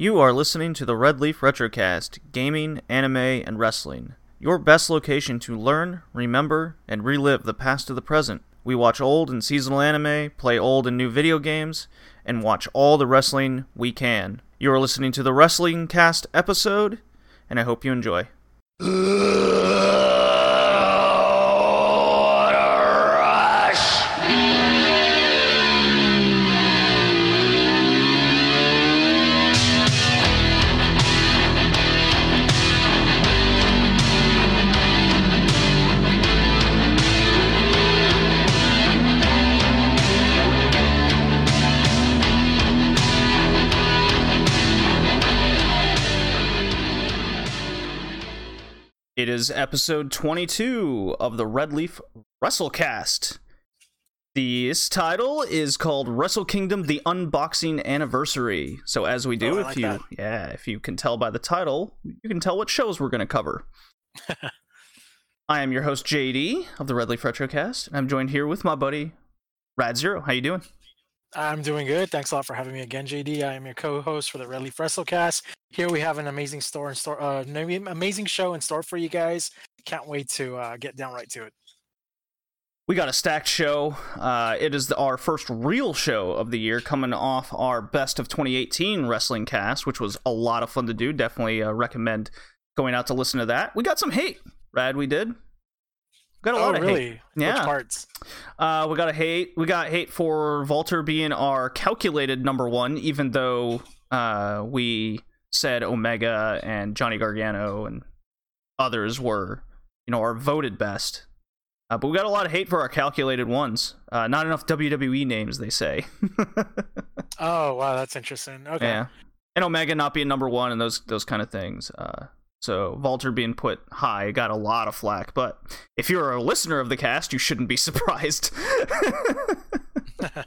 You are listening to the Red Leaf Retrocast Gaming, Anime, and Wrestling. Your best location to learn, remember, and relive the past to the present. We watch old and seasonal anime, play old and new video games, and watch all the wrestling we can. You are listening to the Wrestling Cast episode, and I hope you enjoy. It is episode 22 of the Red Leaf WrestleCast. This title is called Wrestle Kingdom: The Unboxing Anniversary. So as we do, Oh, if like you that. yeah, if you can tell by the title, you can tell what shows we're going to cover. I am your host JD of the Red Leaf Retrocast, and I'm joined here with my buddy Rad Zero. How you doing? I'm doing good. Thanks a lot for having me again, JD. I am your co-host for the Red Leaf WrestleCast. Here we have an amazing store in store, uh, amazing show in store for you guys. Can't wait to uh, get down right to it. We got a stacked show. Uh, it is the, our first real show of the year, coming off our best of 2018 wrestling cast, which was a lot of fun to do. Definitely uh, recommend going out to listen to that. We got some hate, Rad. We did. Got a oh, lot of hate. Yeah. Which parts? Uh, we got a hate. We got hate for Walter being our calculated number one, even though uh, we said Omega and Johnny Gargano and others were, you know, our voted best. Uh, but we got a lot of hate for our calculated ones. Uh, not enough WWE names, they say. Oh, wow, that's interesting. Okay. yeah, and Omega not being number one and those those kind of things. So Walter being put high got a lot of flack. But if you're a listener of the cast, you shouldn't be surprised.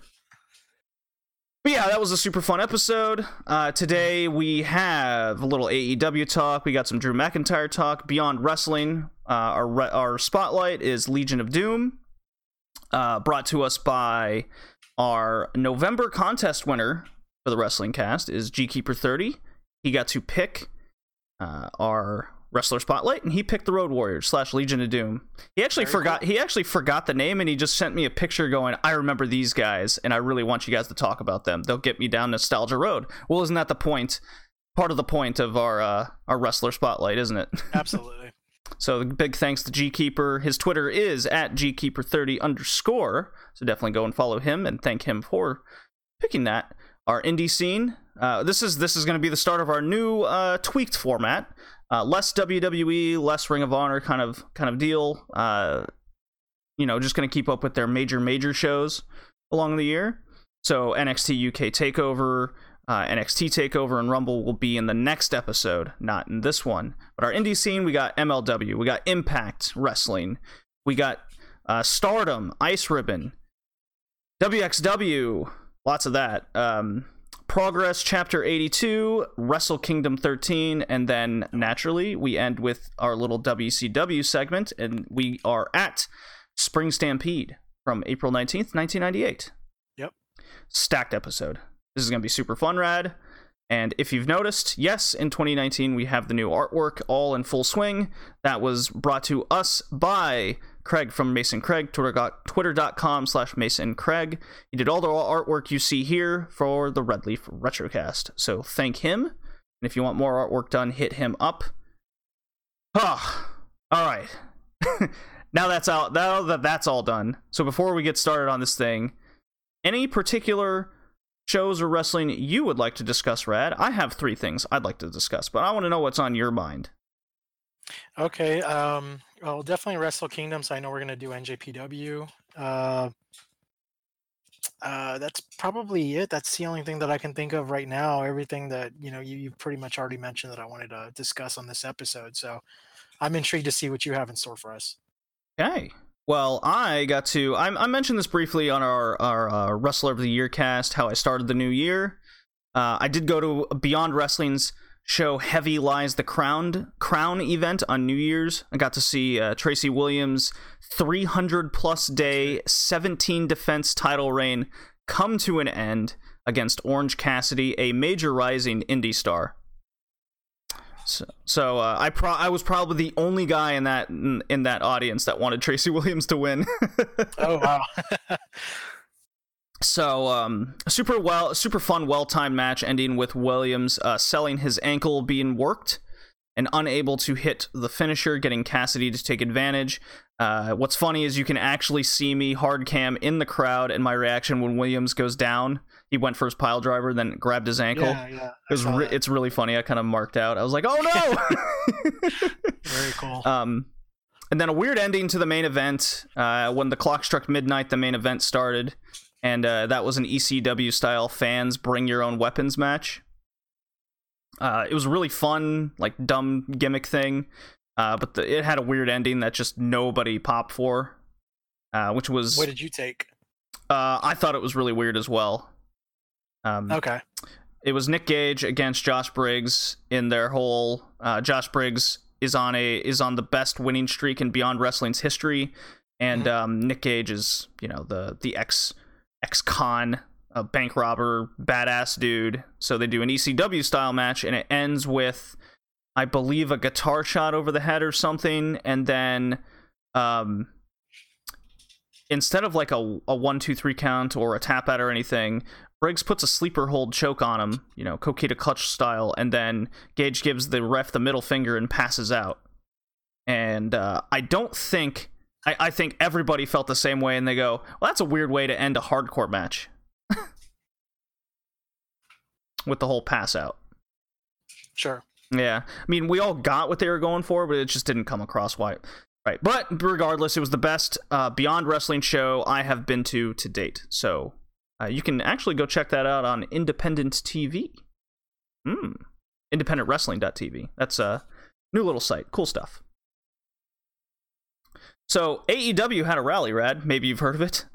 But yeah, that was a super fun episode. Uh, today we have a little AEW talk. We got some Drew McIntyre talk. Beyond Wrestling. Uh, our re- our spotlight is Legion of Doom, uh, brought to us by our November contest winner for the Wrestling Cast is Gkeeper thirty. He got to pick uh, our wrestler spotlight, and he picked the Road Warriors slash Legion of Doom. He actually Very forgot. He actually forgot the name, and he just sent me a picture going, "I remember these guys, and I really want you guys to talk about them. They'll get me down nostalgia road." Well, isn't that the point? Part of the point of our uh, our wrestler spotlight, isn't it? Absolutely. So big thanks to Gkeeper. His Twitter is at Gkeeper30 underscore. So definitely go and follow him and thank him for picking that. Our indie scene. Uh, this is this is going to be the start of our new uh, tweaked format. Uh, less WWE, less Ring of Honor kind of kind of deal. Uh, you know, just going to keep up with their major major shows along the year. So NXT UK Takeover, uh, NXT Takeover, and Rumble will be in the next episode, not in this one. But our indie scene, we got MLW, we got Impact Wrestling, we got Stardom, Ice Ribbon, WXW, lots of that. Um, Progress Chapter 82, Wrestle Kingdom 13, and then naturally we end with our little WCW segment, and we are at Spring Stampede from April 19th, 1998 Yep. stacked episode. This is going to be super fun, rad. And if you've noticed, yes, in 2019 we have the new artwork all in full swing. That was brought to us by Craig from Mason Craig, Twitter, twitter.com slash Mason Craig. He did all the artwork you see here for the Red Leaf Retrocast. So thank him. And if you want more artwork done, hit him up. Ah, all right. now that's out. Now that that's all done. So before we get started on this thing, any particular shows or wrestling you would like to discuss, Rad? I have three things I'd like to discuss, but I want to know what's on your mind. Okay. Um, well, definitely Wrestle Kingdom. So I know we're gonna do NJPW. Uh, uh, that's probably it. That's the only thing that I can think of right now. Everything that you know, you, you pretty much already mentioned that I wanted to discuss on this episode. So I'm intrigued to see what you have in store for us. Okay. Well, I got to. I, I mentioned this briefly on our our uh, Wrestler of the Year cast. How I started the new year. Uh, I did go to Beyond Wrestling's show "Heavy Lies the Crown" Crown event on New Year's. I got to see uh, Tracy Williams' 300 plus day 17 defense title reign come to an end. against Orange Cassidy, a major rising indie star. So, so uh, I pro- I was probably the only guy in that in, in that audience that wanted Tracy Williams to win. oh wow. so um, super well, super fun, well timed match ending with Williams uh, selling his ankle being worked and unable to hit the finisher, getting Cassidy to take advantage. Uh, what's funny is you can actually see me hard cam in the crowd and my reaction when Williams goes down. He went for his pile driver, then grabbed his ankle. Yeah, yeah. It was re- it's really funny. I kind of marked out. I was like, "Oh no!" Very cool. Um, and then a weird ending to the main event. Uh, when the clock struck midnight, the main event started, and uh, that was an ECW style fans bring your own weapons match. Uh, it was really fun, like dumb gimmick thing, uh, but the, it had a weird ending that just nobody popped for, uh, which was. What did you take? Uh, I thought it was really weird as well. Um, okay. It was Nick Gage against Josh Briggs in their whole. Uh, Josh Briggs is on a is on the best winning streak in Beyond Wrestling's history, and mm-hmm. um, Nick Gage is you know the the ex ex con a bank robber badass dude. So they do an ECW style match, and it ends with I believe a guitar shot over the head or something, and then um instead of like a, a one two three count or a tap out or anything Briggs puts a sleeper hold choke on him, you know, Coquina clutch style, and then Gage gives the ref the middle finger and passes out. And uh, I don't think, I, I think everybody felt the same way, and they go, well, that's a weird way to end a hardcore match. With the whole pass out. Sure. Yeah. I mean, we all got what they were going for, but it just didn't come across right. Right. But regardless, it was the best uh, Beyond Wrestling show I have been to to date. So uh, you can actually go check that out on Independent TV. Hmm. IndependentWrestling.tv. That's a new little site. Cool stuff. So AEW had a rally, Rad. Maybe you've heard of it.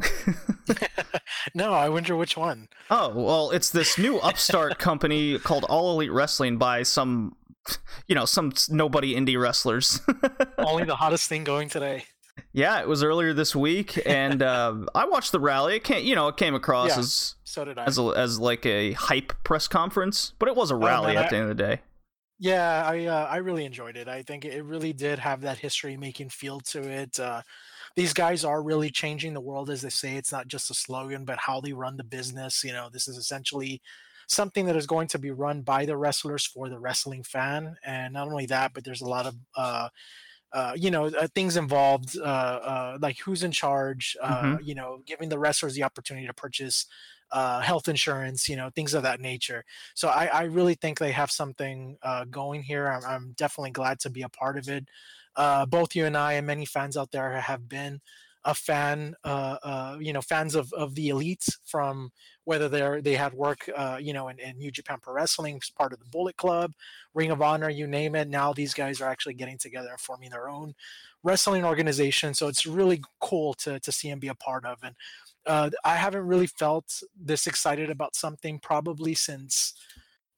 no, I wonder which one. Oh well, it's this new upstart company called All Elite Wrestling by some, you know, some nobody indie wrestlers. Only the hottest thing going today. Yeah, it was earlier this week, and uh, I watched the rally. It can't, you know, it came across yeah, as so did I. as a, as like a hype press conference, but it was a rally oh, man, at the end of the day. Yeah, I uh, I really enjoyed it. I think it really did have that history making feel to it. Uh, these guys are really changing the world, as they say. It's not just a slogan, but how they run the business. You know, this is essentially something that is going to be run by the wrestlers for the wrestling fan, and not only that, but there's a lot of uh, uh, you know uh, things involved uh, uh, like who's in charge uh, mm-hmm. you know giving the wrestlers the opportunity to purchase health insurance you know things of that nature. So i, I really think they have something going here. I'm, I'm, definitely glad to be a part of it. Both you and i and many fans out there have been a fan, uh, uh, you know, fans of, of the elites from whether they're they had work, uh, you know, in, in New Japan Pro Wrestling, part of the Bullet Club, Ring of Honor, you name it. Now these guys are actually getting together and forming their own wrestling organization. So it's really cool to to see and be a part of. And uh, I haven't really felt this excited about something probably since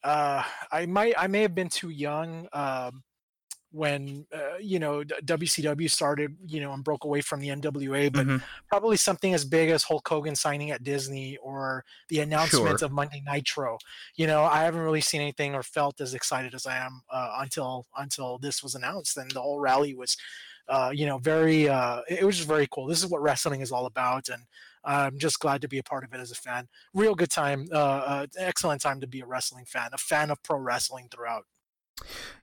uh, I might I may have been too young. Um, when uh, you know WCW started, you know, and broke away from the NWA, but mm-hmm. probably something as big as Hulk Hogan signing at Disney or the announcement sure. of Monday Nitro. You know, I haven't really seen anything or felt as excited as I am uh, until until this was announced, and the whole rally was. Uh, you know, very. Uh, it was just very cool. This is what wrestling is all about, and I'm just glad to be a part of it as a fan. Real good time, uh, uh, excellent time to be a wrestling fan, a fan of pro wrestling throughout.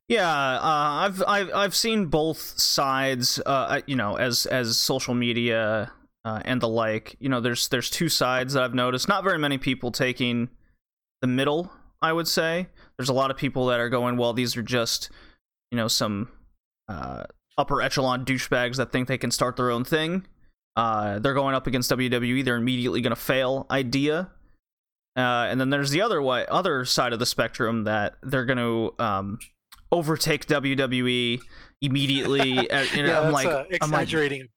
Yeah, uh, I've I've I've seen both sides. Uh, you know, as as social media uh, and the like. You know, there's there's two sides that I've noticed. Not very many people taking the middle. I would say there's a lot of people that are going, well, these are just you know some uh, upper echelon douchebags that think they can start their own thing. Uh, they're going up against WWE. They're immediately going to fail. Idea. Uh, and then there's the other way, other side of the spectrum that they're going to um, overtake WWE immediately. You know, yeah, I'm like uh, exaggerating I'm like,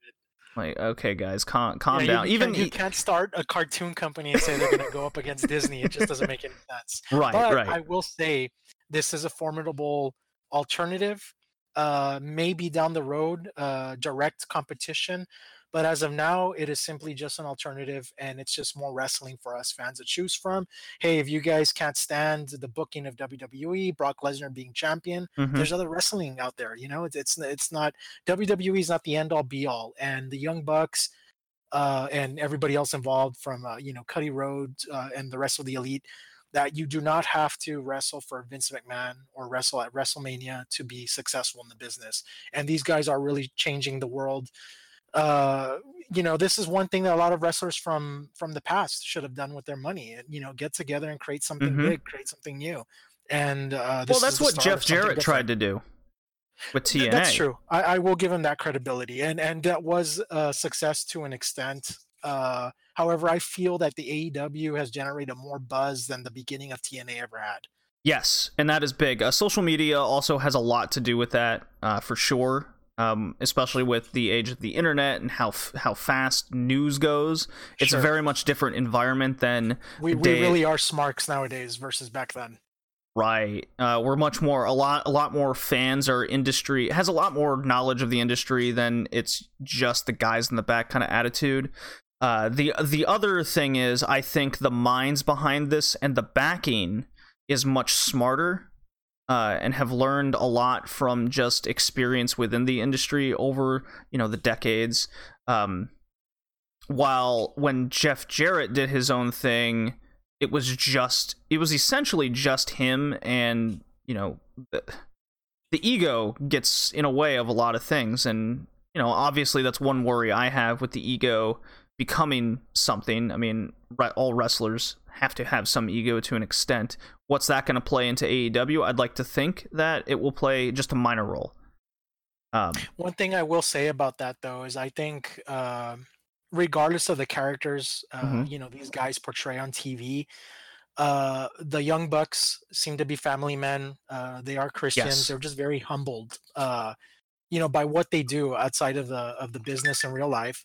like, okay, guys, calm, calm yeah, down. You, Even you can't start a cartoon company and say they're going to go up against Disney. It just doesn't make any sense. Right, but right. I will say this is a formidable alternative. Uh, maybe down the road, uh, direct competition But as of now, it is simply just an alternative, and it's just more wrestling for us fans to choose from. Hey, if you guys can't stand the booking of WWE, Brock Lesnar being champion, Mhm. there's other wrestling out there. You know, it's it's it's not WWE is not the end all be all, and the Young Bucks. Uh, and everybody else involved, from uh, you know Cody Rhodes uh, and the rest of the elite, that you do not have to wrestle for Vince McMahon or wrestle at WrestleMania to be successful in the business. And these guys are really changing the world. Uh, you know, this is one thing that a lot of wrestlers from from the past should have done with their money. You know, get together and create something Mhm. big, create something new. And uh, this Well, that's is what Jeff Jarrett different. tried to do with TNA. That's true. I, I will give him that credibility, and and that was a success to an extent. Uh, however, I feel that the AEW has generated more buzz than the beginning of TNA ever had. Yes, and that is big. Uh, social media also has a lot to do with that, uh, for sure. Um, especially with the age of the internet and how f- how fast news goes, it's Sure. a very much different environment than We, we day- really are smarks nowadays versus back then. Right. Uh, we're much more a lot a lot more fans or industry has a lot more knowledge of the industry than it's just the guys in the back kind of attitude. Uh, the the other thing is I think the minds behind this and the backing is much smarter uh, and have learned a lot from just experience within the industry over you know the decades. Um, while when Jeff Jarrett did his own thing, it was just it was essentially just him and you know the, the ego gets in a way of a lot of things and you know obviously that's one worry i have with the ego becoming something i mean all wrestlers have to have some ego to an extent what's that going to play into aew i'd like to think that it will play just a minor role um One thing I will say about that though is I think, um, regardless of the characters, uh, Mhm. you know, these guys portray on TV, uh, the Young Bucks seem to be family men. Uh, they are Christians. Yes. They're just very humbled, uh, you know, by what they do outside of the of the business in real life.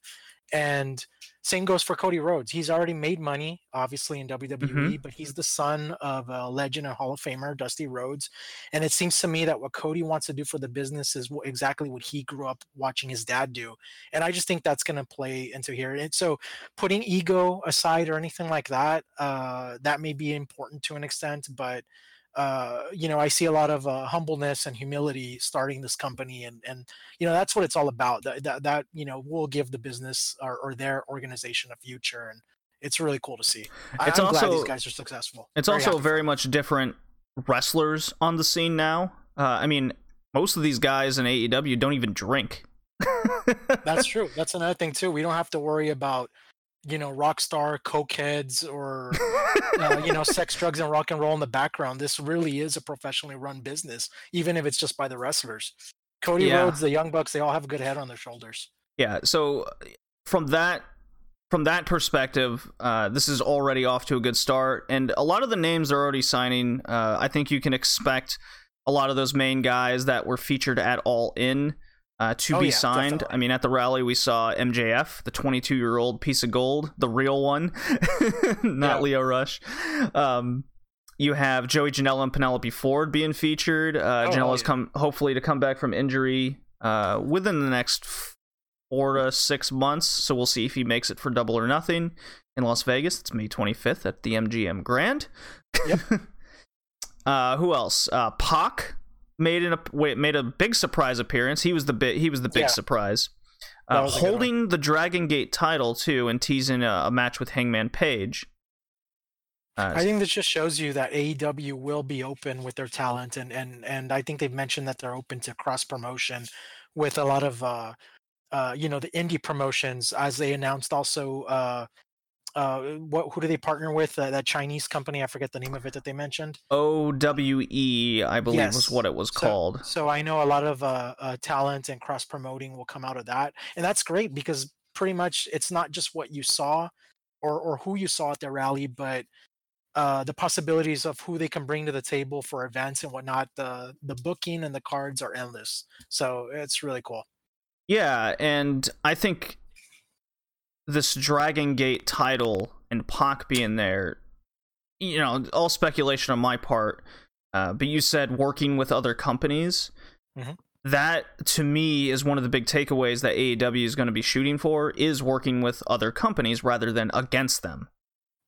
And same goes for Cody Rhodes. He's already made money, obviously in WWE, but he's the son of a legend and Hall of Famer, Dusty Rhodes. And it seems to me that what Cody wants to do for the business is exactly what he grew up watching his dad do. And I just think that's going to play into here. And so, putting ego aside or anything like that, uh, that may be important to an extent, but uh, you know, I see a lot of uh, humbleness and humility starting this company, and and you know that's what it's all about. That that, that you know will give the business or, or their organization a future, and it's really cool to see. I- It's I'm glad also- these guys are successful. It's Very also happy very much different wrestlers on the scene now. Uh, I mean, most of these guys in AEW don't even drink. That's true. That's another thing too. We don't have to worry about you know rock star cokeheads or uh, you know sex drugs and rock and roll in the background this really is a professionally run business even if it's just by the wrestlers cody Yeah. rhodes the young bucks they all have a good head on their shoulders yeah. So from that from that perspective, uh, this is already off to a good start, and a lot of the names are already signing. Uh, I think you can expect a lot of those main guys that were featured at All In. Uh, to Oh, be yeah, signed. definitely. I mean, at the rally, we saw MJF, the 22 year old piece of gold, the real one, not Yeah. Lio Rush. Um, you have Joey Janela and Penelope Ford being featured. Uh, Oh, Janela's yeah. come hopefully to come back from injury uh, within the next four to six months. So we'll see if he makes it for Double or Nothing in Las Vegas. It's May 25th at the MGM Grand. Yep. uh, who else? Uh, Pac made an wait made a big surprise appearance. He was the big he was the big Yeah. surprise. Uh, was a good one. holding the Dragon Gate title too, and teasing a, a match with Hangman Page. Uh, i think this just shows you that aew will be open with their talent and and and i think they've mentioned that they're open to cross promotion with a lot of uh uh you know the indie promotions as they announced also uh what who do they partner with uh, that chinese company i forget the name of it that they mentioned OWE, I believe was what it was So- called. So I know a lot of uh, uh, talent and cross promoting will come out of that, and that's great because pretty much it's not just what you saw or or who you saw at the rally, but uh, the possibilities of who they can bring to the table for events and whatnot. The the booking and the cards are endless, so it's really cool. Yeah, and I think this Dragon Gate title and Pac being there, you know, all speculation on my part. Uh, but you said working with other companies. Mhm. that to me is one of the big takeaways that AEW is going to be shooting for is working with other companies rather than against them.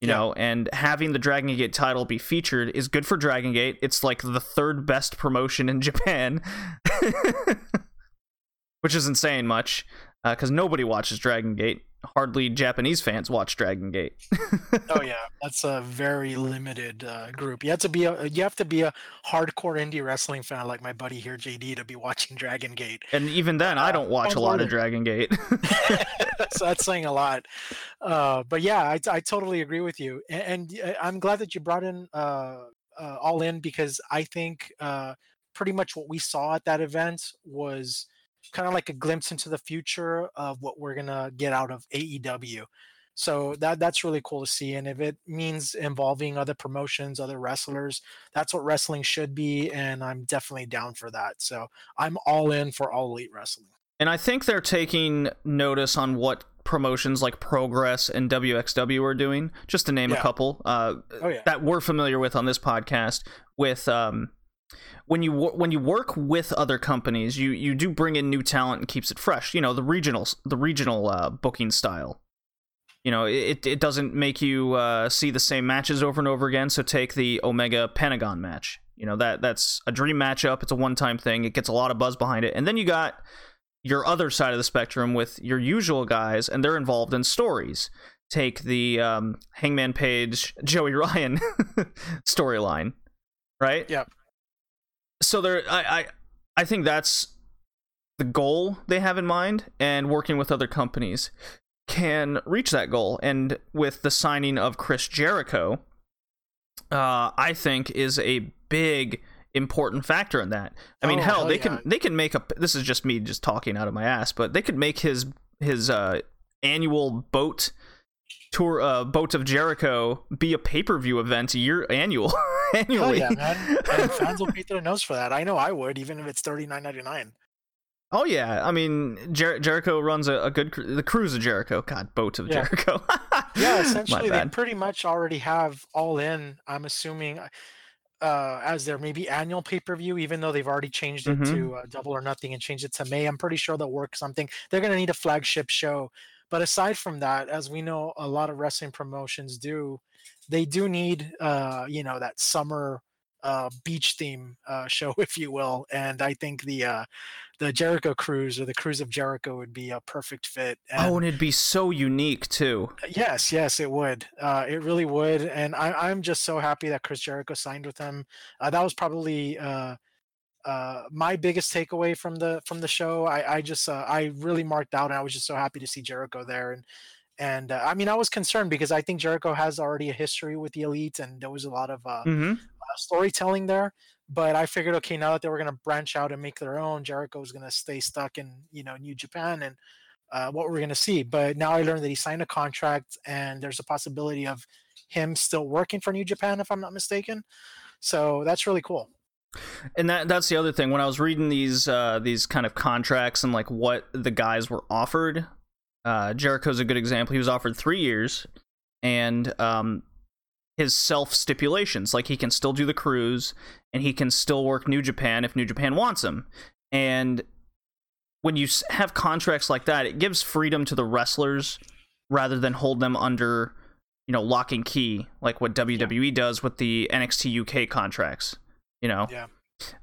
You Yeah. know, and having the Dragon Gate title be featured is good for Dragon Gate. It's like the third best promotion in Japan, which isn't saying much because nobody watches Dragon Gate. Hardly Japanese fans watch Dragon Gate. Oh yeah, that's a very limited uh, group. You have to be a you have to be a hardcore indie wrestling fan like my buddy here, JD, to be watching Dragon Gate. and even then, I don't watch a lot of Dragon Gate. so that's saying a lot. Uh, but yeah, I, I totally agree with you, A- and, uh, I'm glad that you brought in uh, uh, all in because I think uh, pretty much what we saw at that event was kind of like a glimpse into the future of what we're gonna get out of AEW. So that that's really cool to see, and if it means involving other promotions, other wrestlers, that's what wrestling should be, and I'm definitely down for that. So I'm all in for all elite wrestling. And I think they're taking notice on what promotions like Progress and WXW are doing, just to name a couple uh, Oh yeah. that we're familiar with on this podcast. With um, when you when you work with other companies, you you do bring in new talent and keeps it fresh. You know the regional the regional uh, booking style. You know it it doesn't make you uh, see the same matches over and over again. So take the Omega Pentagon match. You know that that's a dream matchup. It's a one time thing. It gets a lot of buzz behind it, and then you got your other side of the spectrum with your usual guys, and they're involved in stories. Take the um, Hangman Page, Joey Ryan storyline, right? Yep. So there, I, I, I think that's the goal they have in mind, and working with other companies can reach that goal. And with the signing of Chris Jericho, uh, I think is a big important factor in that. I mean, Oh, hell, hell they yeah. can they can make a. This is just me just talking out of my ass, but they could make his his uh, annual boat tour, uh, boats of Jericho, be a pay per view event year annual annually. yeah, man. And fans will pay their nose for that. I know I would, even if it's thirty nine ninety nine. Oh yeah, I mean Jer- Jericho runs a, a good cru- the cruise of Jericho. God, boats of Yeah. Jericho. Yeah, essentially they pretty much already have all in. I'm assuming uh, as their maybe annual pay per view, even though they've already changed it Mhm. to uh, Double or Nothing and changed it to May. I'm pretty sure they'll work something. They're going to need a flagship show. But aside from that, as we know, a lot of wrestling promotions do, they do need, uh, you know, that summer uh, beach theme uh, show, if you will. And I think the uh, the Jericho Cruise or the Cruise of Jericho would be a perfect fit. And oh, and it'd be so unique too. Yes, yes, it would. Uh, it really would, and I, I'm just so happy that Chris Jericho signed with them. Uh, that was probably uh, uh, my biggest takeaway from the from the show. I, I just uh, I really marked out, and I was just so happy to see Jericho there. And and uh, I mean, I was concerned because I think Jericho has already a history with the elite, and there was a lot of uh, hmm uh, storytelling there. But I figured, okay, now that they were going to branch out and make their own, Jericho was going to stay stuck in you know New Japan and uh, what we're going to see. But now I learned that he signed a contract, and there's a possibility of him still working for New Japan, if I'm not mistaken. So that's really cool. And that that's the other thing. When I was reading these uh, these kind of contracts and like what the guys were offered, uh, Jericho's a good example. He was offered three years, and um, his self stipulations like he can still do the cruise and he can still work New Japan if New Japan wants him. And when you have contracts like that, it gives freedom to the wrestlers rather than hold them under you know lock and key like what WWE does with the NXT UK contracts. You know. Yeah.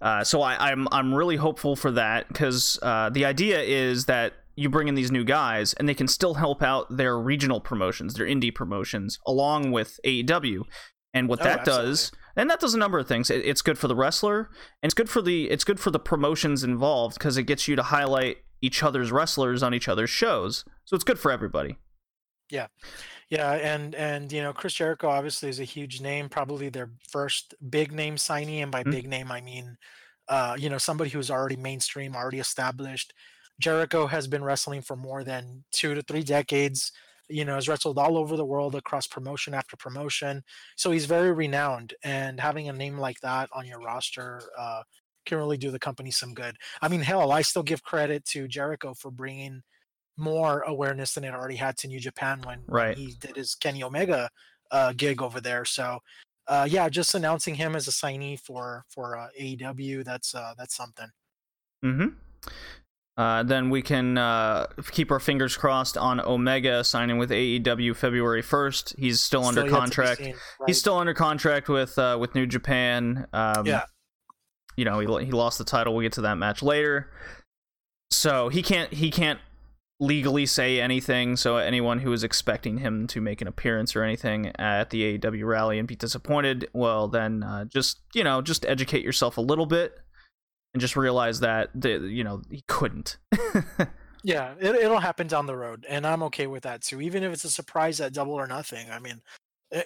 Uh, so I, I'm I'm really hopeful for that because uh, the idea is that you bring in these new guys and they can still help out their regional promotions, their indie promotions, along with AEW. And what Oh, that does, and that does a number of things. It, it's good for the wrestler, and it's good for the it's good for the promotions involved because it gets you to highlight each other's wrestlers on each other's shows. So it's good for everybody. Yeah, and and you know Chris Jericho obviously is a huge name, probably their first big name signee, and by Mhm. big name I mean, uh, you know somebody who's already mainstream, already established. Jericho has been wrestling for more than two to three decades. You know, has wrestled all over the world across promotion after promotion, so he's very renowned. And having a name like that on your roster uh, can really do the company some good. I mean, hell, I still give credit to Jericho for bringing more awareness than it already had to New Japan when, when Right. he did his Kenny Omega uh, gig over there. So, uh, yeah, just announcing him as a signee for for uh, AEW that's uh, that's something. Mm-hmm. Uh, then we can uh, keep our fingers crossed on Omega signing with AEW February 1st. He's still, under contract. Seen, right? He's still under contract with uh, with New Japan. Um, yeah. You know, he, he lost the title. We'll get to that match later. So he can't he can't legally say anything. So anyone who is expecting him to make an appearance or anything at the AEW rally and be disappointed, well, then uh, just you know just educate yourself a little bit and just realize that the you know he couldn't. yeah, it, it'll happen down the road, and I'm okay with that too. Even if it's a surprise at Double or Nothing. I mean,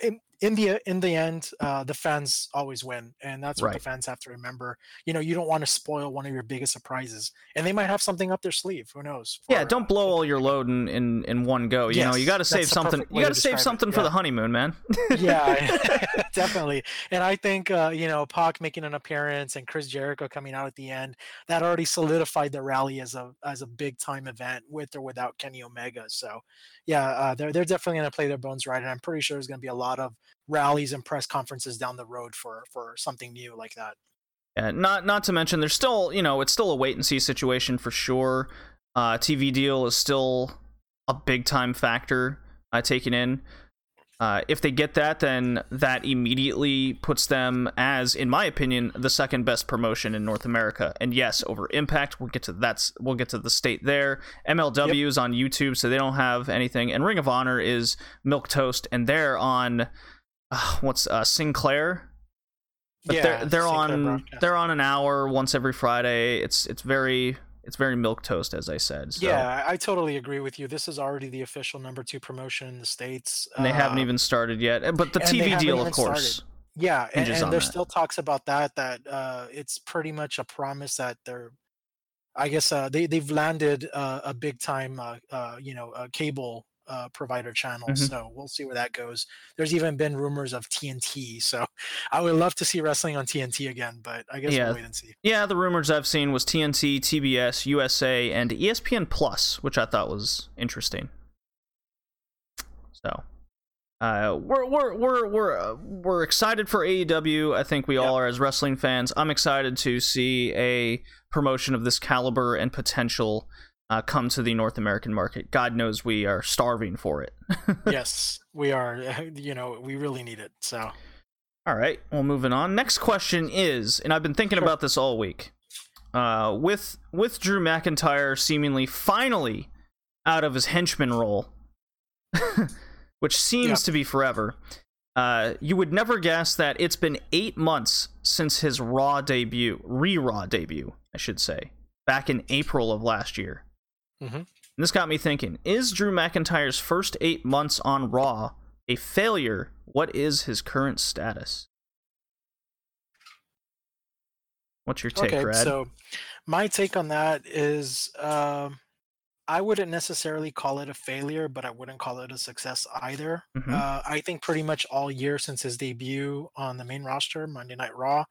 in, in the in the end, uh, the fans always win, and that's what right. the fans have to remember. You know, you don't want to spoil one of your biggest surprises, and they might have something up their sleeve. Who knows? For, yeah, don't blow all your load in in, in one go. You yes, know, you got to save something. You got to save something it. for yeah. the honeymoon, man. yeah, definitely. And I think uh, you know, Pac making an appearance and Chris Jericho coming out at the end that already solidified the rally as a as a big time event with or without Kenny Omega. So, yeah, uh, they're they're definitely going to play their bones right, and I'm pretty sure there's going to be a lot of rallies and press conferences down the road for for something new like that. Yeah, not not to mention there's still you know it's still a wait and see situation for sure. Uh, TV deal is still a big time factor uh, taken in. Uh, if they get that, then that immediately puts them as, in my opinion, the second best promotion in North America. And yes, over Impact, we'll get to that's we'll get to the state there. MLW yep. is on YouTube, so they don't have anything, and Ring of Honor is Milk Toast, and they're on uh, what's uh, Sinclair. But yeah, they're they're on broadcast. they're on an hour once every Friday. It's it's very it's very milk toast, as I said. So. Yeah, I totally agree with you. This is already the official number two promotion in the states. And they haven't even started yet. Uh, but the TV deal, of course. Started. Yeah, and, and there's still talks about that. That uh, it's pretty much a promise that they're. I guess uh, they they've landed uh, a big time, uh, uh, you know, cable uh, provider channel. Mm-hmm. So we'll see where that goes. There's even been rumors of TNT. So I would love to see wrestling on TNT again, but I guess yeah. we'll wait and see. Yeah, the rumors I've seen was TNT, TBS, USA, and ESPN Plus, which I thought was interesting. So. Uh, we're we're we're we're uh, we're excited for AEW. I think we all are as wrestling fans. I'm excited to see a promotion of this caliber and potential uh, come to the North American market. God knows we are starving for it. yes, we are. You know, we really need it. So, all right, well, moving on. Next question is, and I've been thinking sure. about this all week. Uh, with with Drew McIntyre seemingly finally out of his henchman role, which seems yeah. to be forever. Uh, you would never guess that it's been eight months since his Raw debut, re Raw debut, I should say, back in April of last year. Mm-hmm. this got me thinking Is Drew McIntyre's first eight months on Raw a failure? What is his current status? What's your take, okay, Brad? So, my take on that is uh, I wouldn't necessarily call it a failure, but I wouldn't call it a success either. Mm-hmm. Uh, I think pretty much all year since his debut on the main roster, Monday Night Raw,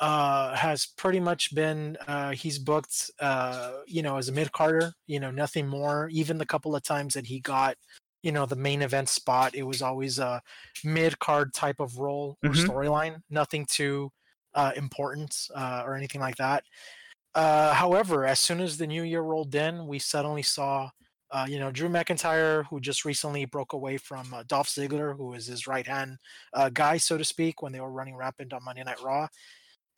uh, has pretty much been uh, he's booked uh, you know as a mid carder you know nothing more even the couple of times that he got you know the main event spot it was always a mid card type of role or mm-hmm. storyline nothing too uh, important uh, or anything like that uh, however as soon as the new year rolled in we suddenly saw uh, you know, Drew McIntyre, who just recently broke away from uh, Dolph Ziggler, who was his right hand uh, guy, so to speak, when they were running rampant on Monday Night Raw.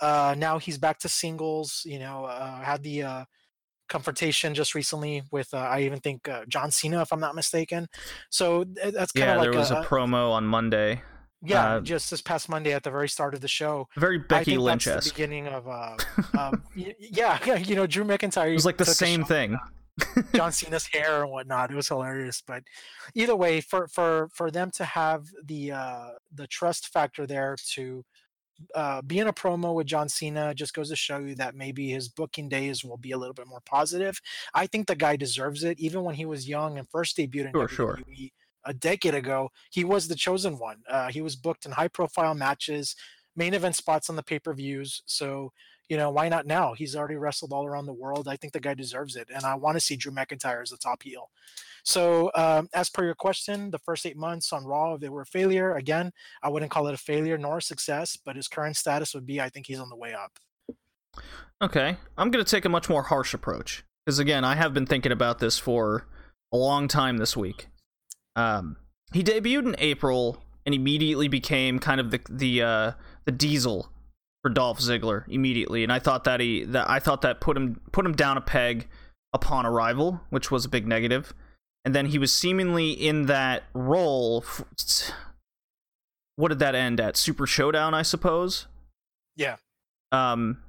Uh, now he's back to singles. You know, uh, had the uh, confrontation just recently with uh, I even think uh, John Cena, if I'm not mistaken. So that's kind of yeah, like there was a, a promo on Monday. Yeah, uh, just this past Monday at the very start of the show. Very Becky Lynch the beginning of, uh, um, yeah, you know, Drew McIntyre. It was like the same thing. John Cena's hair and whatnot. It was hilarious. But either way, for for for them to have the uh, the trust factor there to uh, being a promo with John Cena just goes to show you that maybe his booking days will be a little bit more positive. I think the guy deserves it. Even when he was young and first debuted in sure, WWE sure. a decade ago, he was the chosen one. Uh, he was booked in high profile matches, main event spots on the pay per views. So you know, why not now? He's already wrestled all around the world. I think the guy deserves it. And I want to see Drew McIntyre as the top heel. So, um, as per your question, the first eight months on Raw, if they were a failure. Again, I wouldn't call it a failure nor a success, but his current status would be I think he's on the way up. Okay, I'm gonna take a much more harsh approach because again, I have been thinking about this for a long time this week. Um, he debuted in April and immediately became kind of the the uh, the diesel for Dolph Ziggler immediately, and I thought that he that I thought that put him put him down a peg upon arrival, which was a big negative. And then he was seemingly in that role. f- What did that end at? Super Showdown, I suppose. Yeah. Um,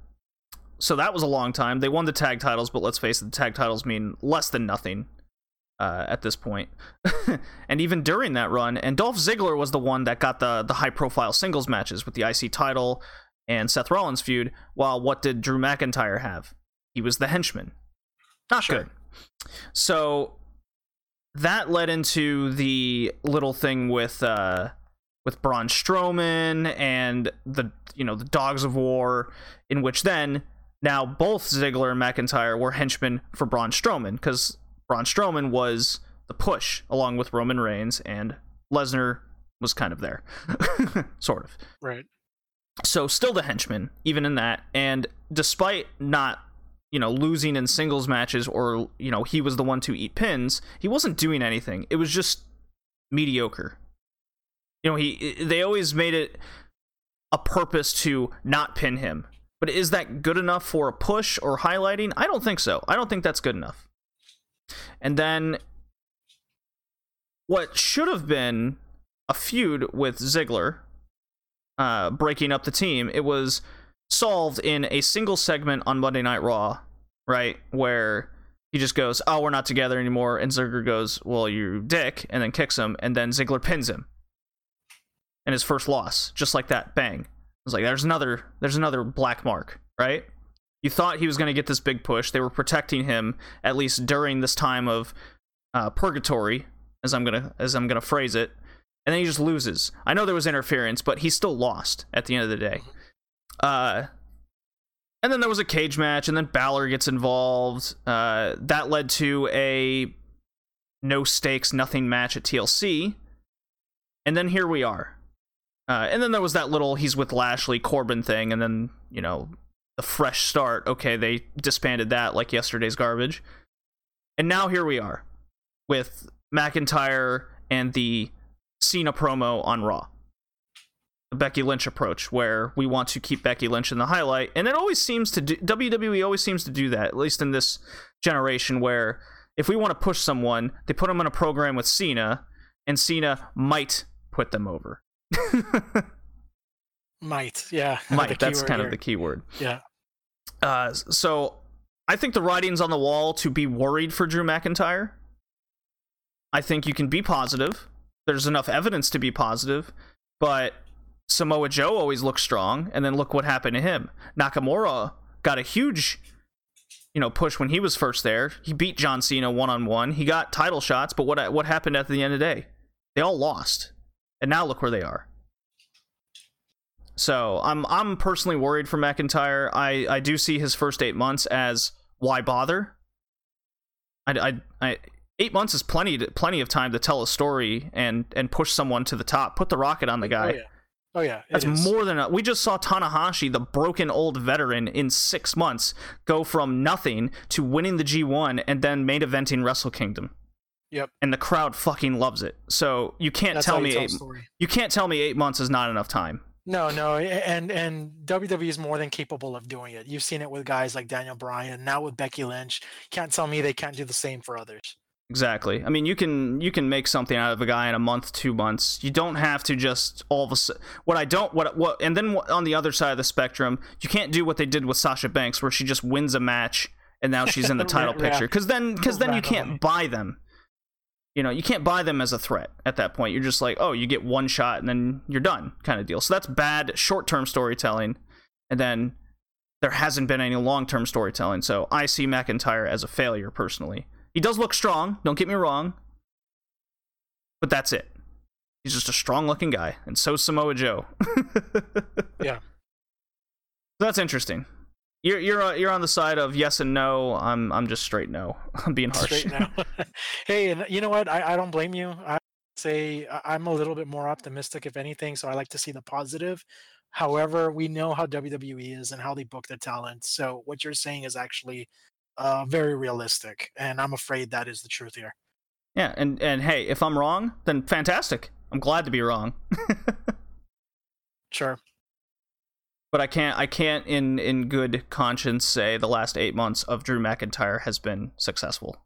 so that was a long time. They won the tag titles, but let's face it, the tag titles mean less than nothing uh, at this point. and even during that run, and Dolph Ziggler was the one that got the the high profile singles matches with the IC title and Seth Rollins feud. While what did Drew McIntyre have? He was the henchman. Not Sure. good. So that led into the little thing with uh with Braun Strowman and the you know the Dogs of War, in which then now both Ziggler and McIntyre were henchmen for Braun Strowman because Braun Strowman was the push along with Roman Reigns and Lesnar was kind of there, sort of Right. So still the henchman even in that and despite not you know losing in singles matches or you know he was the one to eat pins he wasn't doing anything. It was just mediocre. You know he they always made it a purpose to not pin him. But is that good enough for a push or highlighting? I don't think so. I don't think that's good enough. And then what should have been a feud with Ziggler uh, breaking up the team, it was solved in a single segment on Monday Night Raw, right? Where he just goes, "Oh, we're not together anymore," and Ziggler goes, "Well, you dick," and then kicks him, and then Ziggler pins him, and his first loss, just like that, bang. It's like there's another, there's another black mark, right? You thought he was going to get this big push. They were protecting him at least during this time of uh, purgatory, as I'm gonna as I'm gonna phrase it, and then he just loses. I know there was interference, but he still lost at the end of the day. Uh, and then there was a cage match, and then Balor gets involved. Uh, that led to a no stakes, nothing match at TLC. And then here we are. Uh, and then there was that little he's with Lashley Corbin thing, and then, you know, the fresh start. Okay, they disbanded that like yesterday's garbage. And now here we are with McIntyre and the Cena promo on Raw. The Becky Lynch approach, where we want to keep Becky Lynch in the highlight, and it always seems to do WWE always seems to do that, at least in this generation, where if we want to push someone, they put them in a program with Cena, and Cena might put them over. Might. Yeah. might. That's kind here. of the key word. Yeah. Uh, so I think the writing's on the wall to be worried for Drew McIntyre. I think you can be positive. There's enough evidence to be positive, but Samoa Joe always looks strong, and then look what happened to him. Nakamura got a huge, you know, push when he was first there. He beat John Cena one on one. He got title shots, but what what happened at the end of the day? They all lost, and now look where they are. So I'm I'm personally worried for McIntyre. I I do see his first eight months as why bother. I I, I eight months is plenty to, plenty of time to tell a story and and push someone to the top. Put the rocket on the oh, guy. Oh yeah. Oh yeah. That's is. more than a, we just saw Tanahashi, the broken old veteran, in six months go from nothing to winning the G1 and then main eventing Wrestle Kingdom. Yep. And the crowd fucking loves it. So you can't That's tell me tell eight, you can't tell me eight months is not enough time. No, no, and and WWE is more than capable of doing it. You've seen it with guys like Daniel Bryan, now with Becky Lynch. Can't tell me they can't do the same for others. Exactly. I mean, you can you can make something out of a guy in a month, two months. You don't have to just all of a sudden. What I don't what what and then on the other side of the spectrum, you can't do what they did with Sasha Banks, where she just wins a match and now she's in the title Yeah. picture. Because then because then you can't buy them. You know, you can't buy them as a threat at that point. You're just like, oh, you get one shot and then you're done, kind of deal. So that's bad short term storytelling, and then there hasn't been any long term storytelling. So I see McIntyre as a failure personally. He does look strong, don't get me wrong, but that's it. He's just a strong looking guy, and so's Samoa Joe. Yeah. So that's interesting. You're you're uh, you're on the side of yes and no. I'm I'm just straight no. I'm being harsh. Straight now. hey, and you know what? I, I don't blame you. I say I'm a little bit more optimistic, if anything. So I like to see the positive. However, we know how WWE is and how they book their talent. So what you're saying is actually uh, very realistic, and I'm afraid that is the truth here. Yeah, and and hey, if I'm wrong, then fantastic. I'm glad to be wrong. sure. But I can't I can't in in good conscience say the last 8 months of Drew McIntyre has been successful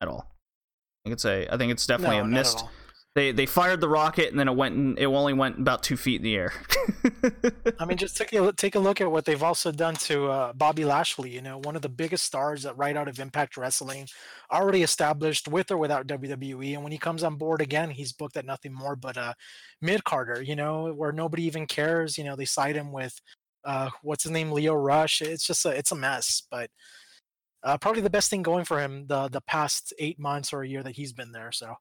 at all. I think it's a I think it's definitely No, a missed. They they fired the rocket and then it went in, it only went about 2 feet in the air. I mean, just take a look- take a look at what they've also done to uh, Bobby Lashley. You know, one of the biggest stars that right out of Impact Wrestling, already established with or without WWE. And when he comes on board again, he's booked at nothing more but a mid carder. You know, where nobody even cares. You know, they side him with uh, what's his name, Lio Rush. It's just a it's a mess. But uh, probably the best thing going for him the the past eight months or a year that he's been there. So.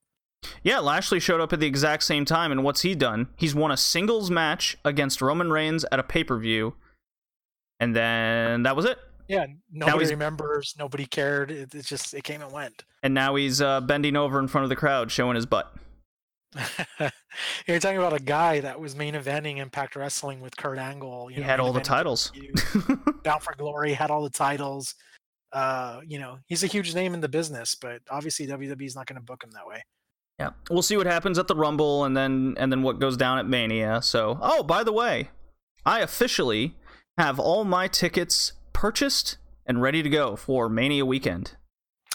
Yeah, Lashley showed up at the exact same time, and what's he done? He's won a singles match against Roman Reigns at a pay per view, and then that was it. Yeah, nobody remembers. Nobody cared. It, it just it came and went. And now he's uh, bending over in front of the crowd, showing his butt. You're talking about a guy that was main eventing Impact Wrestling with Kurt Angle. You He know, had all the titles. Bound for Glory had all the titles. Uh, you know, he's a huge name in the business, but obviously WWE's not going to book him that way. Yeah, we'll see what happens at the Rumble, and then and then what goes down at Mania. So, oh, by the way, I officially have all my tickets purchased and ready to go for Mania weekend.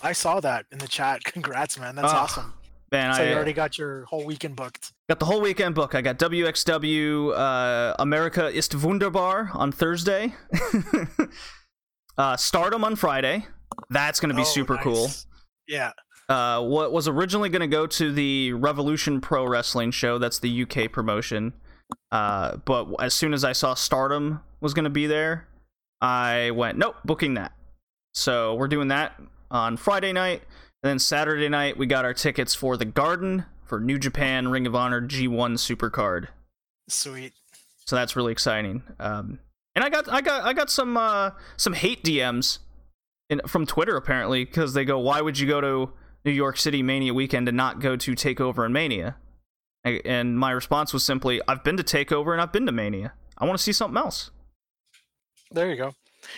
I saw that in the chat. Congrats, man. That's Oh, awesome. Man, So I you uh, already got your whole weekend booked. got the whole weekend book. I got WXW uh, America ist wunderbar on Thursday, uh, Stardom on Friday. That's gonna be Oh, super cool. Yeah. Uh, what was originally going to go to the Revolution Pro Wrestling show. That's the UK promotion. Uh, but as soon as I saw Stardom was going to be there, I went, nope, booking that. So we're doing that on Friday night. And then Saturday night, we got our tickets for the Garden for New Japan Ring of Honor G1 Supercard. Sweet. So that's really exciting. Um, and I got I got I got some uh, some hate DMs in, from Twitter apparently because they go, "Why would you go to New York City Mania weekend and not go to Takeover and Mania?" And my response was simply, "I've been to Takeover and I've been to Mania. I want to see something else." There you go.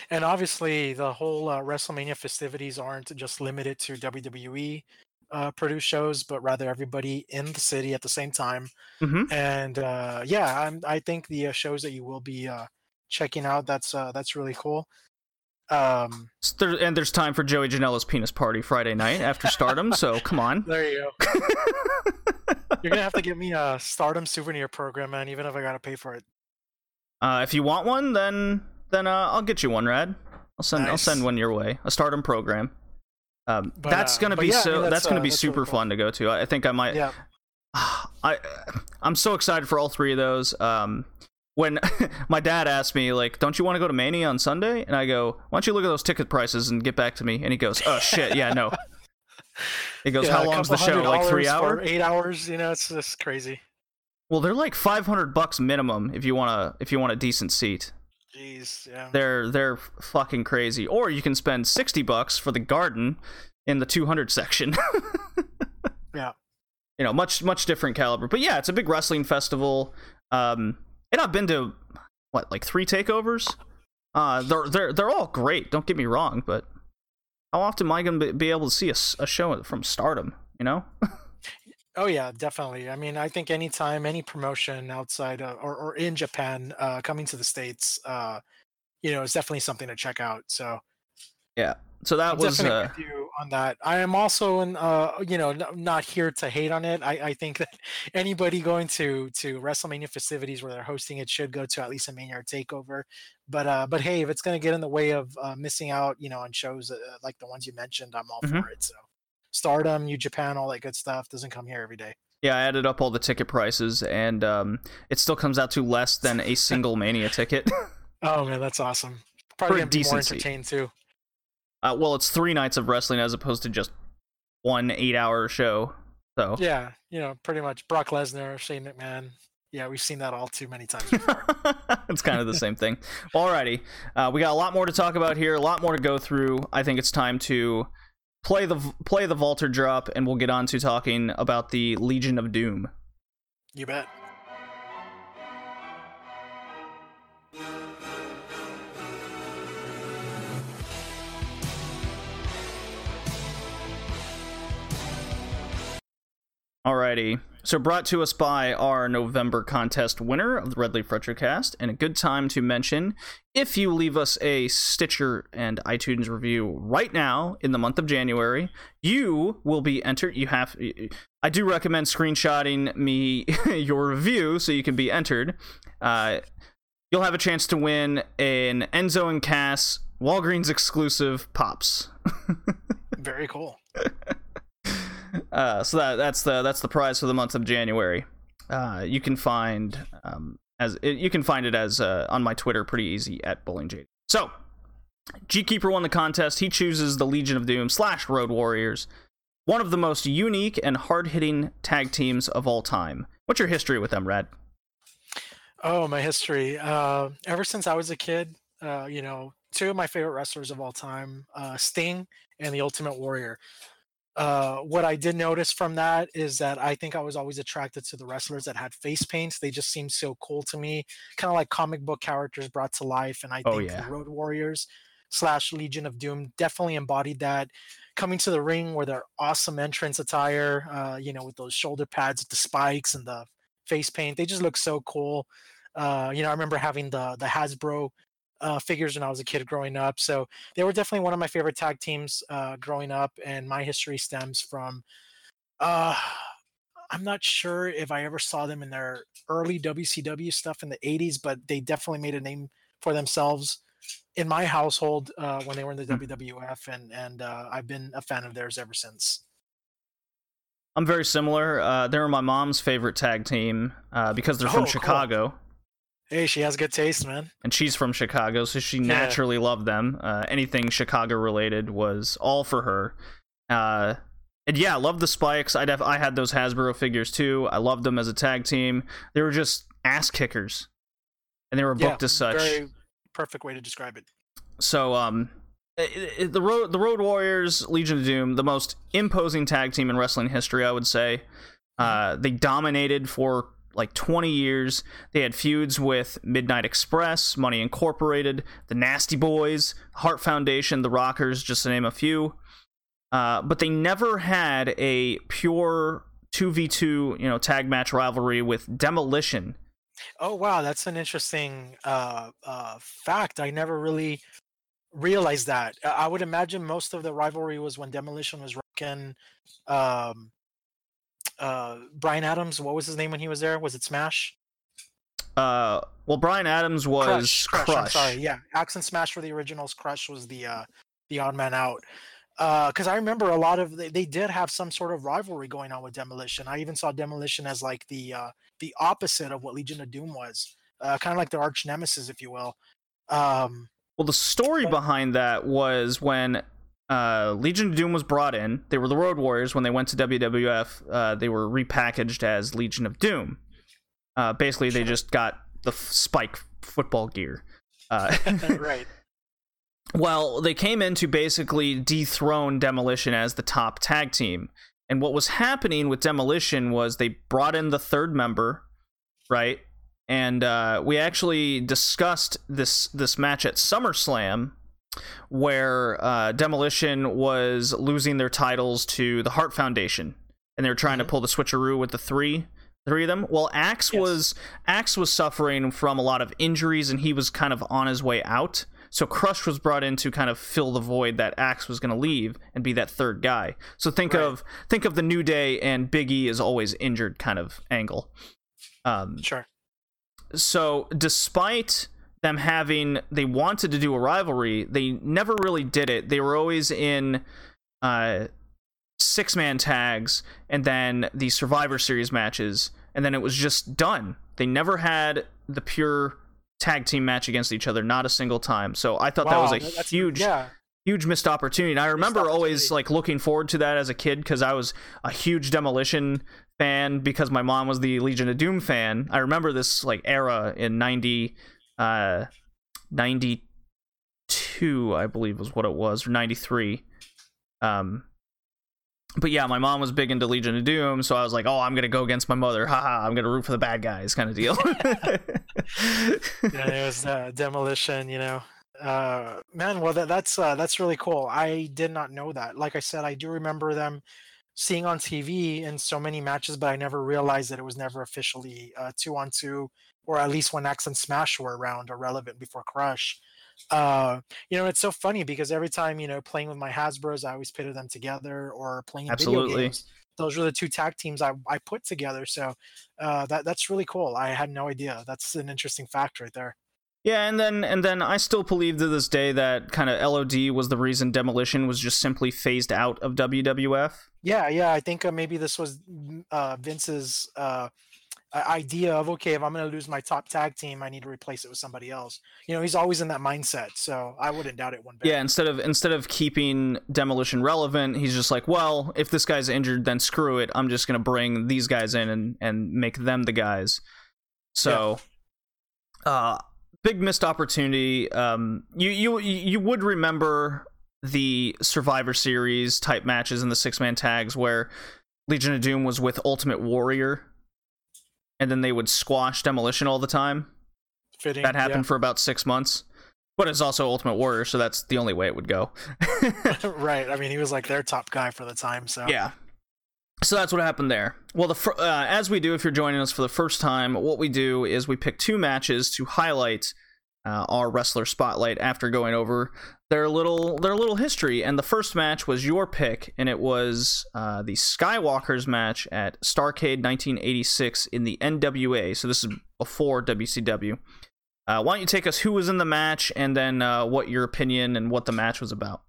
And obviously, the whole uh, WrestleMania festivities aren't just limited to WWE uh, produced shows, but rather everybody in the city at the same time. Mhm. And uh, yeah, I'm, I think the uh, shows that you will be uh, checking out that's uh, that's really cool. Um, there- and there's time for Joey Janela's penis party Friday night after Stardom. so come on. there you go. You're gonna have to get me a Stardom souvenir program, man. Even if I gotta pay for it. Uh, if you want one, then then uh, I'll get you one, Rad. I'll send I'll send one your way. A Stardom program. Um, But, that's uh, gonna be yeah, I so. mean, that's, that's, gonna uh, be that's really super cool. fun to go to. I I think I might. Yeah. I I'm so excited for all three of those. Um, when my dad asked me like, "Don't you want to go to Mania on Sunday?" and I go, "Why don't you look at those ticket prices and get back to me?" and he goes, "Oh shit, yeah, no." He goes, Yeah, "How long's the show? Like three hours?" Eight hours. You know, it's just crazy. Well, they're like 500 bucks minimum if you want to if you want a decent seat. Jeez. Yeah. They're they're fucking crazy. Or you can spend 60 bucks for the garden in the 200 section. Yeah. you know, much much different caliber. But yeah, it's a big wrestling festival. Um, and I've been to what like three takeovers. Uh, they're they're they're all great. Don't get me wrong, but how often am I gonna be- be able to see a, a show from Stardom? You know? Oh yeah, definitely. I mean, I think anytime any promotion outside uh, or or in Japan uh, coming to the states, uh, you know, it's definitely something to check out. So yeah, So that I'm was uh, on that. I am also, in, uh, you know, n- not here to hate on it. I, I think that anybody going to to WrestleMania festivities where they're hosting it should go to at least a Mania or Takeover. But uh, but hey, if it's going to get in the way of uh, missing out, you know, on shows uh, like the ones you mentioned, I'm all Mhm. for it. So Stardom, New Japan, all that good stuff doesn't come here every day. Yeah, I added up all the ticket prices, and um, it still comes out to less than a single Mania ticket. Oh man, that's awesome. Probably gonna be more entertained too. Uh, well, it's three nights of wrestling as opposed to just one eight-hour show. So Yeah, you know, pretty much Brock Lesnar, Shane McMahon. Yeah, we've seen that all too many times before. it's kind of the same thing. Alrighty, uh, we got a lot more to talk about here, a lot more to go through. I think it's time to play the play the Vaulter drop, and we'll get on to talking about the Legion of Doom. you bet. Alrighty. So brought to us by our November contest winner of the Red Leaf Retrocast, and a good time to mention if you leave us a Stitcher and iTunes review right now in the month of January, you will be entered. You have I do recommend screenshotting me your review so you can be entered. Uh, you'll have a chance to win an Enzo and Cass Walgreens exclusive pops. Very cool. Uh, so that that's the that's the prize for the month of January. Uh, you can find um, as it, you can find it as uh, on my Twitter pretty easy at Bowling Jade. So G Keeper won the contest. He chooses the Legion of Doom slash Road Warriors, one of the most unique and hard hitting tag teams of all time. What's your history with them, Rad? Oh, my history. Uh, ever since I was a kid, uh, you know, two of my favorite wrestlers of all time, uh, Sting and the Ultimate Warrior. Uh, what I did notice from that is that I think I was always attracted to the wrestlers that had face paints. They just seemed so cool to me, kind of like comic book characters brought to life. And I Oh, think yeah. the Road Warriors slash Legion of Doom definitely embodied that. Coming to the ring with their awesome entrance attire, uh, you know, with those shoulder pads, with the spikes and the face paint, they just look so cool. Uh, you know, I remember having the the Hasbro uh, figures when I was a kid growing up. So they were definitely one of my favorite tag teams uh, growing up, and my history stems from. Uh, I'm not sure if I ever saw them in their early WCW stuff in the 80s, but they definitely made a name for themselves in my household uh, when they were in the Hmm. WWF, and and uh, I've been a fan of theirs ever since. I'm very similar. Uh, they're my mom's favorite tag team uh, because they're Oh, from cool. Hey, she has good taste, man. and she's from Chicago, so she Yeah. naturally loved them. Uh, anything Chicago related was all for her. Uh, and yeah, I love the spikes. I def- I had those Hasbro figures too. I loved them as a tag team. They were just ass kickers, and they were booked yeah, as such. Very perfect way to describe it. So um, the road the Road Warriors, Legion of Doom, the most imposing tag team in wrestling history, I would say. Uh, they dominated for like 20 years. They had feuds with Midnight Express, Money Incorporated, the Nasty Boys, Heart Foundation, the Rockers, just to name a few. Uh, but they never had a pure 2v2, you know, tag match rivalry with Demolition. Oh wow, that's an interesting uh, uh, fact. I never really realized that. I would imagine most of the rivalry was when Demolition was rocking um, uh, Brian Adams. What was his name when he was there? Was it Smash? Uh, well, Brian Adams was Crush. Crush. I'm sorry. Yeah, Axe and Smash were the originals. Crush was the uh, the odd man out. Because I remember a lot of they, they did have some sort of rivalry going on with Demolition. I even saw Demolition as like the uh, the opposite of what Legion of Doom was, uh, kind of like their arch nemesis, if you will. Um, Well, the story But- behind that was when uh, Legion of Doom was brought in. They were the Road Warriors. When they went to WWF, uh, they were repackaged as Legion of Doom. Uh, basically, they just got the f- spike football gear. Uh, right. well, they came in to basically dethrone Demolition as the top tag team. And what was happening with Demolition was they brought in the third member, right? And uh, we actually discussed this this match at SummerSlam, where uh, Demolition was losing their titles to the Hart Foundation, and they were trying to Mhm. pull the switcheroo with the three three of them. Well, Axe Yes. was Axe was suffering from a lot of injuries, and he was kind of on his way out. So Crush was brought in to kind of fill the void that Axe was going to leave and be that third guy. So think Right. of think of the New Day and Big E is always injured kind of angle. Um, Sure. so despite them having they wanted to do a rivalry they never really did it they were always in uh six man tags and then the survivor series matches and then it was just done they never had the pure tag team match against each other not a single time so i thought that was a huge Yeah. huge missed opportunity. And I remember always like looking forward to that as a kid because I was a huge Demolition fan because my mom was the Legion of Doom fan. I remember this like era in 90 uh 92 I believe was what it was or 93. Um but yeah, my mom was big into Legion of Doom, so I was like, "Oh, I'm gonna go against my mother. Haha, I'm gonna root for the bad guys," kind of deal. yeah, it was uh, demolition. You know, uh, man. Well, that, that's uh, that's really cool. I did not know that. Like I said, I do remember them seeing on TV in so many matches, but I never realized that it was never officially uh, two on two, or at least when Axe and Smash were around or relevant before Crush. Uh, you know, it's so funny because every time you know playing with my Hasbro's, I always pitted them together, or playing in video Absolutely. games. Those were the two tag teams I, I put together. So uh, that that's really cool. I had no idea. That's an interesting fact right there. Yeah, and then and then I still believe to this day that kind of LOD was the reason Demolition was just simply phased out of WWF. Yeah, yeah. I think uh, maybe this was mm, uh, Vince's uh, idea of okay, if I'm going to lose my top tag team, I need to replace it with somebody else. You know, he's always in that mindset, so I wouldn't doubt it one bit. Yeah, instead of instead of keeping Demolition relevant, he's just like, well, if this guy's injured, then screw it. I'm just gonna bring these guys in and and make them the guys. So, uh, big missed opportunity. Um, you you you would remember the Survivor Series type matches and the six man tags where Legion of Doom was with Ultimate Warrior, and then they would squash Demolition all the time. Fitting. That happened yeah. for about six months. But it's also Ultimate Warrior, so that's the only way it would go. right. I mean, he was like their top guy for the time. So yeah. So that's what happened there. Well, the fir- uh, as we do if you're joining us for the first time, what we do is we pick two matches to highlight uh, our wrestler spotlight after going over their little their little history. And the first match was your pick, and it was uh, the Skywalkers match at Starcade 1986 in the NWA. So this is before WCW. Uh, why don't you take us who was in the match, and then uh, what your opinion and what the match was about?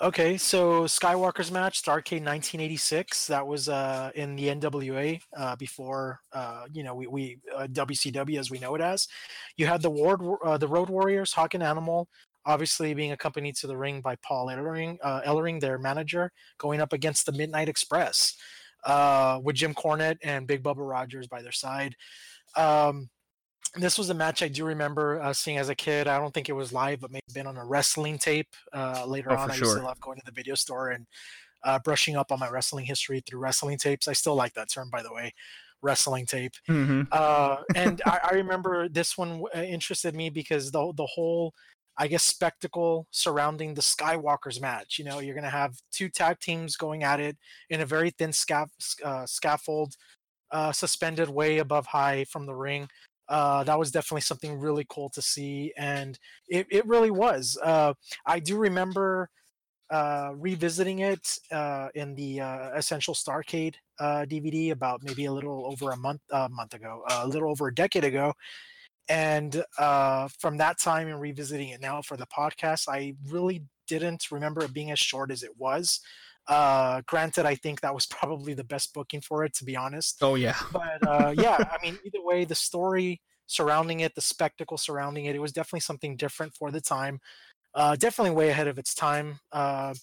Okay, so Skywalker's match, Starcade 1986. That was uh, in the NWA uh, before uh, you know we, we uh, WCW as we know it as. You had the Ward, uh, the Road Warriors, Hawk and Animal, obviously being accompanied to the ring by Paul Ellering, uh, Ellering, their manager, going up against the Midnight Express uh, with Jim Cornette and Big Bubba Rogers by their side. Um, this was a match I do remember uh, seeing as a kid. I don't think it was live, but maybe been on a wrestling tape uh, later Oh, on. I used to love going to the video store and uh, brushing up on my wrestling history through wrestling tapes. I still like that term, by the way, wrestling tape. Mm-hmm. Uh, and I, I remember this one uh, interested me because the the whole, I guess, spectacle surrounding the Skywalker's match. You know, you're gonna have two tag teams going at it in a very thin scaff, uh, scaffold, uh, suspended way above high from the ring. Uh, that was definitely something really cool to see, and it, it really was. Uh, I do remember uh, revisiting it uh, in the uh, Essential Starcade uh, DVD about maybe a little over a month a month ago, a little over a decade ago. And uh, from that time and revisiting it now for the podcast, I really didn't remember it being as short as it was. Uh, granted, I think that was probably the best booking for it, to be honest. Oh yeah. But uh, yeah, I mean, either way, the story surrounding it, the spectacle surrounding it, it was definitely something different for the time. Uh, definitely way ahead of its time. Uh,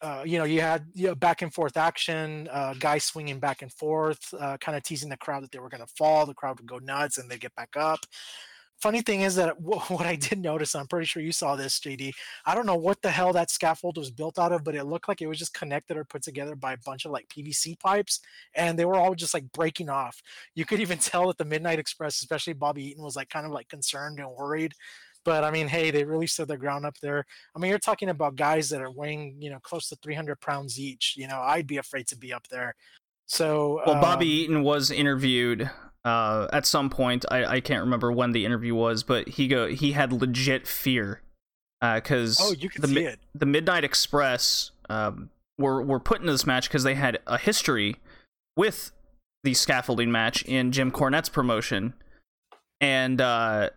uh, you know, you had you know, back and forth action, uh, guys swinging back and forth, uh, kind of teasing the crowd that they were going to fall. The crowd would go nuts and they'd get back up. Funny thing is that what I did notice, I'm pretty sure you saw this, JD. I don't know what the hell that scaffold was built out of, but it looked like it was just connected or put together by a bunch of like PVC pipes, and they were all just like breaking off. You could even tell that the Midnight Express, especially Bobby Eaton, was like kind of like concerned and worried. But I mean, hey, they really stood their ground up there. I mean, you're talking about guys that are weighing, you know, close to 300 pounds each. You know, I'd be afraid to be up there. So, Well, Bobby um, Eaton was interviewed uh, at some point. I, I can't remember when the interview was, but he go he had legit fear because oh, the Mi- the Midnight Express um, were were put into this match because they had a history with the scaffolding match in Jim Cornette's promotion, and uh,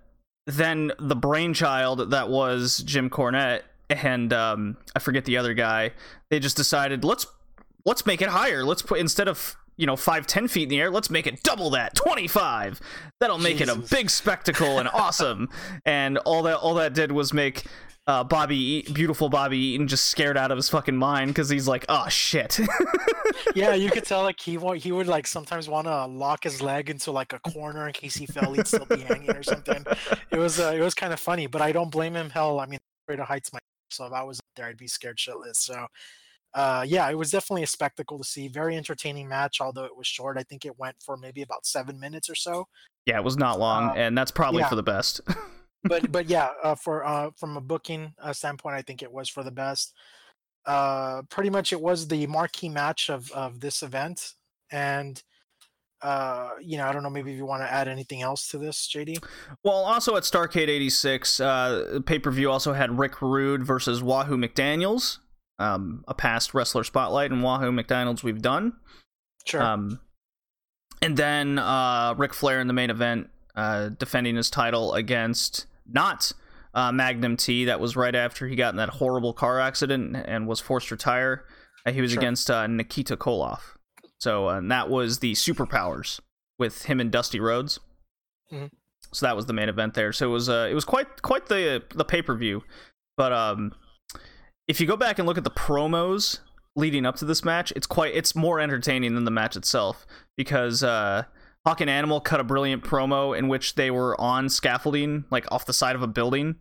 then the brainchild that was Jim Cornette and um, I forget the other guy. They just decided let's let's make it higher. Let's put instead of you know five ten feet in the air, let's make it double that, twenty five. That'll make it a big spectacle and awesome. And all that all that did was make uh, Bobby, E- beautiful Bobby Eaton, just scared out of his fucking mind because he's like, oh shit. yeah, you could tell like he wa- he would like sometimes want to lock his leg into like a corner in case he fell, he'd still be hanging or something. It was uh, it was kind of funny, but I don't blame him. Hell, I mean, afraid of heights myself, so if I was up there, I'd be scared shitless. So, uh, yeah, it was definitely a spectacle to see. Very entertaining match, although it was short. I think it went for maybe about seven minutes or so. yeah, it was not long, Uh, and that's probably yeah. for the best. But but yeah, uh, for uh, from a booking uh, standpoint, I think it was for the best. uh, pretty much it was the marquee match of of this event, and uh, you know, I don't know, maybe if you want to add anything else to this, JD. Well, also at Starcade '86, uh, pay per view also had Rick Rude versus Wahoo McDaniel's, um, a past wrestler spotlight, and Wahoo McDaniel's we've done. Sure. Um, and then uh, Ric Flair in the main event, uh, defending his title against not uh, Magnum T. That was right after he got in that horrible car accident and was forced to retire. Uh, he was Sure. against uh, Nikita Koloff. So uh, and that was the Superpowers with him and Dusty Rhodes. Mhm. So that was the main event there. So it was uh, it was quite quite the the pay per view. But um, if you go back and look at the promos leading up to this match, it's quite it's more entertaining than the match itself because uh, Hawk and Animal cut a brilliant promo in which they were on scaffolding, like off the side of a building,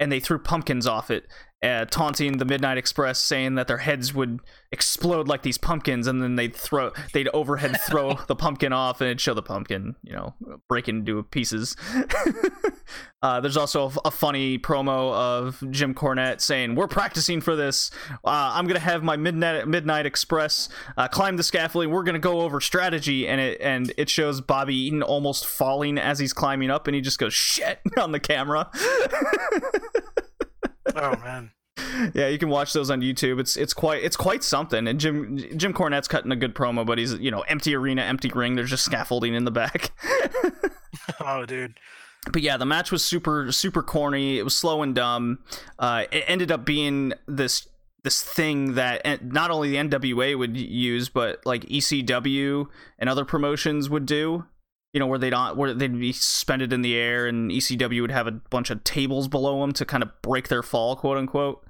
and they threw pumpkins off it, uh, taunting the Midnight Express, saying that their heads would explode like these pumpkins, and then they'd throw they'd overhead throw the pumpkin off, and it'd show the pumpkin, you know, breaking into pieces. uh, there's also a, a funny promo of Jim Cornette saying, "We're practicing for this. Uh, I'm gonna have my Midnight Midnight Express uh, climb the scaffolding. We're gonna go over strategy." And it and it shows Bobby Eaton almost falling as he's climbing up, and he just goes "shit" on the camera. Oh man. yeah, you can watch those on YouTube. It's it's quite it's quite something. And Jim Jim Cornette's cutting a good promo, but he's you know empty arena, empty ring. There's just scaffolding in the back. Oh, dude. but yeah, the match was super super corny. It was slow and dumb. Uh, it ended up being this this thing that eh, not only the NWA would use, but like ECW and other promotions would do. You know, where they'd not where they'd be suspended in the air, and ECW would have a bunch of tables below them to kind of break their fall, quote unquote.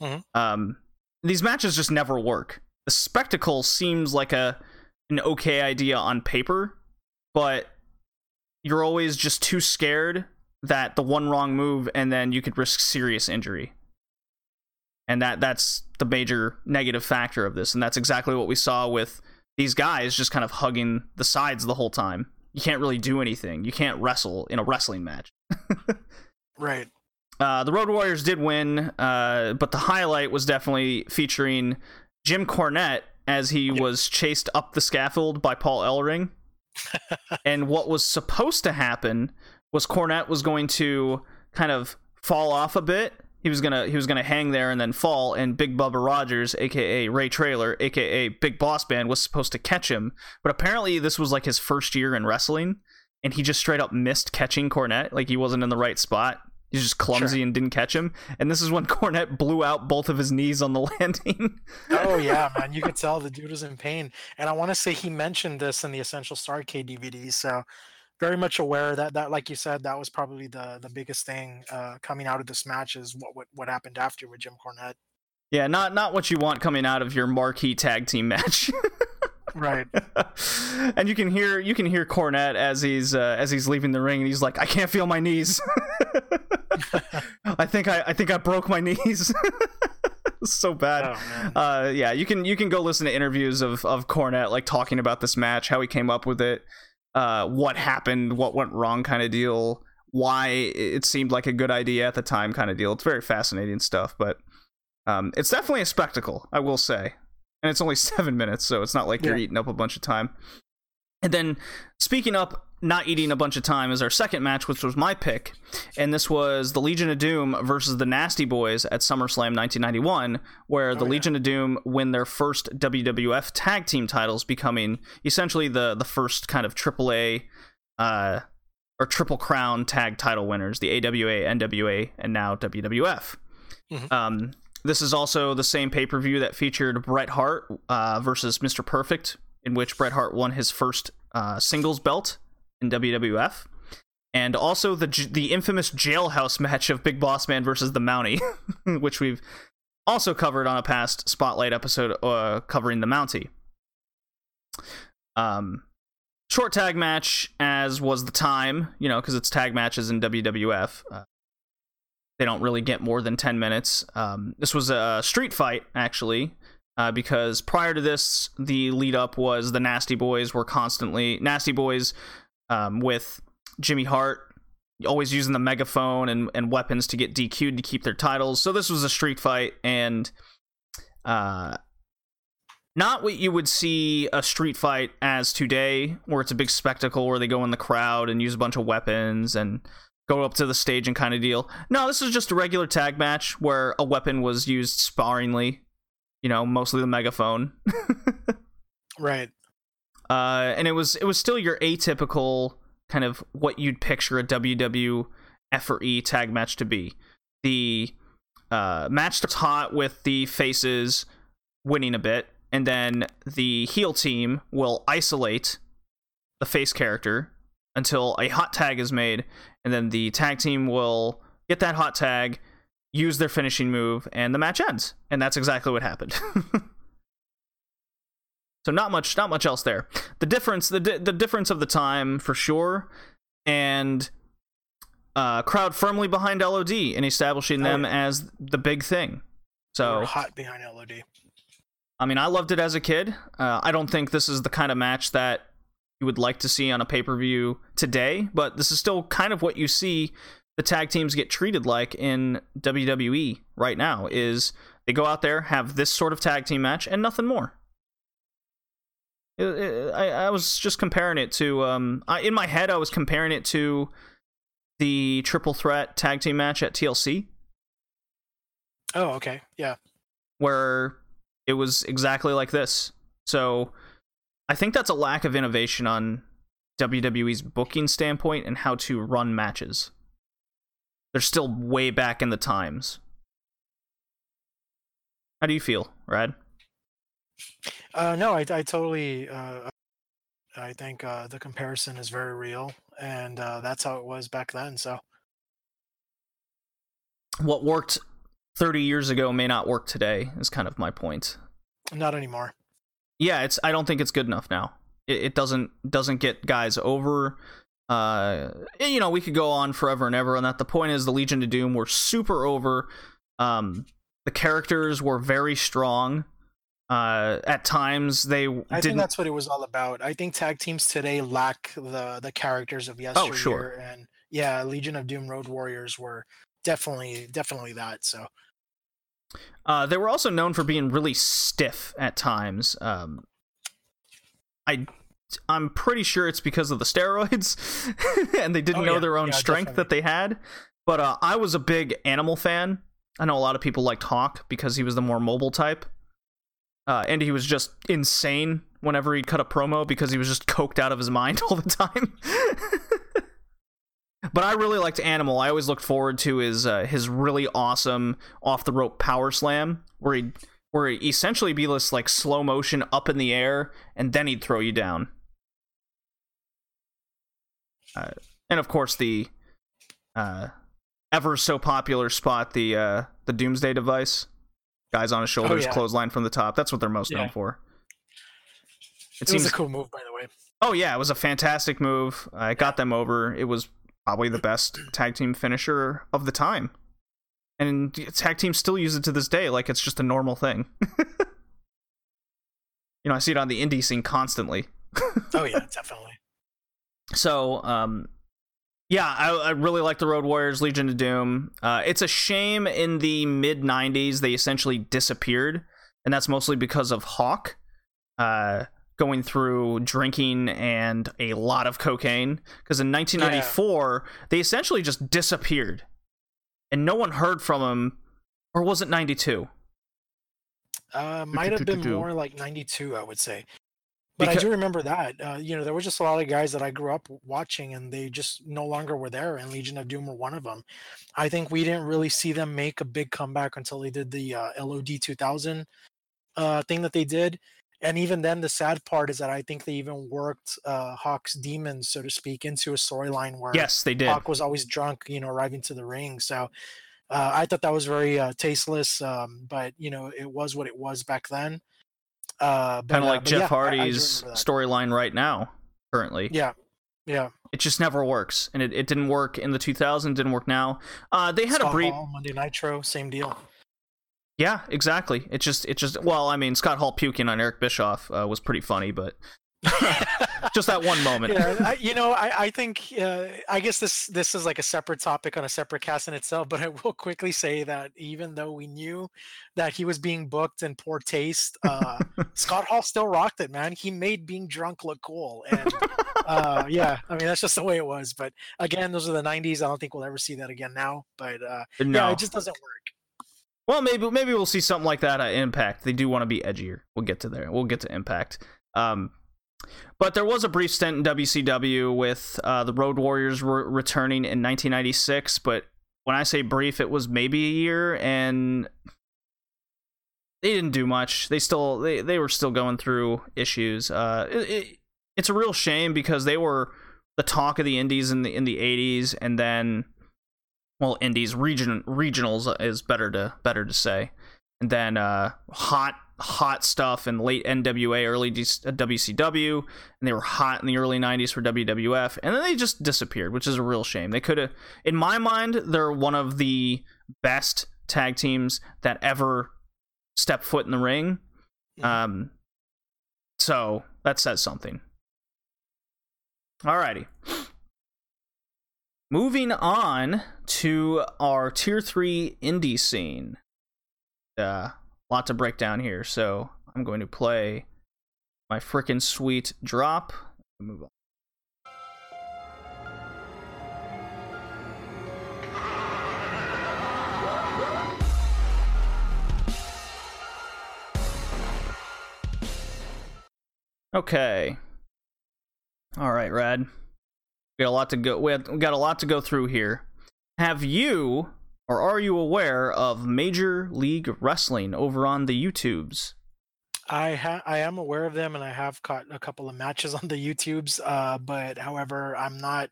Mhm. Um, these matches just never work. The spectacle seems like a an okay idea on paper, but you're always just too scared that the one wrong move and then you could risk serious injury. And that that's the major negative factor of this and that's exactly what we saw with these guys just kind of hugging the sides the whole time. You can't really do anything. You can't wrestle in a wrestling match. Right. Uh, the Road Warriors did win, uh, but the highlight was definitely featuring Jim Cornette as he Yeah. was chased up the scaffold by Paul Ellering. and what was supposed to happen was Cornette was going to kind of fall off a bit. He was gonna he was gonna hang there and then fall, and Big Bubba Rogers, aka Ray Traylor, aka Big Boss Man, was supposed to catch him. But apparently this was like his first year in wrestling, and he just straight up missed catching Cornette. Like he wasn't in the right spot. He's just clumsy Sure. and didn't catch him. And this is when Cornette blew out both of his knees on the landing. Oh yeah, man. You could tell the dude was in pain. And I want to say he mentioned this in the Essential Starcade DVD. So very much aware that that, like you said, that was probably the the biggest thing uh, coming out of this match is what what, what happened after with Jim Cornette. yeah, not not what you want coming out of your marquee tag team match. Right. and you can hear you can hear Cornette as he's uh, as he's leaving the ring, and he's like, "I can't feel my knees. I think I I think I broke my knees. So bad." Oh. Uh, yeah, you can you can go listen to interviews of of Cornette like talking about this match, how he came up with it, uh, what happened, what went wrong, kind of deal, why it seemed like a good idea at the time, kind of deal. It's very fascinating stuff, but um, it's definitely a spectacle, I will say, and it's only seven minutes, so it's not like you're eating up a bunch of time. And then, speaking up, not eating a bunch of time is our second match, which was my pick, and this was the Legion of Doom versus the Nasty Boys at SummerSlam 1991, where the Oh, yeah. Legion of Doom win their first WWF Tag Team titles, becoming essentially the the first kind of AAA uh, or Triple Crown Tag Title winners, the AWA, NWA, and now WWF. Mhm. Um, this is also the same pay per view that featured Bret Hart uh, versus Mr. Perfect, in which Bret Hart won his first uh, singles belt in WWF, and also the the infamous jailhouse match of Big Boss Man versus the Mountie, which we've also covered on a past Spotlight episode uh, covering the Mountie. Um, short tag match, as was the time, you know, because it's tag matches in WWF. Uh, they don't really get more than 10 minutes. Um, this was a street fight, actually, uh, because prior to this, the lead up was the Nasty Boys were constantly Nasty Boys um, with Jimmy Hart always using the megaphone and, and weapons to get DQ'd to keep their titles. So this was a street fight, and uh, not what you would see a street fight as today, where it's a big spectacle where they go in the crowd and use a bunch of weapons and go up to the stage and kind of deal. No, this is just a regular tag match where a weapon was used sparingly. You know, mostly the megaphone. right. Uh, and it was it was still your atypical kind of what you'd picture a WWF or E tag match to be. The uh, match starts hot with the faces winning a bit, and then the heel team will isolate the face character until a hot tag is made, and then the tag team will get that hot tag, use their finishing move, and the match ends. And that's exactly what happened. so not much, not much else there. The difference, the di- the difference of the time for sure, and uh, crowd firmly behind LOD and establishing Oh, them yeah. as the big thing. So were hot behind LOD. I mean, I loved it as a kid. Uh, I don't think this is the kind of match that you would like to see on a pay per view today, but this is still kind of what you see the tag teams get treated like in WWE right now. Is they go out there, have this sort of tag team match, and nothing more. It- it- I, I was just comparing it to, um, I, in my head, I was comparing it to the triple threat tag team match at TLC Oh, okay. Yeah. where it was exactly like this. So I think that's a lack of innovation on WWE's booking standpoint and how to run matches. They're still way back in the times. How do you feel, Rad? Uh, no, I, I totally. Uh, I think uh, the comparison is very real, and uh, that's how it was back then. So What worked 30 years ago may not work today, is kind of my point. not anymore. yeah it's i don't think it's good enough now it, it doesn't doesn't get guys over uh you know we could go on forever and ever on that the point is the legion of doom were super over um the characters were very strong uh at times they I think that's what it was all about. I think tag teams today lack the the characters of yesteryear, Oh, sure. and yeah, Legion of Doom Road Warriors were definitely definitely that. So Uh, they were also known for being really stiff at times. Um, I, I'm pretty sure it's because of the steroids, and they didn't Oh, know yeah. their own Yeah, strength that they had. But uh, I was a big Animal fan. I know a lot of people liked Hawk because he was the more mobile type, uh, and he was just insane whenever he'd cut a promo because he was just coked out of his mind all the time. But I really liked Animal. I always looked forward to his uh, his really awesome off the rope power slam, where he where he essentially be this like slow motion up in the air, and then he'd throw you down. Uh, and of course the uh, ever so popular spot, the uh, the Doomsday device, guys on his shoulders, yeah. clothesline from the top. That's what they're most known for. It, it, seems was a cool move, by the way. Oh yeah, it was a fantastic move. Uh, it got them over. It was probably the best tag team finisher of the time, and tag teams still use it to this day. Like it's just a normal thing. you know, I see it on the indie scene constantly. Oh yeah, definitely. So, um, yeah, I, I really like the Road Warriors, Legion of Doom. Uh, it's a shame in the mid '90s they essentially disappeared, and that's mostly because of Hawk. Uh, going through drinking and a lot of cocaine because in 1994 they essentially just disappeared and no one heard from him or was it 92 Uh, might have been more like '92, I would say. But I do remember that. Uh, you know, there was just a lot of guys that I grew up watching, and they just no longer were there. And Legion of Doom were one of them. I think we didn't really see them make a big comeback until they did the uh, LOD 2000 uh, thing that they did. And even then, the sad part is that I think they even worked uh, Hawk's demons, so to speak, into a storyline where yes they did Hawk was always drunk, you know, arriving to the ring. So uh, I thought that was very uh, tasteless, um, but you know, it was what it was back then. Uh, kind of uh, like jeff yeah, I- I do hardy's storyline right now currently Yeah, yeah. it just never works and it, it didn't work in the 2000s didn't work now uh they had Scott a brief Hall, Monday Nitro, same deal. Yeah, exactly. It just, it just. Well, I mean, Scott Hall puking on Eric Bischoff uh, was pretty funny, but Just that one moment. yeah, I, you know, I, I think uh, I guess this this is like a separate topic on a separate cast in itself. But I will quickly say that even though we knew that he was being booked in poor taste, uh, Scott Hall still rocked it, man. He made being drunk look cool, and uh, yeah, I mean that's just the way it was. But again, those are the '90s. I don't think we'll ever see that again now. But uh, no. yeah, it just doesn't work. Well, maybe maybe we'll see something like that at Impact. They do want to be edgier. We'll get to there. We'll get to Impact. Um, but there was a brief stint in WCW with uh, the Road Warriors re- returning in 1996. But when I say brief, it was maybe a year, and they didn't do much. They still they, they were still going through issues. Uh, it, it, it's a real shame because they were the talk of the indies in the in the 80s, and then well, indies region regionals is better to better to say, and then uh, hot hot stuff in late NWA, early WCW, and they were hot in the early 90s for WWF, and then they just disappeared, which is a real shame. They could have, in my mind, they're one of the best tag teams that ever stepped foot in the ring. Um, so that says something. Alrighty. Moving on to our tier three indie scene. Uh, lot to break down here, so I'm going to play my freaking sweet drop. Move on. Okay. All right, Rad. We got a lot to go. We, have, we got a lot to go through here. Have you or are you aware of Major League Wrestling over on the YouTubes? I ha- I am aware of them, and I have caught a couple of matches on the YouTubes. Uh, but however, I'm not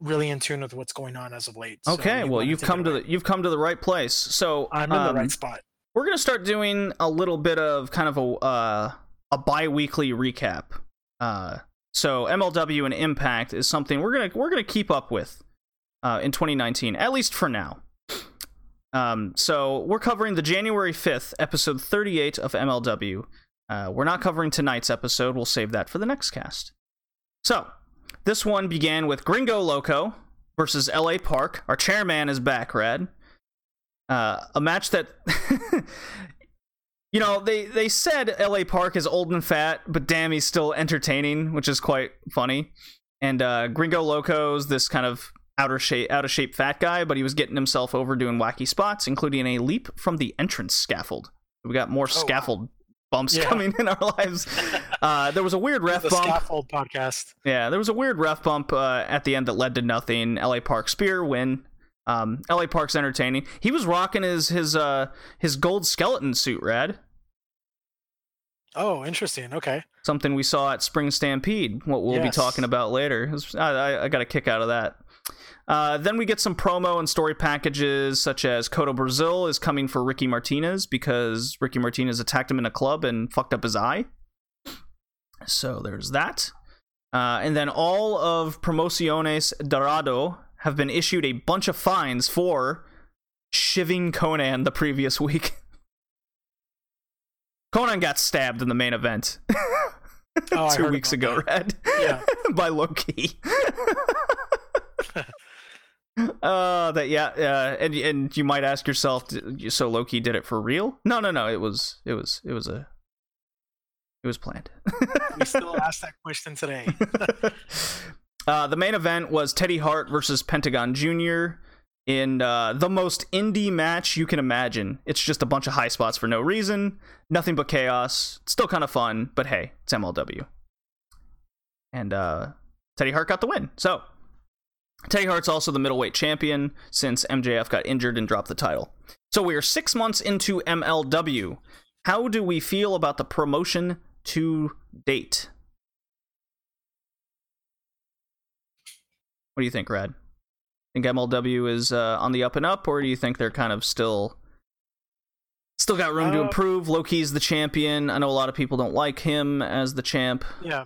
really in tune with what's going on as of late. So okay, well you've come to the you've come to the right place. So I'm in um, the right spot. We're gonna start doing a little bit of kind of a uh, a bi-weekly recap. Uh, so MLW and Impact is something we're gonna we're gonna keep up with uh, in 2019, at least for now. Um, so we're covering the January 5th, episode 38 of MLW. Uh, we're not covering tonight's episode. We'll save that for the next cast. So this one began with Gringo Loco versus LA Park. Our chairman is back, Rad. Uh, a match that, you know, they, they said LA Park is old and fat, but damn, he's still entertaining, which is quite funny. And uh, Gringo Loco's this kind of outer shape, out of shape fat guy, but he was getting himself over doing wacky spots, including a leap from the entrance scaffold. We got more oh, scaffold wow. bumps yeah. coming in our lives. Uh, there was a weird ref the bump. Scaffold podcast. Yeah, there was a weird ref bump uh, at the end that led to nothing. LA Park spear win. Um, LA Park's entertaining. He was rocking his his uh his gold skeleton suit, Rad. Oh, interesting. Okay. Something we saw at Spring Stampede. What we'll yes. be talking about later. I, I, I got a kick out of that. Uh, then we get some promo and story packages, such as Kotto Brazil is coming for Ricky Martinez because Ricky Martinez attacked him in a club and fucked up his eye. So there's that. Uh, and then all of Promociones Dorado have been issued a bunch of fines for shiving Konnan the previous week. Konnan got stabbed in the main event oh, two weeks ago, that. Red. Yeah. by Low Ki uh that yeah uh and and you might ask yourself so low ki did it for real no no no it was it was it was a it was planned we still ask that question today uh the main event was teddy hart versus pentagon jr in uh, the most indie match you can imagine. It's just a bunch of high spots for no reason, nothing but chaos. It's still kind of fun, but hey, it's MLW. And uh, Teddy Hart got the win. So Teddy Hart's also the middleweight champion since MJF got injured and dropped the title. So we are six months into MLW. How do we feel about the promotion to date? What do you think, Rad? Think MLW is uh, on the up and up, or do you think they're kind of still still got room uh, to improve? Low Ki's the champion. I know a lot of people don't like him as the champ. Yeah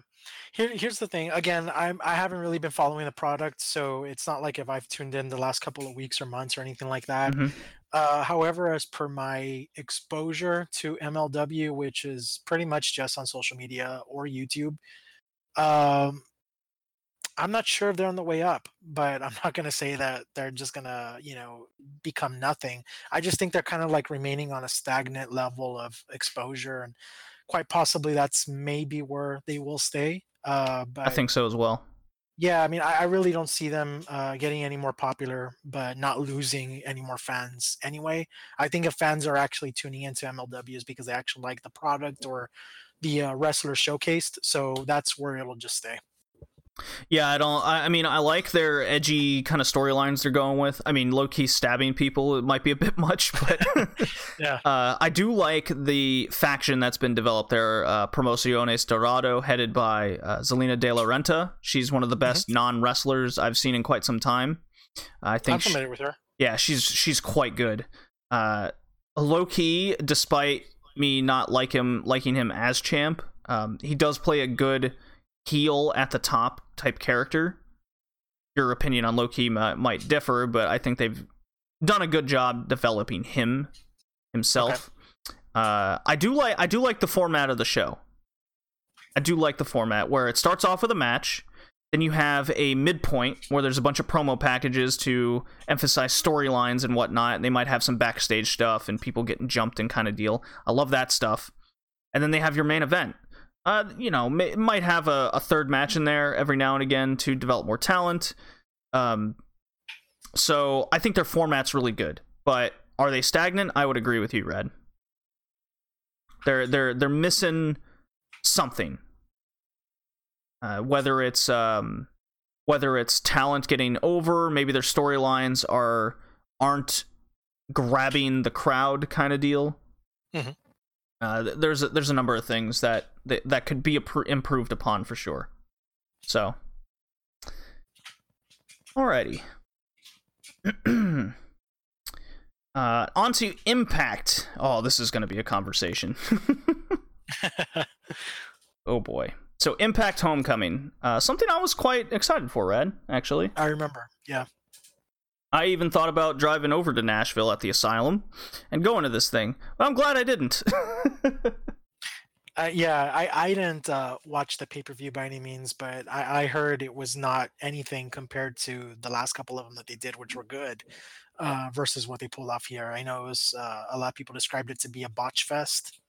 here, here's the thing. Again, I'm I haven't really been following the product, so it's not like if I've tuned in the last couple of weeks or months or anything like that. Mm-hmm. Uh, however, as per my exposure to MLW, which is pretty much just on social media or YouTube, Um, I'm not sure if they're on the way up, but I'm not going to say that they're just going to, you know, become nothing. I just think they're kind of like remaining on a stagnant level of exposure, and quite possibly that's maybe where they will stay. Uh, but I think so as well. Yeah, I mean, I, I really don't see them uh, getting any more popular, but not losing any more fans anyway. I think if fans are actually tuning into MLWs because they actually like the product or the uh, wrestler showcased, so that's where it'll just stay. Yeah, I don't. I, I mean, I like their edgy kind of storylines they're going with. I mean, low key stabbing people it might be a bit much, but Yeah. uh, I do like the faction that's been developed there. Uh, Promociones Dorado, headed by uh, Salina de la Renta. She's one of the best non wrestlers I've seen in quite some time. I think I'm think, she- familiar with her. yeah, she's she's quite good. Uh, Low Ki, despite me not like him liking him as champ, um, he does play a good heel at the top type character. Your opinion on Low Ki might, might differ, but I think they've done a good job developing him himself. Uh, I do like I do like the format of the show. I do like the format where it starts off with a match, then you have a midpoint where there's a bunch of promo packages to emphasize storylines and whatnot. They might have some backstage stuff and people getting jumped and kind of deal. I love that stuff. And then they have your main event. Uh, you know, may, might have a, a third match in there every now and again to develop more talent. Um, so I think their format's really good. But are they stagnant? I would agree with you, Red. They're they're they're missing something. Uh, whether it's um, whether it's talent getting over, maybe their storylines are aren't grabbing the crowd kind of deal. Mhm. Uh, there's a, there's a number of things that that, that could be improved upon for sure. So, alrighty. uh, on to Impact. Oh, this is going to be a conversation. oh boy. So Impact Homecoming, uh, something I was quite excited for, Red. Actually, I remember. Yeah. I even thought about driving over to Nashville at the asylum and going to this thing, but I'm glad I didn't. Uh, yeah, I, I didn't uh, watch the pay per view by any means, but I, I heard it was not anything compared to the last couple of them that they did, which were good, uh, versus what they pulled off here. I know it was uh, a lot of people described it to be a botch fest.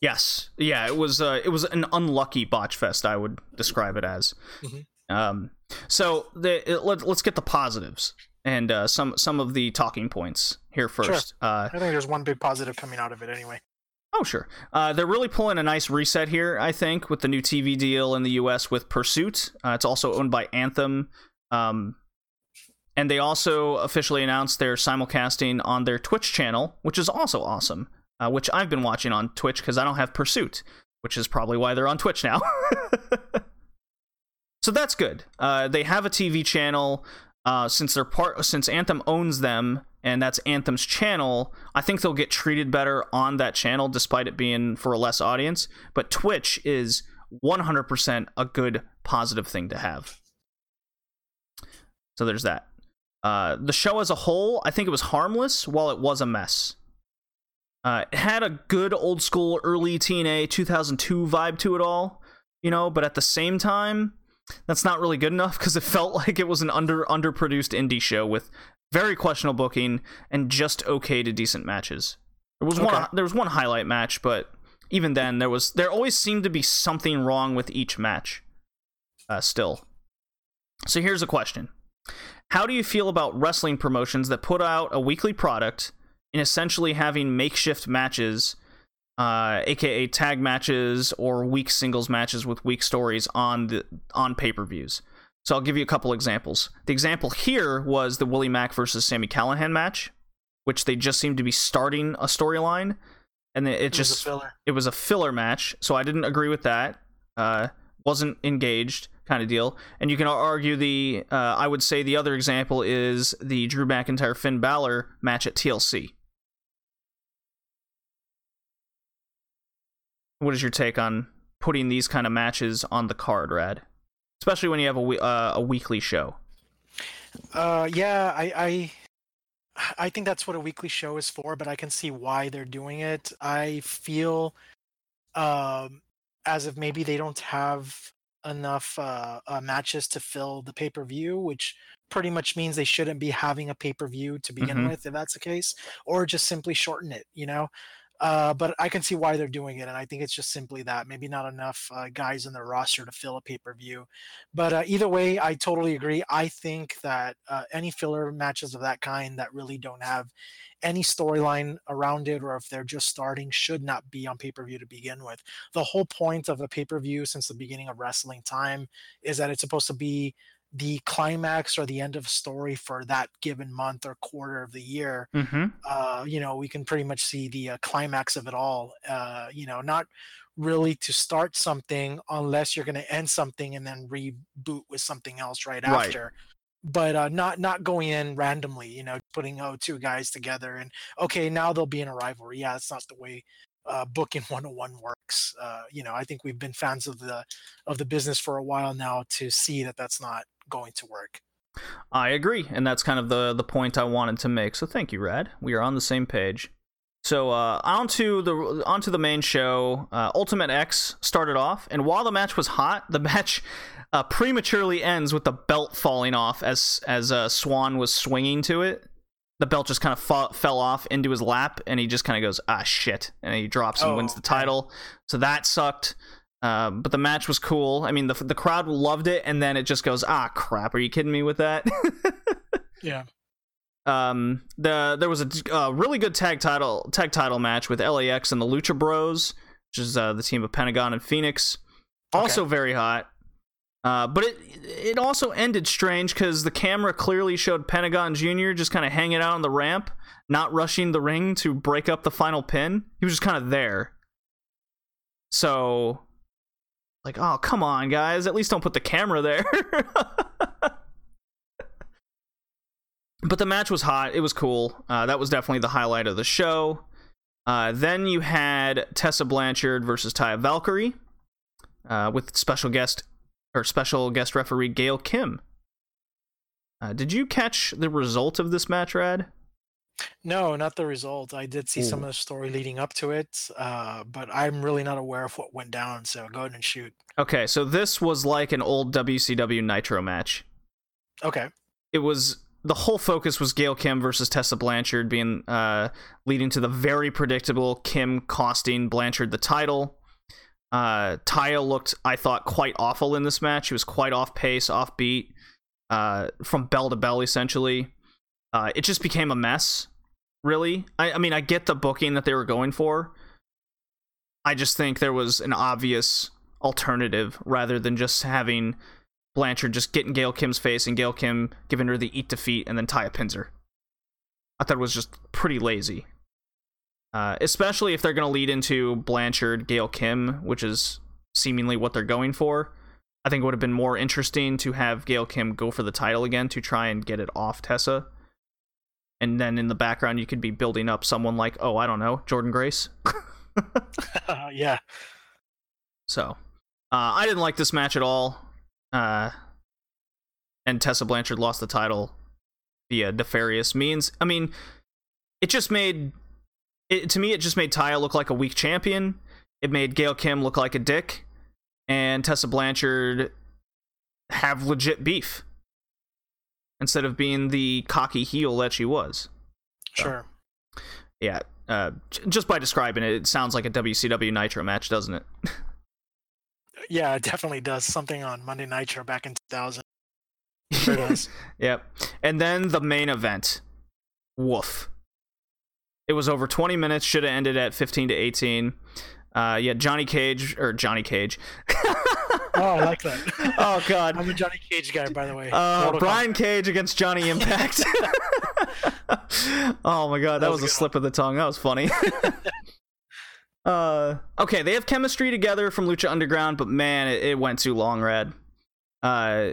yes, yeah, it was. Uh, it was an unlucky botch fest. I would describe it as. Mhm. Um, so the, let, let's get the positives and uh, some some of the talking points here first. Uh, I think there's one big positive coming out of it anyway. Oh, sure. Uh, they're really pulling a nice reset here, I think, with the new TV deal in the US with Pursuit. Uh, it's also owned by Anthem. Um, and they also officially announced their simulcasting on their Twitch channel, which is also awesome, uh, which I've been watching on Twitch because I don't have Pursuit, which is probably why they're on Twitch now. so that's good. Uh, they have a TV channel. Uh, since they're part, since Anthem owns them, and that's Anthem's channel, I think they'll get treated better on that channel, despite it being for a less audience. But Twitch is 100% a good, positive thing to have. So there's that. Uh, the show as a whole, I think it was harmless while it was a mess. Uh, it had a good old school early TNA 2002 vibe to it all, you know, but at the same time, that's not really good enough because it felt like it was an under underproduced indie show with very questionable booking and just okay to decent matches. There was Okay. one there was one highlight match, but even then there was there always seemed to be something wrong with each match. Uh, still. So here's a question. How do you feel about wrestling promotions that put out a weekly product and essentially having makeshift matches uh, aka tag matches or weak singles matches with weak stories on the on pay-per-views. So I'll give you a couple examples. The example here was the Willie Mack versus Sami Callihan match, which they just seemed to be starting a storyline, and it, It was a just filler. it was a filler match. So I didn't agree with that. Uh, wasn't engaged kind of deal. And you can argue the uh, I would say the other example is the Drew McIntyre Finn Balor match at TLC. What is your take on putting these kind of matches on the card, Rad? Especially when you have a uh, a weekly show. Uh, yeah, I, I, I think that's what a weekly show is for, but I can see why they're doing it. I feel, um, as if maybe they don't have enough uh, uh, matches to fill the pay per view, which pretty much means they shouldn't be having a pay per view to begin Mhm. with, if that's the case, or just simply shorten it. You know, uh, but I can see why they're doing it, and I think it's just simply that maybe not enough uh, guys in their roster to fill a pay per view. But uh, either way, I totally agree. I think that uh, any filler matches of that kind that really don't have any storyline around it, or if they're just starting, should not be on pay per view to begin with. The whole point of a pay per view since the beginning of wrestling time is that it's supposed to be the climax or the end of story for that given month or quarter of the year Mm-hmm. uh, you know, we can pretty much see the uh, climax of it all. Uh, you know, not really to start something unless you're going to end something and then reboot with something else right Right. after. But uh, not not going in randomly. You know, putting oh two guys together and okay now they'll be in a rivalry. Yeah, that's not the way uh, booking 101 works. Uh, you know, I think we've been fans of the of the business for a while now to see that that's not going to work. I agree, and that's kind of the the point I wanted to make. So thank you, Rad. We are on the same page. So uh, onto the onto the main show. Uh, Ultimate X started off, and while the match was hot, the match uh, prematurely ends with the belt falling off as as uh, Swann was swinging to it. The belt just kind of fa- fell off into his lap, and he just kind of goes, "Ah, shit!" and he drops and Oh, wins the title. So that sucked. Um, but the match was cool. I mean, the the crowd loved it, and then it just goes, "Ah, crap! Are you kidding me with that?" Yeah. um the there was a uh, really good tag title tag title match with LAX and the Lucha Bros, which is uh, the team of Pentagon and Fénix. Also very hot. Uh, but it it also ended strange because the camera clearly showed Pentagon Jr. just kind of hanging out on the ramp, not rushing the ring to break up the final pin. He was just kind of there. So, like, oh come on, guys! At least don't put the camera there. but the match was hot. It was cool. Uh, that was definitely the highlight of the show. Uh, then you had Tessa Blanchard versus Taya Valkyrie uh, with special guest or special guest referee Gail Kim. Uh, did you catch the result of this match, Rad? No, not the result. I did see some of the story leading up to it, uh, but I'm really not aware of what went down. So go ahead and shoot. Okay, so this was like an old WCW Nitro match. Okay. it was the whole focus was Gail Kim versus Tessa Blanchard being uh leading to the very predictable Kim costing Blanchard the title. Uh Taya looked I thought quite awful in this match. She was quite off pace, off beat, uh from bell to bell essentially. Uh it just became a mess, really. I, I mean I get the booking that they were going for. I just think there was an obvious alternative rather than just having Blanchard just getting Gail Kim's face and Gail Kim giving her the eat defeat and then tie a her. I thought it was just pretty lazy. Uh, especially if they're going to lead into Blanchard, Gail Kim, which is seemingly what they're going for. I think it would have been more interesting to have Gail Kim go for the title again to try and get it off Tessa. And then in the background, you could be building up someone like, oh, I don't know, Jordynne Grace. yeah. So, uh, I didn't like this match at all. Uh, and Tessa Blanchard lost the title via nefarious means. I mean, it just made it to me. It just made Taya look like a weak champion. It made Gail Kim look like a dick, and Tessa Blanchard have legit beef instead of being the cocky heel that she was. Sure. Yeah, uh, just by describing it, it sounds like a WCW Nitro match, doesn't it? Yeah, it definitely does. Something on Monday Nitro back in 2000. Sure does. Yep. And then the main event. Woof. It was over 20 minutes, should have ended at 15 to 18. Uh, yeah, Johnny Cage, or Johnny Cage. Oh, I like that. oh, God. I'm a Johnny Cage guy, by the way. Uh, Brian Kombat. Cage against Johnny Impact. oh my god, that, That was, was a slip of the tongue. That was funny. uh, okay, they have chemistry together from Lucha Underground, but man, it, it went too long, Red. Uh,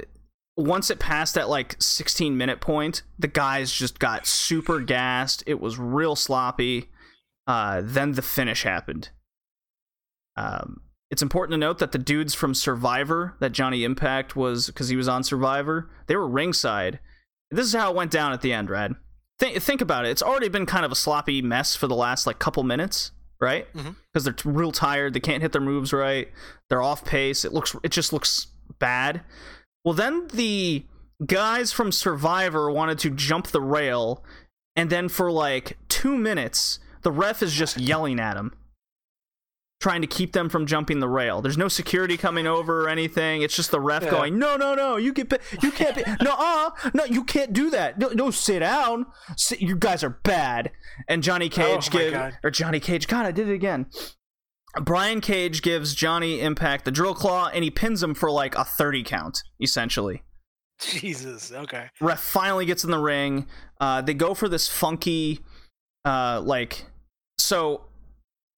once it passed that like 16 minute point, the guys just got super gassed. It was real sloppy. Uh, then the finish happened. Um, it's important to note that the dudes from Survivor, that Johnny Impact was, because he was on Survivor, they were ringside. This is how it went down at the end, Rad. Think, think about it. It's already been kind of a sloppy mess for the last like couple minutes, right? Mm-hmm. Because they're t- real tired. They can't hit their moves right. They're off pace. It looks, it just looks bad. Well, then the guys from Survivor wanted to jump the rail, and then for like two minutes, the ref is just yelling at them, trying to keep them from jumping the rail. There's no security coming over or anything. It's just the ref Yeah. going, "No, no, no, you get, you can't, be, no, uh, no, you can't do that. No, no sit down. Sit, you guys are bad." And Johnny Cage Oh my give or Johnny Cage. God, I did it again. Brian Cage gives Johnny Impact the drill claw, and he pins him for like a 30 count, essentially Jesus. Okay. ref finally gets in the ring uh they go for this funky uh like so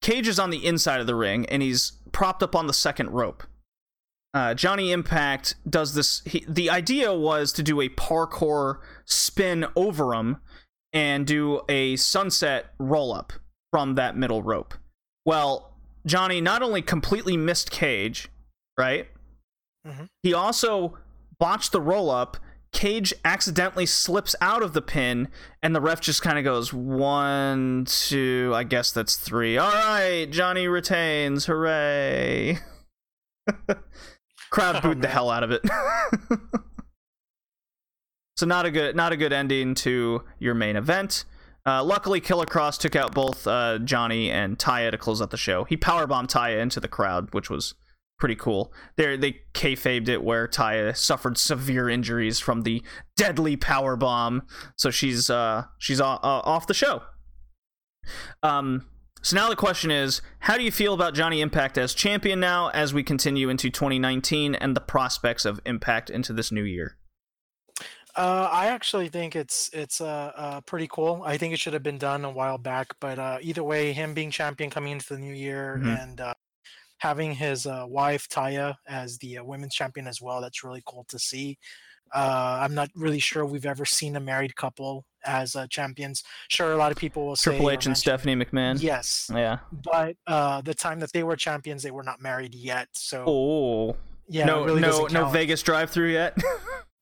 cage is on the inside of the ring and he's propped up on the second rope uh johnny impact does this he, the idea was to do a parkour spin over him and do a sunset roll up from that middle rope well johnny not only completely missed cage right Mhm. he also botched the roll up. Cage accidentally slips out of the pin, and the ref just kind of goes one, two. I guess that's three. All right, Johnny retains. Hooray! Crowd Oh, booed the hell out of it. so not a good, not a good ending to your main event. Uh, luckily, Killer Kross took out both uh, Johnny and Taya to close out the show. He powerbombed Taya into the crowd, which was pretty cool. They they kayfabed it where Taya suffered severe injuries from the deadly power bomb, so she's uh she's o- uh, off the show. Um. So now the question is, how do you feel about Johnny Impact as champion now as we continue into 2019 and the prospects of Impact into this new year? Uh, I actually think it's it's uh, uh pretty cool. I think it should have been done a while back, but uh, either way, him being champion coming into the new year Mhm. and uh, having his uh, wife Taya as the uh, women's champion as well, that's really cool to see. Uh, I'm not really sure we've ever seen a married couple as uh, champions. Sure, a lot of people will say Triple H and Stephanie McMahon. Yes, Yeah. but uh, the time that they were champions, they were not married yet. So Oh. yeah, no, really no, no. Vegas drive-through yet.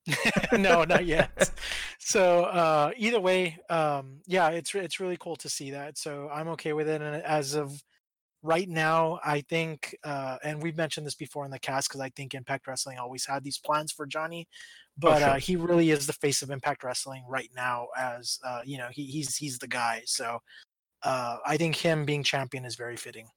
no, not yet. So uh, either way, um, yeah, it's it's really cool to see that. So I'm okay with it. And as of right now, I think, uh, and we've mentioned this before in the cast, because I think Impact Wrestling always had these plans for Johnny, but sure. uh, he really is the face of Impact Wrestling right now. As uh, you know, he, he's he's the guy. So uh, I think him being champion is very fitting.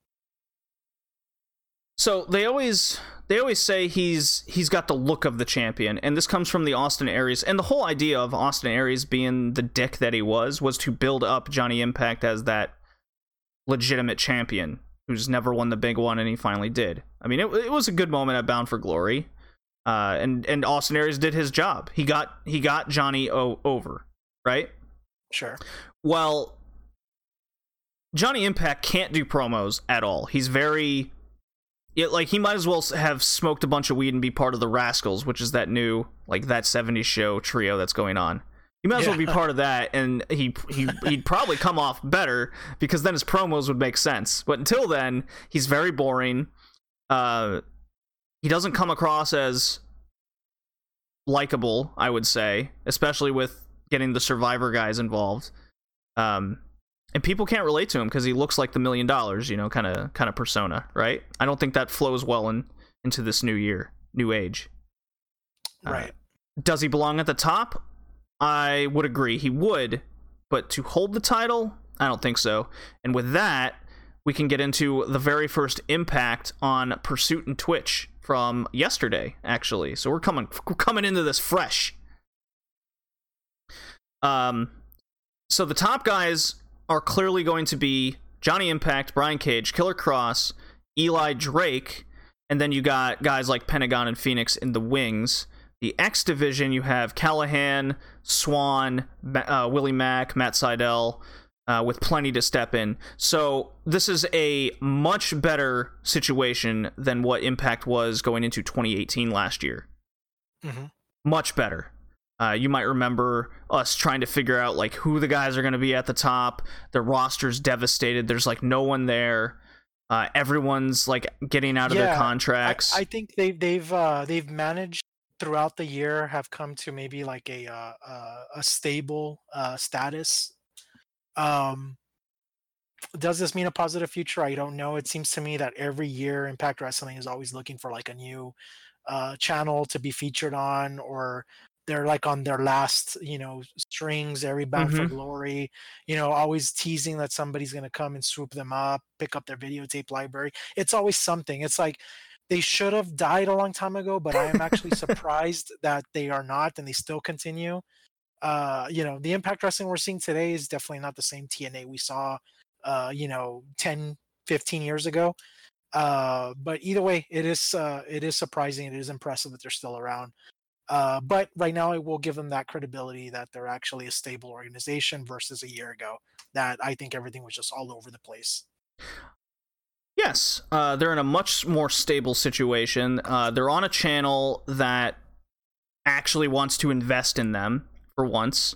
So they always they always say he's he's got the look of the champion, and this comes from the Austin Aries. And the whole idea of Austin Aries being the dick that he was was to build up Johnny Impact as that legitimate champion who's never won the big one, and he finally did. I mean, it, it was a good moment at Bound for Glory, uh, and and Austin Aries did his job. He got he got Johnny o- over, right? Sure. Well, Johnny Impact can't do promos at all. He's very it, like he might as well have smoked a bunch of weed and be part of the Rascalz, which is that new like that 70s show trio that's going on. He might as well be part of that and he he he'd probably come off better because then his promos would make sense. But until then, he's very boring. Uh he doesn't come across as likable, I would say, especially with getting the survivor guys involved. Um and people can't relate to him because he looks like the million dollars, you know, kind of kind of persona, right? I don't think that flows well in into this new year, new age. Uh, Right. Does he belong at the top? I would agree he would, but to hold the title, I don't think so. And with that, we can get into the very first impact on Pursuit and Twitch from yesterday, actually. So we're coming we're coming into this fresh. Um, so the top guys are clearly going to be Johnny Impact, Brian Cage, Killer Kross, Eli Drake, and then you got guys like Pentagon and Fénix in the wings. The X division, you have Callihan, Swann, uh, Willie Mack, Matt Sydal, uh, with plenty to step in. So this is a much better situation than what Impact was going into 2018 last year hmm much better. Uh, you might remember us trying to figure out like who the guys are going to be at the top. The roster's devastated. There's like no one there. Uh, everyone's like getting out of their Yeah, I- contracts. I, think they've they've uh, they've managed throughout the year have come to maybe like a uh, uh, a stable uh, status. Um, does this mean a positive future? I don't know. It seems to me that every year Impact Wrestling is always looking for like a new uh, channel to be featured on, or they're like on their last, you know, strings, every bound for Mhm. glory, you know, always teasing that somebody's gonna come and swoop them up, pick up their videotape library. It's always something. It's like they should have died a long time ago, but I am actually surprised that they are not and they still continue. Uh, you know, the impact wrestling we're seeing today is definitely not the same TNA we saw uh, you know, 10, 15 years ago. Uh, but either way, it is uh, it is surprising. It is impressive that they're still around. Uh, but right now, I will give them that credibility that they're actually a stable organization versus a year ago. That I think everything was just all over the place. Yes, uh, they're in a much more stable situation. Uh, they're on a channel that actually wants to invest in them for once.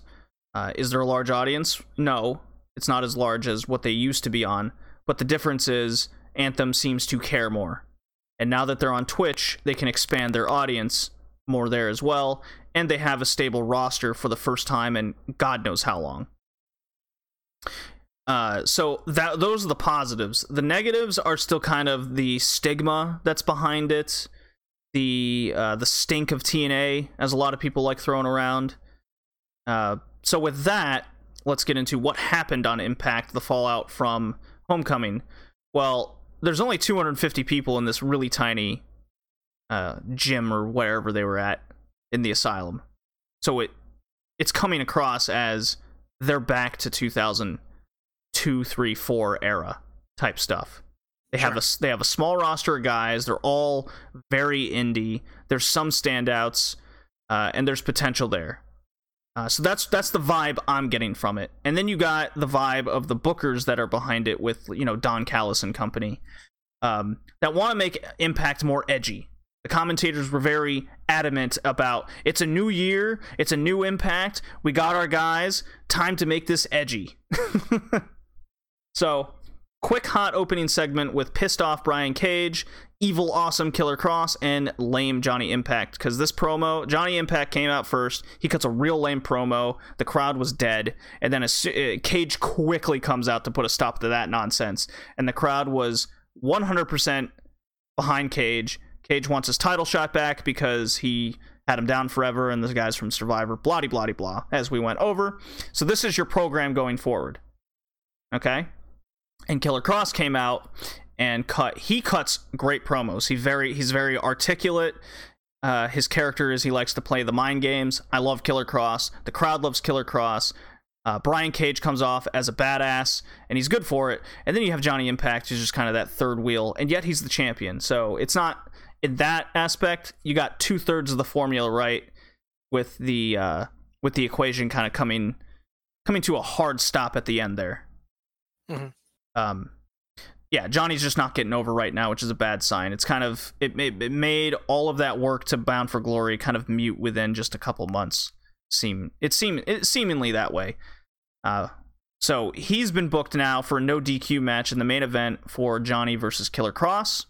Uh, is there a large audience? No, it's not as large as what they used to be on. But the difference is Anthem seems to care more. And now that they're on Twitch, they can expand their audience more there as well. And they have a stable roster for the first time in God knows how long. Uh, so that those are the positives. The negatives are still kind of the stigma that's behind it, the uh, the stink of TNA, as a lot of people like throwing around. Uh, so with that, let's get into what happened on Impact, the fallout from Homecoming. Well, there's only 250 people in this really tiny uh, gym or wherever they were at in the asylum, so it it's coming across as they're back to 2000 two, three, four era type stuff. They have a they have a small roster of guys. They're all very indie. There's some standouts, uh, and there's potential there. Uh, so that's that's the vibe I'm getting from it. And then you got the vibe of the bookers that are behind it with you know Don Callis and company um, that want to make Impact more edgy. The commentators were very adamant about it's a new year, it's a new Impact. We got our guys. Time to make this edgy. So, quick hot opening segment with pissed off Brian Cage, evil awesome Killer Kross, and lame Johnny Impact. Because this promo, Johnny Impact came out first. He cuts a real lame promo. The crowd was dead, and then a, uh, Cage quickly comes out to put a stop to that nonsense. And the crowd was 100% behind Cage. Cage wants his title shot back because he had him down forever, and the guys from Survivor, blah blah blah blah, as we went over. So this is your program going forward. Okay? And Killer Kross came out and cut. He cuts great promos. He very he's very articulate. Uh, his character is he likes to play the mind games. I love Killer Kross. The crowd loves Killer Kross. Uh, Brian Cage comes off as a badass, and he's good for it. And then you have Johnny Impact, who's just kind of that third wheel, and yet he's the champion. So it's not in that aspect. You got two thirds of the formula right, with the uh, with the equation kind of coming coming to a hard stop at the end there. Mm-hmm um yeah johnny's just not getting over right now which is a bad sign. It's kind of it, it, it made all of that work to bound for glory kind of mute within just a couple months seem it seemed it seemingly that way. Uh so he's been booked now for a no dq match in the main event for johnny versus killer kross.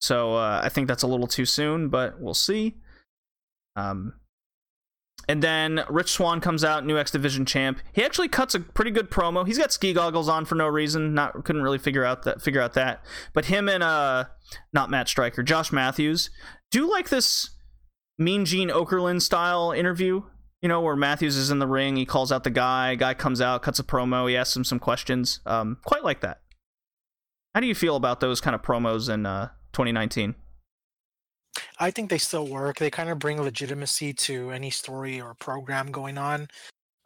So uh, i think that's a little too soon but we'll see. Um and then Rich Swann comes out, new X Division champ. He actually cuts a pretty good promo. He's got ski goggles on for no reason. Not couldn't really figure out that figure out that. But him and uh not Matt Striker, Josh Matthews, do like this Mean Gene Okerlund style interview. You know, where Matthews is in the ring, he calls out the guy, guy comes out, cuts a promo, he asks him some questions. Um, quite like that. How do you feel about those kind of promos in uh 2019? I think they still work. They kind of bring legitimacy to any story or program going on.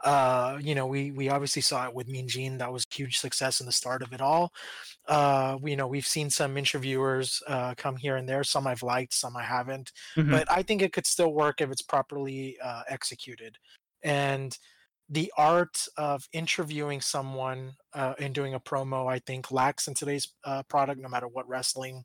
Uh, you know, we we obviously saw it with Mean Gene. That was huge success in the start of it all. Uh, we, you know, we've seen some interviewers uh, come here and there. Some I've liked, some I haven't. Mhm. But I think it could still work if it's properly uh, executed. And the art of interviewing someone uh, and doing a promo, I think, lacks in today's uh, product, no matter what wrestling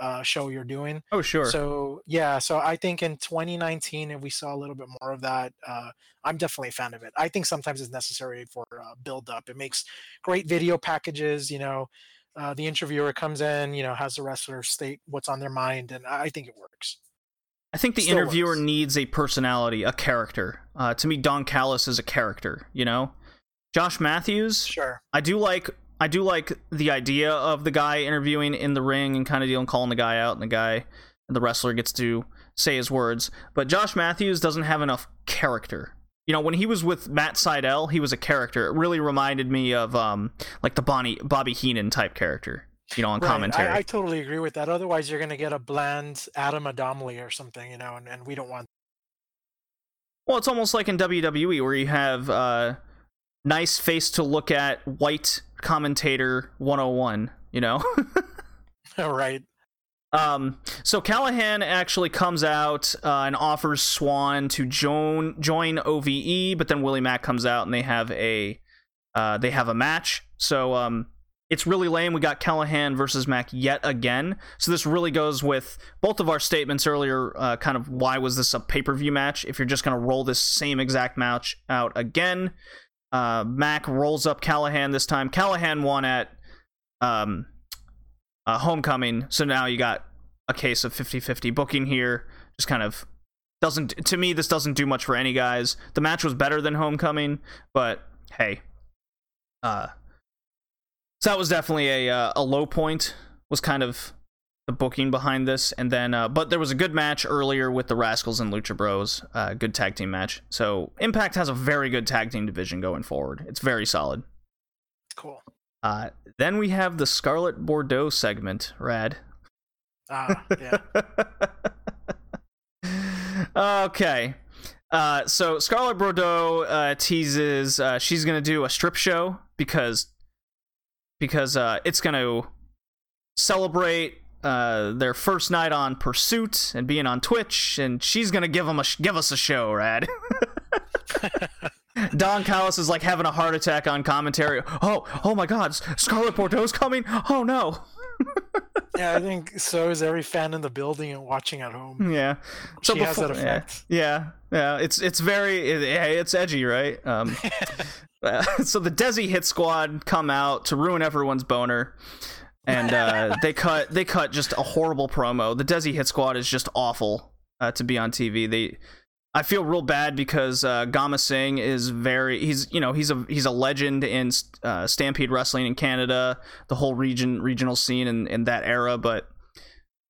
uh, show you're doing. Oh sure. So yeah, so I think in 2019, if we saw a little bit more of that, uh, I'm definitely a fan of it. I think sometimes it's necessary for uh, build up. It makes great video packages. You know, uh, the interviewer comes in, you know, has the wrestler state what's on their mind, and I think it works. I think the Still interviewer works. needs a personality, a character. Uh, to me, Don Callis is a character. You know, Josh Matthews. Sure. I do like. I do like the idea of the guy interviewing in the ring and kind of dealing, calling the guy out, and the guy, the wrestler gets to say his words, but Josh Matthews doesn't have enough character. You know, when he was with Matt Sydal, he was a character. It really reminded me of um like the Bonnie Bobby Heenan type character. You know, on Right, commentary. I, I totally agree with that. Otherwise, you're going to get a bland Adam Adomley or something, you know, and, and we don't want. Well, it's almost like in WWE where you have uh, nice face to look at white commentator 101, you know? right. um, so Callihan actually comes out uh, and offers Swann to join join OVE, but then Willie Mack comes out and they have a uh, they have a match. So um, it's really lame. We got Callihan versus Mack yet again. So this really goes with both of our statements earlier. Uh, kind of why was this a pay per view match? If you're just gonna roll this same exact match out again, uh, Mack rolls up Callihan this time. Callihan won at um, uh, Homecoming, so now you got a case of 50-50 booking here. Just kind of doesn't to me this doesn't do much for any guys. The match was better than Homecoming, but hey, uh, so that was definitely a uh, a low point. Was kind of the booking behind this, and then uh, but there was a good match earlier with the Rascalz and Lucha Bros. Uh, good tag team match. So Impact has a very good tag team division going forward. It's very solid. Cool. Uh, then we have the Scarlett Bordeaux segment. Rad. Ah, yeah. okay. Uh, so Scarlett Bordeaux uh, teases uh, she's gonna do a strip show because because uh, it's gonna celebrate uh, their first night on Pursuit and being on Twitch, and she's gonna give them a sh- give us a show, Rad. Don Callis is like having a heart attack on commentary. Oh, oh my God, Scarlett Bordeaux's coming! Oh no! yeah, I think so is every fan in the building and watching at home. Yeah. So She has that yeah, effect. Yeah, yeah. It's it's very it, hey, it's edgy, right? Um, so the Desi Hit Squad come out to ruin everyone's boner, and uh, they cut they cut just a horrible promo. The Desi Hit Squad is just awful uh, to be on TV. They. I feel real bad because uh, Gama Singh is very he's you know he's a he's a legend in uh, Stampede Wrestling in Canada, the whole region regional scene in, in that era. But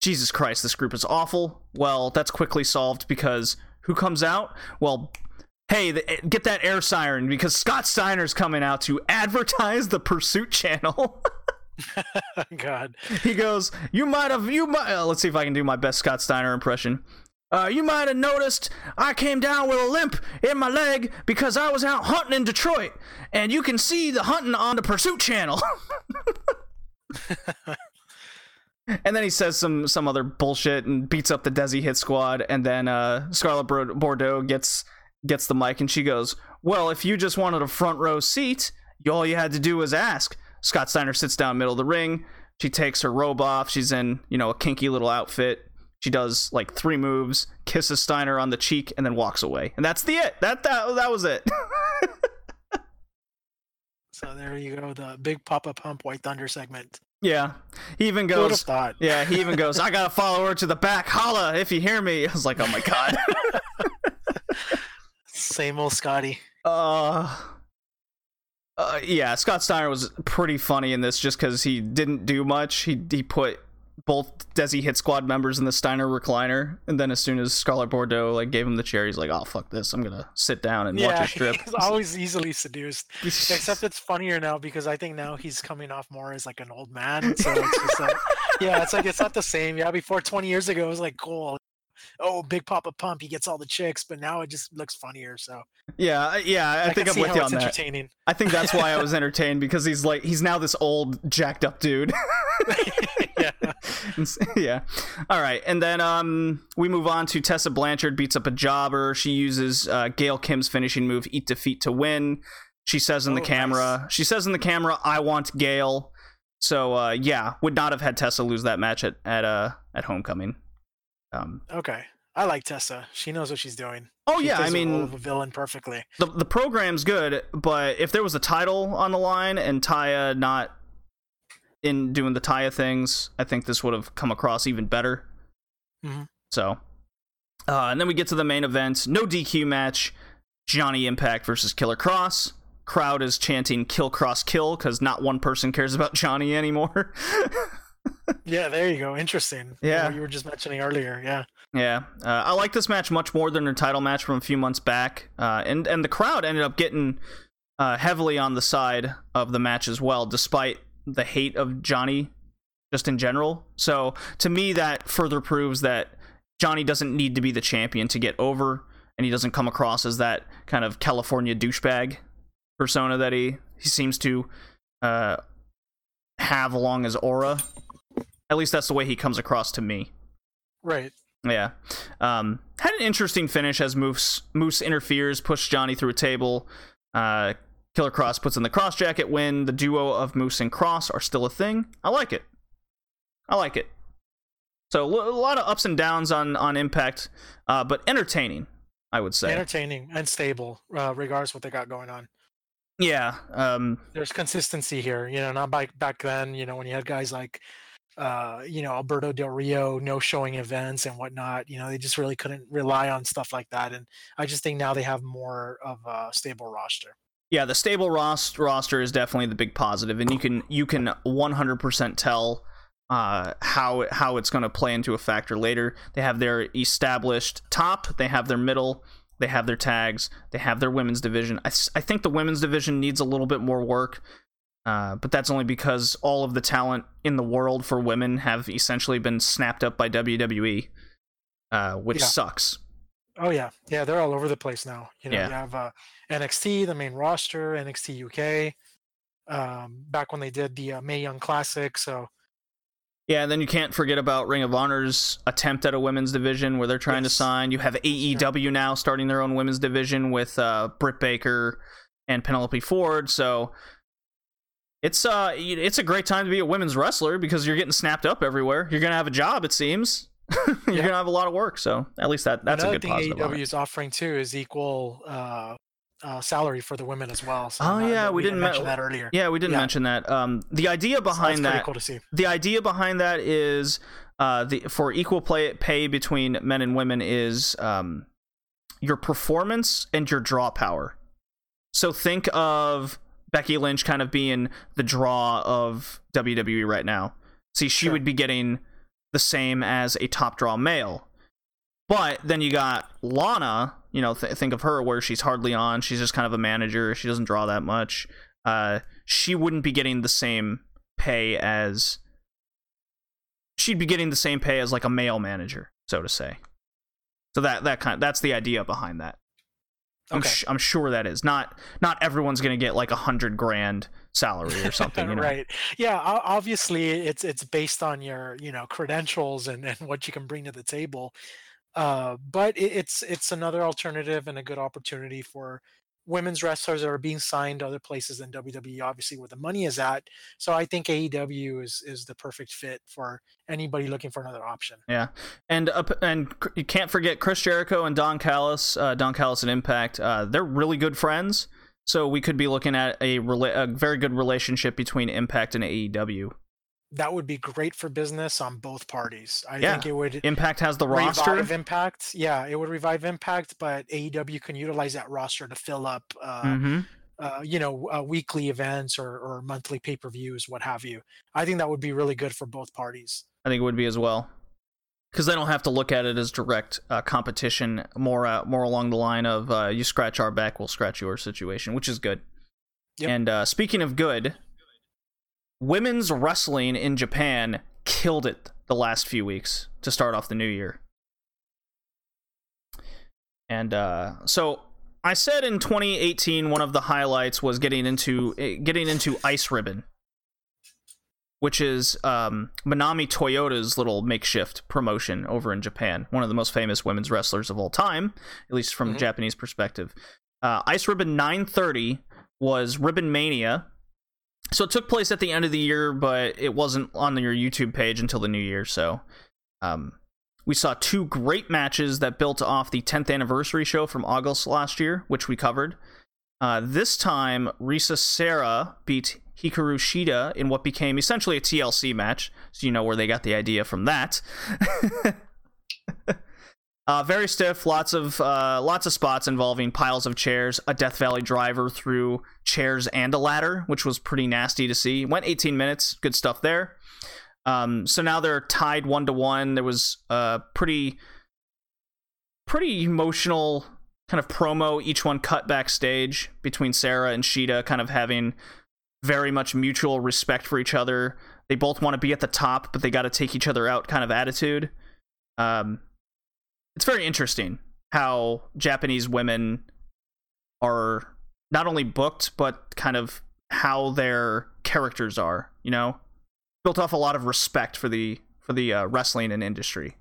Jesus Christ, this group is awful. Well, that's quickly solved because who comes out? Well, hey, the, get that air siren because Scott Steiner's coming out to advertise the Pursuit channel. God. he goes, "You might have, you might." Uh, let's see if I can do my best Scott Steiner impression. Uh, you might have noticed I came down with a limp in my leg because I was out hunting in Detroit, and you can see the hunting on the Pursuit channel. and then he says some some other bullshit and beats up the Desi Hit Squad, and then uh, Scarlett Bor- Bordeaux gets gets the mic and she goes, "Well, if you just wanted a front row seat, all you had to do was ask." Scott Steiner sits down middle of the ring. She takes her robe off. She's in, you know, a kinky little outfit. She does like three moves, kisses Steiner on the cheek, and then walks away. And that's the it. That that that was it. So there you go, the big Papa Pump White Thunder segment. yeah. He even Who would have goes. Yeah, he even goes. I gotta follow her to the back. Holla if you hear me. I was like, oh my god. Same old Scotty. Uh, uh, yeah, Scott Steiner was pretty funny in this just because he didn't do much. He he put both Desi Hit Squad members in the Steiner recliner, and then as soon as Scarlett Bordeaux like gave him the chair, he's like, "Oh fuck this! I'm gonna sit down and watch a strip." he's always easily seduced. Except it's funnier now because I think now he's coming off more as like an old man. So it's just like, yeah, it's like it's not the same. Yeah, before 20 years ago, it was like cool. Oh, Big Papa Pump, he gets all the chicks, but now it just looks funnier. So yeah, yeah, I, I, think I'm with you on that. entertaining. I think that's why I was entertained because he's like he's now this old jacked up dude. yeah, yeah. All right, and then um we move on to Tessa Blanchard beats up a jobber. She uses uh, Gail Kim's finishing move, Eat Defeat to win. She says in the Oh, camera, she says in the camera, "I want Gail." So uh, yeah, would not have had Tessa lose that match at at uh at Homecoming. Um, okay. I like Tessa. She knows what she's doing. oh She yeah, I the mean a villain perfectly. the the program's good, but if there was a title on the line and Taya not in doing the Taya things, I think this would have come across even better. Mhm. So, uh, and then we get to the main event. No DQ match. Johnny Impact versus Killer Kross. Crowd is chanting "Kill Kross Kill" because not one person cares about Johnny anymore. Yeah, there you go. Interesting. Yeah. What you were just mentioning earlier. Yeah. Yeah, uh, I like this match much more than their title match from a few months back, uh, and and the crowd ended up getting uh, heavily on the side of the match as well, despite the hate of Johnny, just in general. So to me, that further proves that Johnny doesn't need to be the champion to get over, and he doesn't come across as that kind of California douchebag persona that he he seems to uh, have along his aura. At least that's the way he comes across to me. Right. Yeah. Um, had an interesting finish as Moose Moose interferes, pushes Johnny through a table. Uh, Killer Kross puts in the cross jacket win. The duo of Moose and Kross are still a thing. I like it. I like it. So a lot of ups and downs on on Impact, uh, but entertaining, I would say. Entertaining and stable, uh, regardless what they got going on. Yeah. Um, There's consistency here. You know, not back back then. You know, when you had guys like uh, you know, Alberto Del Rio no showing events and whatnot. You know, they just really couldn't rely on stuff like that. And I just think now they have more of a stable roster. Yeah, the stable ros- roster is definitely the big positive, and you can you can 100% tell uh, how how it's going to play into a factor later. They have their established top, they have their middle, they have their tags, they have their women's division. I, I think the women's division needs a little bit more work. Uh, but that's only because all of the talent in the world for women have essentially been snapped up by WWE, uh, which Yeah. sucks. Oh yeah, yeah, they're all over the place now. You know, Yeah. you have uh, NXT, the main roster, NXT UK. Um, back when they did the uh, Mae Young Classic, so Yeah, and then you can't forget about Ring of Honor's attempt at a women's division where they're trying to sign. You have AEW now starting their own women's division with uh, Britt Baker and Penelope Ford. So it's uh it's a great time to be a women's wrestler because you're getting snapped up everywhere. You're gonna have a job, it seems. you're Yeah. gonna have a lot of work. So at least that that's another a good thing positive. AEW is offering too is equal uh, uh, salary for the women as well. So Oh, not- yeah, that- we didn't me- mention that earlier. Yeah, we didn't Yeah. mention that. Um, the idea So that's behind pretty that cool to see. the idea behind that is uh, the for equal play pay between men and women is um, your performance and your draw power. So think of Becky Lynch kind of being the draw of WWE right now. See, she Sure. would be getting the same as a top draw male. But then you got Lana, you know, th- think of her where she's hardly on. She's just kind of a manager. She doesn't draw that much. Uh, she wouldn't be getting the same pay as she'd be getting the same pay as like a male manager, so to say. So that that kind of, that's the idea behind that. I'm, sh- I'm sure that is not not everyone's gonna get like a hundred grand salary or something. You know? right yeah obviously it's it's based on your you know credentials and, and what you can bring to the table uh, but it, it's it's another alternative and a good opportunity for women's wrestlers are being signed to other places than WWE obviously where the money is at so I think AEW is is the perfect fit for anybody looking for another option Yeah, and uh, and you can't forget Chris Jericho and Don Callis. Uh, Don Callis and Impact. Uh, they're really good friends. So we could be looking at a rela- a very good relationship between Impact and AEW. That would be great for business on both parties I Yeah. think it would Impact has the roster. revive impact yeah it would revive impact but aew can utilize that roster to fill up uh, hmm uh, you know uh, weekly events or, or monthly pay-per-views what have you i think that would be really good for both parties I think it would be as well, because they don't have to look at it as direct uh, competition. More uh, more along the line of uh, you scratch our back, we'll scratch your situation, which is good. Yep. And uh, speaking of good, women's wrestling in Japan killed it the last few weeks to start off the new year. And uh, so I said in 2018 one of the highlights was getting into eh, getting into Ice Ribbon, which is um, Manami Toyota's little makeshift promotion over in Japan. One of the most famous women's wrestlers of all time, at least from a Mhm. Japanese perspective. Uh, Ice Ribbon 930 was Ribbon Mania. So it took place at the end of the year, but it wasn't on your YouTube page until the new year. So um, we saw two great matches that built off the 10th anniversary show from August last year, which we covered. Uh, this time, Risa Sera beat Hikaru Shida in what became essentially a TLC match, so you know where they got the idea from that. uh, very stiff, lots of uh, lots of spots involving piles of chairs, a Death Valley driver through chairs and a ladder, which was pretty nasty to see. Went 18 minutes, good stuff there. Um, so now they're tied one to one. There was a pretty, pretty emotional kind of promo. Each one cut backstage between Sera and Shida, kind of having very much mutual respect for each other. They both want to be at the top, but they got to take each other out kind of attitude. Um, it's very interesting how Japanese women are not only booked, but kind of how their characters are. You know, built off a lot of respect for the for the uh, wrestling and industry.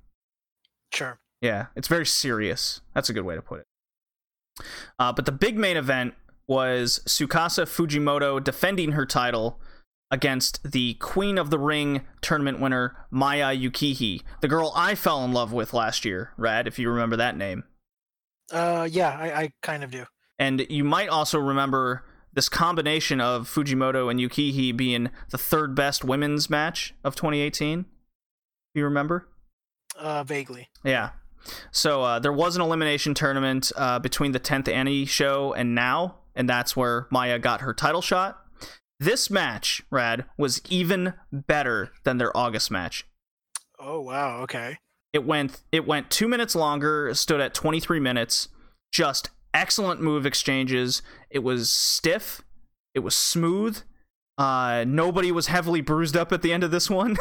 Sure. Yeah, it's very serious. That's a good way to put it. Uh, but the big main event was Tsukasa Fujimoto defending her title against the Queen of the Ring tournament winner Maya Yukihi, the girl I fell in love with last year. Rad, if you remember that name. Uh, yeah, I, I kind of do. And you might also remember this combination of Fujimoto and Yukihi being the third best women's match of 2018. You remember? Uh, vaguely. Yeah. So uh, there was an elimination tournament uh, between the 10th Annie show and now, and that's where Maya got her title shot. This match, Rad, was even better than their August match. Oh wow, okay. It went it went two minutes longer, stood at 23 minutes. Just excellent move exchanges. It was stiff. It was smooth. Uh, nobody was heavily bruised up at the end of this one.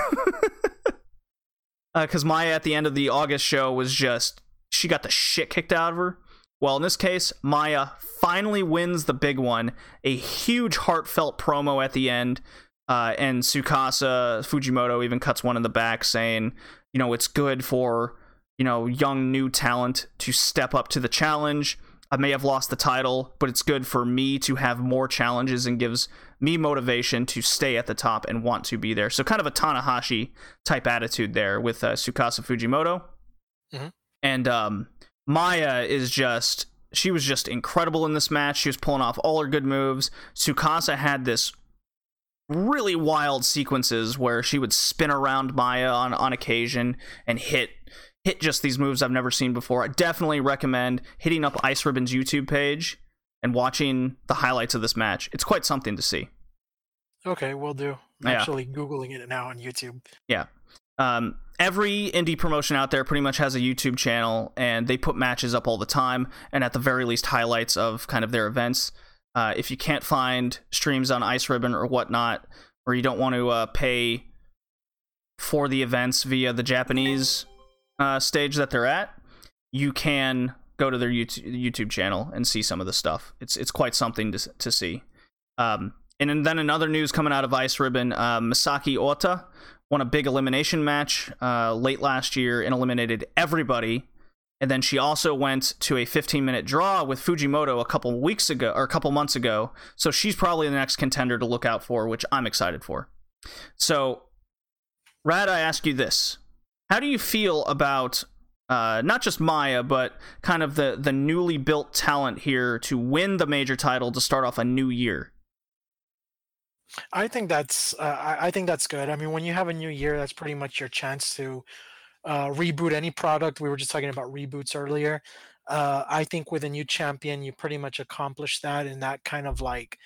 Because uh, Maya at the end of the August show was just, she got the shit kicked out of her. Well, in this case, Maya finally wins the big one. A huge heartfelt promo at the end. Uh, and Tsukasa Fujimoto even cuts one in the back saying, you know, it's good for, you know, young new talent to step up to the challenge. I may have lost the title, but it's good for me to have more challenges and gives me motivation to stay at the top and want to be there. So kind of a Tanahashi type attitude there with uh, Tsukasa Fujimoto. Mm-hmm. And um, Maya is just she was just incredible in this match. She was pulling off all her good moves. Tsukasa had this really wild sequences where she would spin around Maya on on occasion and hit hit just these moves I've never seen before. I definitely recommend hitting up Ice Ribbon's YouTube page and watching the highlights of this match. It's quite something to see. Okay, we'll do. I'm yeah. actually googling it now on YouTube. Yeah. Um, every indie promotion out there pretty much has a YouTube channel, and they put matches up all the time, and at the very least, highlights of kind of their events. Uh, if you can't find streams on Ice Ribbon or whatnot, or you don't want to uh, pay for the events via the Japanese uh, stage that they're at, you can go to their YouTube channel and see some of the stuff. It's it's quite something to to see. Um, and then another news coming out of Ice Ribbon: uh, Ota won a big elimination match uh, late last year and eliminated everybody. And then she also went to a 15 minute draw with Fujimoto a couple weeks ago or a couple months ago. So she's probably the next contender to look out for, which I'm excited for. So, Rad, I ask you this how do you feel about uh, not just Maya, but kind of the the newly built talent here to win the major title to start off a new year? I think that's uh, I think that's good. I mean, when you have a new year, that's pretty much your chance to uh, reboot any product. We were just talking about reboots earlier. Uh, I think with a new champion, you pretty much accomplish that, and that kind of like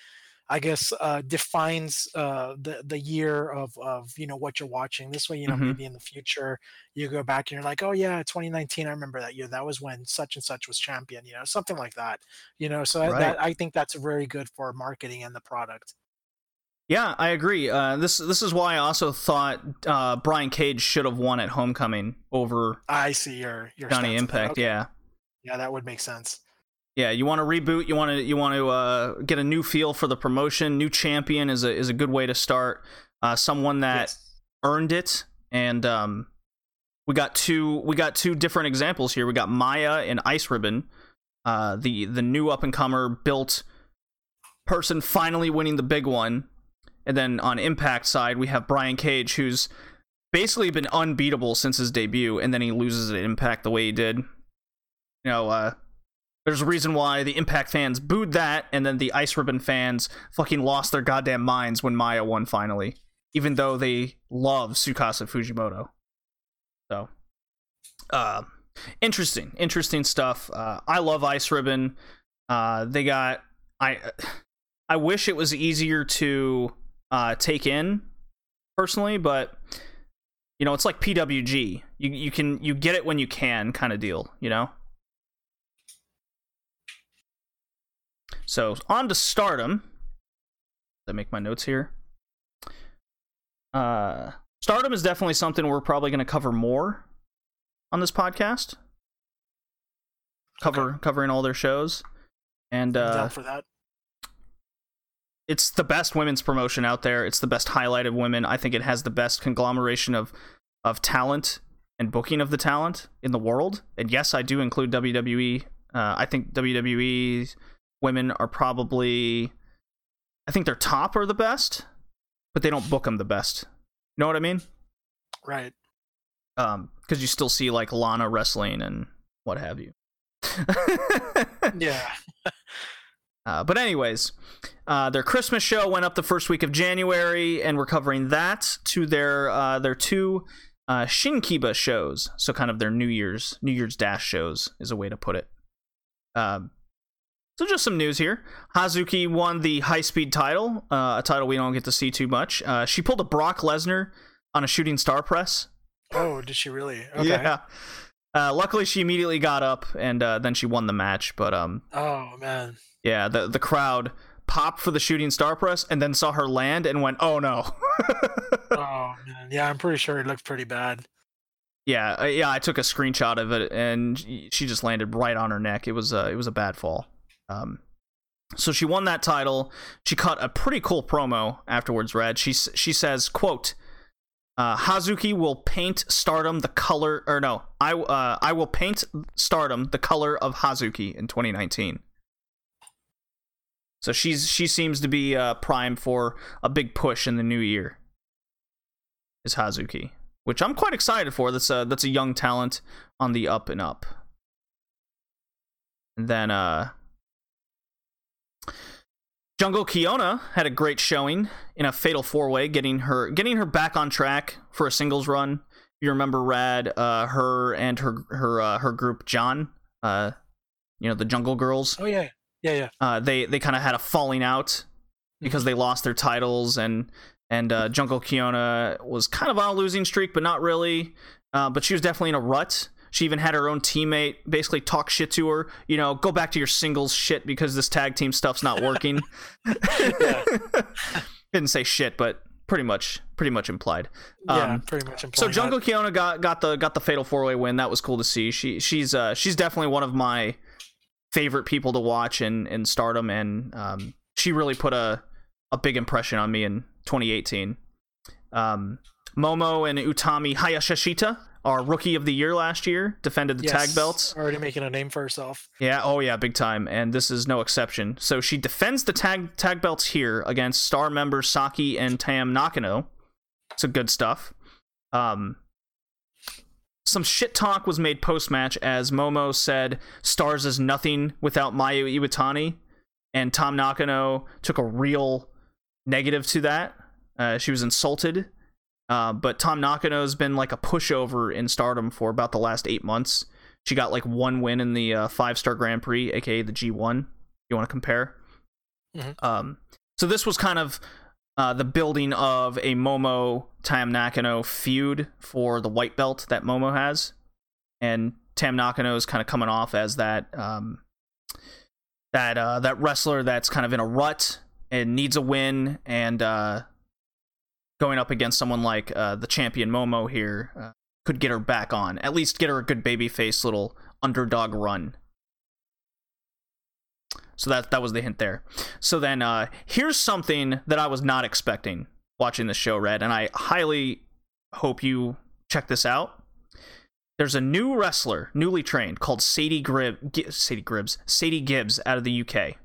I guess uh, defines uh, the the year of of you know what you're watching. This way, you know mm-hmm. maybe in the future you go back and you're like, oh yeah, 2019, I remember that year. That was when such and such was champion. You know, something like that. You know, so right. that, I think that's very good for marketing and the product. Yeah, I agree. Uh, this this is why I also thought uh, Brian Cage should have won at Homecoming over. I see your your Johnny Impact. Okay. Yeah, yeah, that would make sense. Yeah, you want to reboot. You want to you want to uh, get a new feel for the promotion. New champion is a is a good way to start. Uh, someone that yes. earned it, and um, we got two we got two different examples here. We got Maya and Ice Ribbon, uh, the the new up and comer built person finally winning the big one, and then on Impact side we have Brian Cage, who's basically been unbeatable since his debut, and then he loses at Impact the way he did. You know, uh, there's a reason why the Impact fans booed that, and then the Ice Ribbon fans fucking lost their goddamn minds when Maya won finally, even though they love Tsukasa Fujimoto. So, uh, interesting, interesting stuff. Uh, I love Ice Ribbon. Uh, they got I. I wish it was easier to uh, take in personally, but you know, it's like PWG. You you can you get it when you can kind of deal, you know? So, on to Stardom. I make my notes here. Uh Stardom is definitely something we're probably going to cover more on this podcast. Cover Okay. covering all their shows. And uh for that. It's the best women's promotion out there. It's the best highlight of women. I think it has the best conglomeration of of talent and booking of the talent in the world. And yes, I do include WWE. Uh, I think WWE women are probably, I think their top are the best, but they don't book them the best. You know what I mean? Right. Um, because you still see like Lana wrestling and what have you. Yeah. Uh, but anyways, uh, their Christmas show went up the first week of January, and we're covering that to their uh, their two uh, Shinkiba shows. So kind of their New Year's New Year's Dash shows is a way to put it. Um, so just some news here. Hazuki won the high speed title, uh, a title we don't get to see too much. Uh, she pulled a Brock Lesnar on a shooting star press. Oh, did she really? Okay. Yeah. Uh, luckily, she immediately got up and uh, then she won the match. But um, Oh man. Yeah, the the crowd popped for the shooting star press and then saw her land and went, "Oh no." Oh man. Yeah, I'm pretty sure it looked pretty bad. yeah, uh, yeah, I took a screenshot of it and she just landed right on her neck. It was a, it was a bad fall. Um so she won that title. She cut a pretty cool promo afterwards, Red. She she says, "quote uh, Hazuki will paint Stardom the color, or no, I uh, I will paint Stardom the color of Hazuki in 2019." So she's she seems to be uh, primed for a big push in the new year. Is Hazuki, which I'm quite excited for. That's a that's a young talent on the up and up. And then uh, Jungle Kyona had a great showing in a fatal four way, getting her getting her back on track for a singles run. You remember Rad, uh, her and her her uh, her group John, uh, you know the Jungle Girls. Oh yeah. Yeah, yeah. Uh, they they kind of had a falling out because they lost their titles and and uh, Jungle Kyona was kind of on a losing streak, but not really. Uh, but she was definitely in a rut. She even had her own teammate basically talk shit to her. You know, go back to your singles shit because this tag team stuff's not working. Didn't say shit, but pretty much pretty much implied. Yeah, Um, pretty much. so implying that. Jungle Kyona got got the got the fatal four way win. That was cool to see. She she's uh she's definitely one of my favorite people to watch in in Stardom, and um she really put a a big impression on me in 2018. Um, Momo and Utami Hayashishita, our rookie of the year last year, defended the tag belts. Already making a name for herself. Yeah, oh yeah, big time. And this is no exception. So she defends the tag tag belts here against star members Saki and Tam Nakano. So good stuff. Um some shit talk was made post match as Momo said Stars is nothing without Mayu Iwatani, and Tam Nakano took a real negative to that. Uh, she was insulted. Uh, but Tam Nakano's been like a pushover in stardom for about the last eight months. She got like one win in the uh, five star Grand Prix, aka the G1. You want to compare? Mhm. Um, so this was kind of uh, the building of a Momo Tam Nakano feud for the white belt that Momo has, and Tam Nakano is kind of coming off as that um, that uh, that wrestler that's kind of in a rut and needs a win, and uh, going up against someone like uh, the champion Momo here uh, could get her back on, at least get her a good babyface little underdog run. So that that was the hint there. So then uh here's something that I was not expecting watching the show, Red, and I highly hope you check this out. There's a new wrestler, newly trained, called Sadie Grib, Gi- Sadie Gribbs, Sadie Gibbs out of the UK.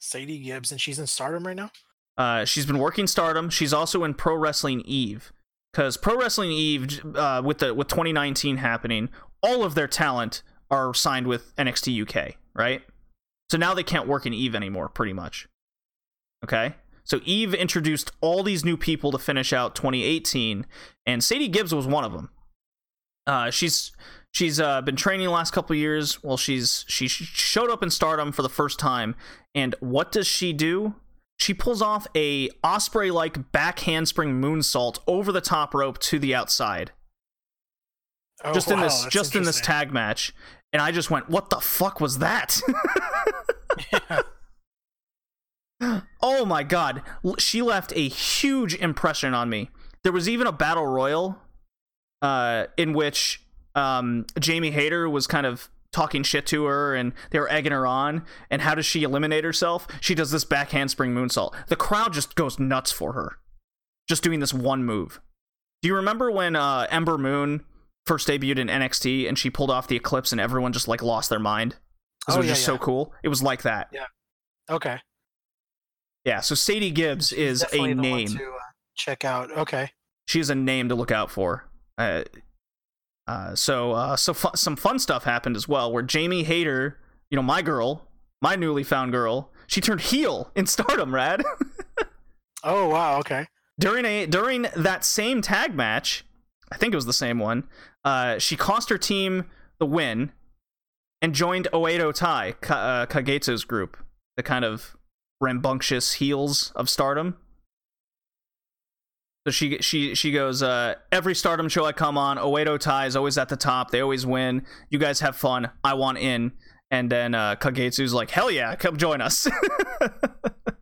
Sadie Gibbs, and she's in Stardom right now. Uh, she's been working Stardom. She's also in Pro Wrestling Eve, because Pro Wrestling Eve, uh, with the with 2019 happening, all of their talent are signed with NXT UK, right? So now they can't work in Eve anymore, pretty much. Okay, so Eve introduced all these new people to finish out 2018, and Sadie Gibbs was one of them. Uh, she's she's uh, been training the last couple years. Well, she's she showed up in Stardom for the first time, and what does she do? she pulls off a osprey like back handspring moonsault over the top rope to the outside Oh, just in this just in this tag match and i just went what the fuck was that oh my god. She left a huge impression on me. There was even a battle royal uh in which um jamie hayter was kind of talking shit to her and they were egging her on. And how does she eliminate herself? She does this back handspring moonsault. The crowd just goes nuts for her. Just doing this one move. Do you remember when uh ember moon first debuted in nxt and she pulled off the eclipse and everyone just like lost their mind because Oh, it was yeah, just so cool it was like that Yeah. Okay. yeah so sadie gibbs is a definitely the one name to uh, check out. Okay. she is a name to look out for. Uh, uh, so uh, so fu- some fun stuff happened as well, where Jamie Hayter, you know, my girl, my newly found girl, she turned heel in Stardom. Rad Oh wow. Okay. during a during that same tag match, I think it was the same one. Uh, she cost her team the win and joined Oedo Tai, Ka- uh, Kagetsu's group, the kind of rambunctious heels of Stardom. So she she she goes, uh, every Stardom show I come on, Oedo Tai is always at the top. They always win. You guys have fun. I want in. And then uh, Kagetsu's like, hell yeah, come join us.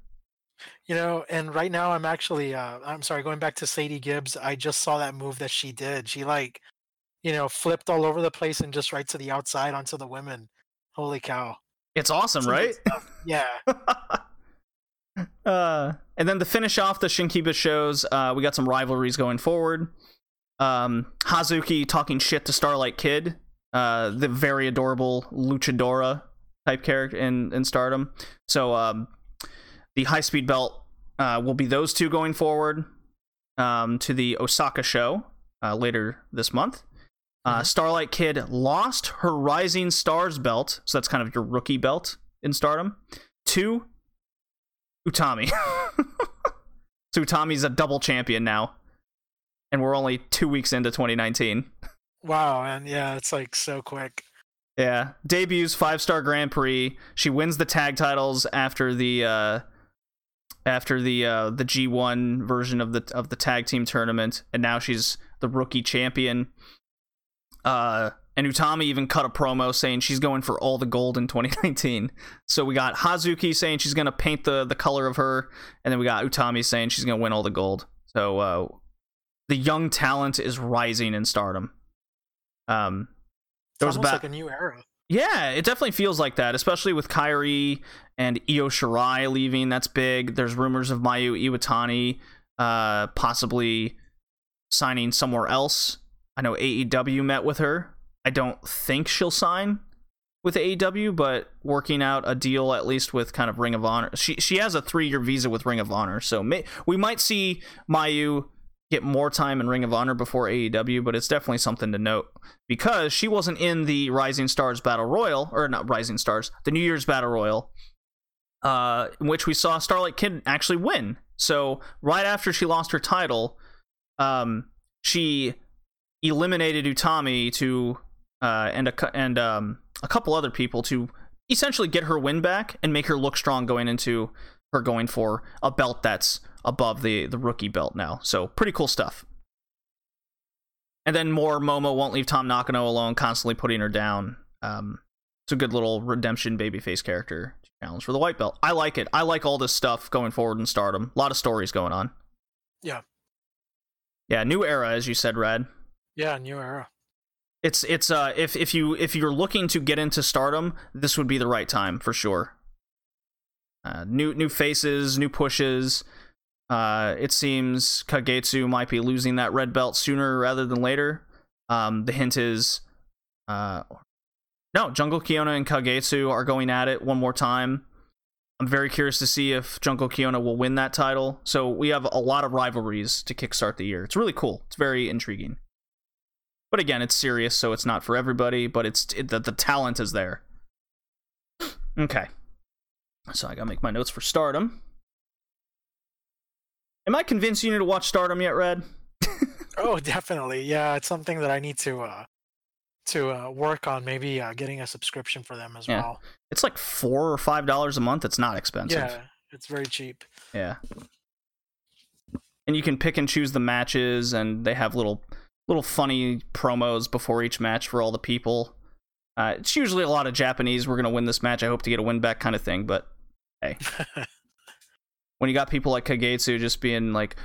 You know, and right now I'm actually uh I'm sorry, going back to Sadie Gibbs, I just saw that move that she did. She like, you know, flipped all over the place and just right to the outside onto the women. Holy cow. it's awesome, Some right? Yeah. uh, and then to finish off the Shinkiba shows, uh, we got some rivalries going forward. Um, Hazuki talking shit to Starlight Kid, uh, the very adorable luchadora type character in, in Stardom. So um, the high speed belt uh, will be those two going forward um, to the Osaka show uh, later this month. Uh, Starlight Kid lost her Rising Stars belt, so that's kind of your rookie belt in Stardom, to Utami. so Utami's a double champion now. And we're only two weeks into 2019. Wow, and yeah, it's like so quick. Yeah. Debuts five star Grand Prix. She wins the tag titles after the uh after the uh the G one version of the of the tag team tournament, and now she's the rookie champion. Uh and Utami even cut a promo saying she's going for all the gold in 2019. So we got Hazuki saying she's gonna paint the the color of her, and then we got Utami saying she's gonna win all the gold. So uh the young talent is rising in stardom. Um It's there was almost about like a new era. yeah, it definitely feels like that, especially with Kairi and Io Shirai leaving. That's big. There's rumors of Mayu Iwatani uh, possibly signing somewhere else. I know AEW met with her. I don't think she'll sign with AEW, but working out a deal at least with kind of Ring of Honor. She she has a three year visa with Ring of Honor, so may, we might see Mayu get more time in Ring of Honor before AEW, but it's definitely something to note because she wasn't in the Rising Stars Battle Royal, or not Rising Stars, the New Year's Battle Royal, uh, in which we saw Starlight Kid actually win. So right after she lost her title, um, she eliminated Utami to uh, and a and um, a couple other people to essentially get her win back and make her look strong going into her going for a belt that's above the the rookie belt now. So pretty cool stuff. And then more Momo won't leave Tam Nakano alone, constantly putting her down. Um, it's a good little redemption babyface character challenge for the white belt. I like it. I like all this stuff going forward in Stardom. A lot of stories going on. Yeah. Yeah, new era, as you said, Red. Yeah, new era. It's it's uh if if you if you're looking to get into Stardom, this would be the right time for sure. Uh, new new faces, new pushes. Uh, it seems Kagetsu might be losing that red belt sooner rather than later. Um, the hint is, uh, no, Jungle Kyona and Kagetsu are going at it one more time. I'm very curious to see if Jungle Kyona will win that title. So we have a lot of rivalries to kickstart the year. It's really cool. It's very intriguing. But again, it's serious, so it's not for everybody. But it's it, the the talent is there. Okay, so I gotta make my notes for Stardom. Am I convinced you need to watch Stardom yet, Red? Oh, definitely. Yeah, it's something that I need to uh to uh, work on. Maybe uh, getting a subscription for them as Yeah. well. It's like four or five dollars a month. It's not expensive. Yeah, It's very cheap. Yeah. And you can pick and choose the matches, and they have little little funny promos before each match for all the people. Uh, it's usually a lot of Japanese. We're gonna win this match. I hope to get a win back kind of thing. But hey, when you got people like Kagetsu just being like,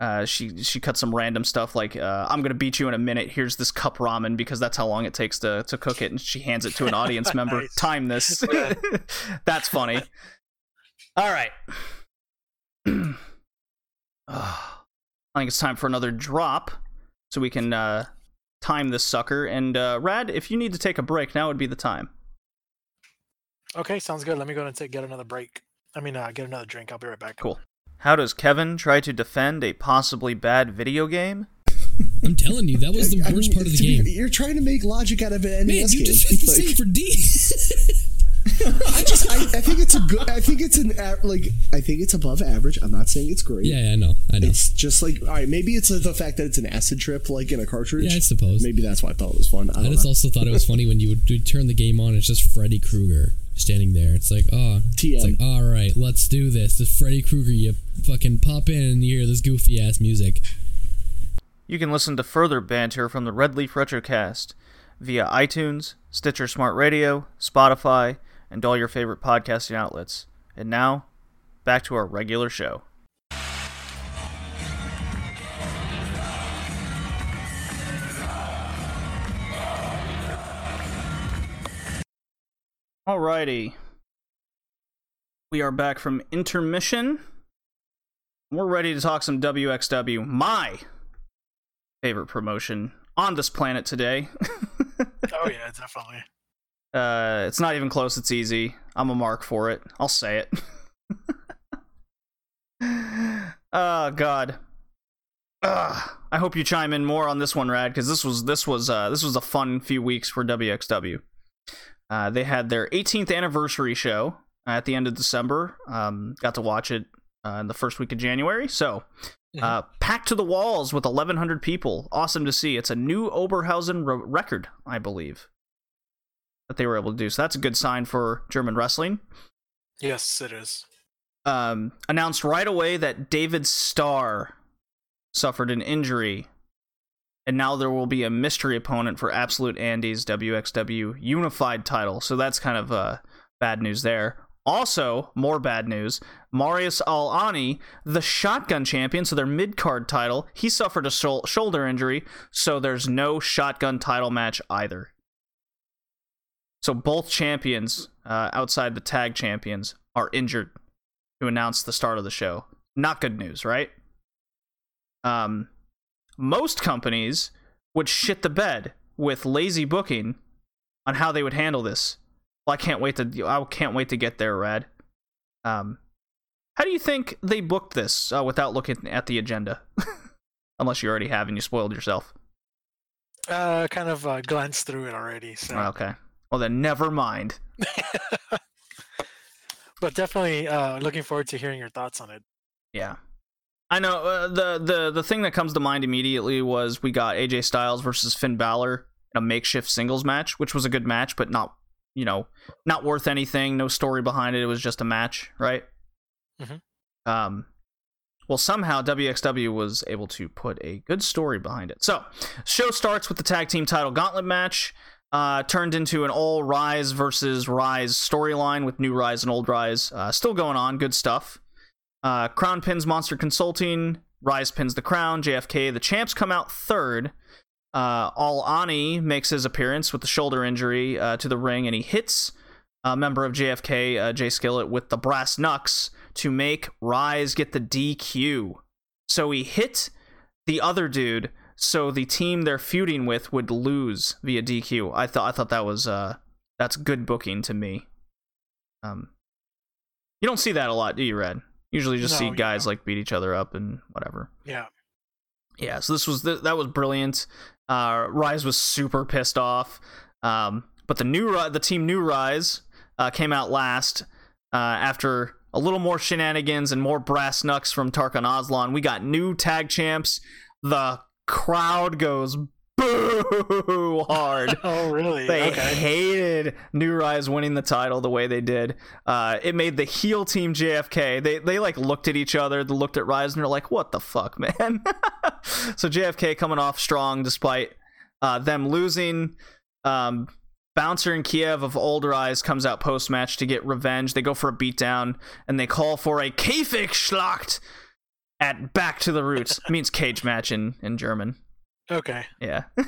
uh, she she cut some random stuff like, uh, "I'm gonna beat you in a minute. Here's this cup ramen because that's how long it takes to to cook it," and she hands it to an audience member. Nice. Time this. that's funny. All right. I think it's time for another drop, so we can uh, time this sucker. And uh, Rad, if you need to take a break, now would be the time. Okay, sounds good. Let me go and take get another break. I mean, uh, get another drink. I'll be right back. Cool. How does Kevin try to defend a possibly bad video game? I'm telling you, that was the I worst mean, part of the to be- game. You're trying to make logic out of an Man, NES you game. just did the Like, same for D. I just, I, I think it's a good. I think it's an like. I think it's above average. I'm not saying it's great. yeah, yeah, I know, I know. It's just like all right. Maybe it's the fact that it's an acid trip, like in a cartridge. Yeah, I suppose. Maybe that's why I thought it was fun. I I don't just know. also thought it was funny when you would, would turn the game on. It's just Freddy Krueger standing there. It's like, oh, it's like, all right, let's do this. This Freddy Krueger. You fucking pop in and you hear this goofy ass music. You can listen to further banter from the Red Leaf Retrocast via iTunes, Stitcher Smart Radio, Spotify, and all your favorite podcasting outlets. And now, back to our regular show. Alrighty. We are back from intermission. We're ready to talk some WXW, my favorite promotion on this planet today. Oh yeah, definitely. Uh, it's not even close. It's easy. I'm a mark for it. I'll say it. oh God. Ugh. I hope you chime in more on this one, Rad, because this was this was uh, this was a fun few weeks for WXW. Uh, they had their 18th anniversary show at the end of December. Um, got to watch it uh, in the first week of January. So uh, packed to the walls with 1,100 people. Awesome to see. It's a new Oberhausen re- record, I believe, that they were able to do. So that's a good sign for German wrestling. Yes, it is. Um, announced right away that David Starr suffered an injury, and now there will be a mystery opponent for Absolute Andy's WXW Unified title. So that's kind of uh, bad news there. Also, more bad news. Marius Al Ani, the shotgun champion, so their mid card title, he suffered a shou- shoulder injury, so there's no shotgun title match either. So both champions, uh, outside the tag champions, are injured to announce the start of the show. Not good news, right? Um, most companies would shit the bed with lazy booking on how they would handle this. Well, I can't wait to I can't wait to get there, Rad. Um, how do you think they booked this uh, without looking at the agenda? Unless you already have and you spoiled yourself. Uh, kind of uh, glanced through it already. So, Okay. Well then, never mind. but definitely uh, looking forward to hearing your thoughts on it. Yeah. I know uh, the the the thing that comes to mind immediately was we got AJ Styles versus Finn Balor in a makeshift singles match, which was a good match, but not you know not worth anything. No story behind it. It was just a match, right? Mhm. Um. Well, somehow WXW was able to put a good story behind it. So, show starts with the tag team title gauntlet match. Uh, turned into an all Rise versus Rise storyline with new Rise and old Rise. Uh, still going on. Good stuff. Uh, Crown pins Monster Consulting. Rise pins the Crown. JFK. The champs come out third. Uh, Al Ani makes his appearance with the shoulder injury uh, to the ring, and he hits a member of JFK, uh, Jay Skillet, with the brass knucks to make Rise get the DQ. So he hit the other dude, so the team they're feuding with would lose via DQ. I thought I thought that was uh that's good booking to me. Um, you don't see that a lot, do you, Red? Usually, just No, see guys don't. like beat each other up and whatever. Yeah. Yeah, so this was th- that was brilliant. Uh, Rise was super pissed off, um, but the new the team New Rise uh, came out last uh, after a little more shenanigans and more brass knucks from Tarkan Aslan. We got new tag champs. The crowd goes boo hard. Oh, really? They okay. hated New Rise winning the title the way they did. Uh, it made the heel team JFK. They they like looked at each other, looked at Rise, and they're like, "What the fuck, man?" so JFK coming off strong despite uh, them losing. Um, Bouncer and Kiev of Old Rise comes out post match to get revenge. They go for a beatdown and they call for a Käfig Schlacht at Back to the Roots. Means cage match in, in German. Okay. Yeah.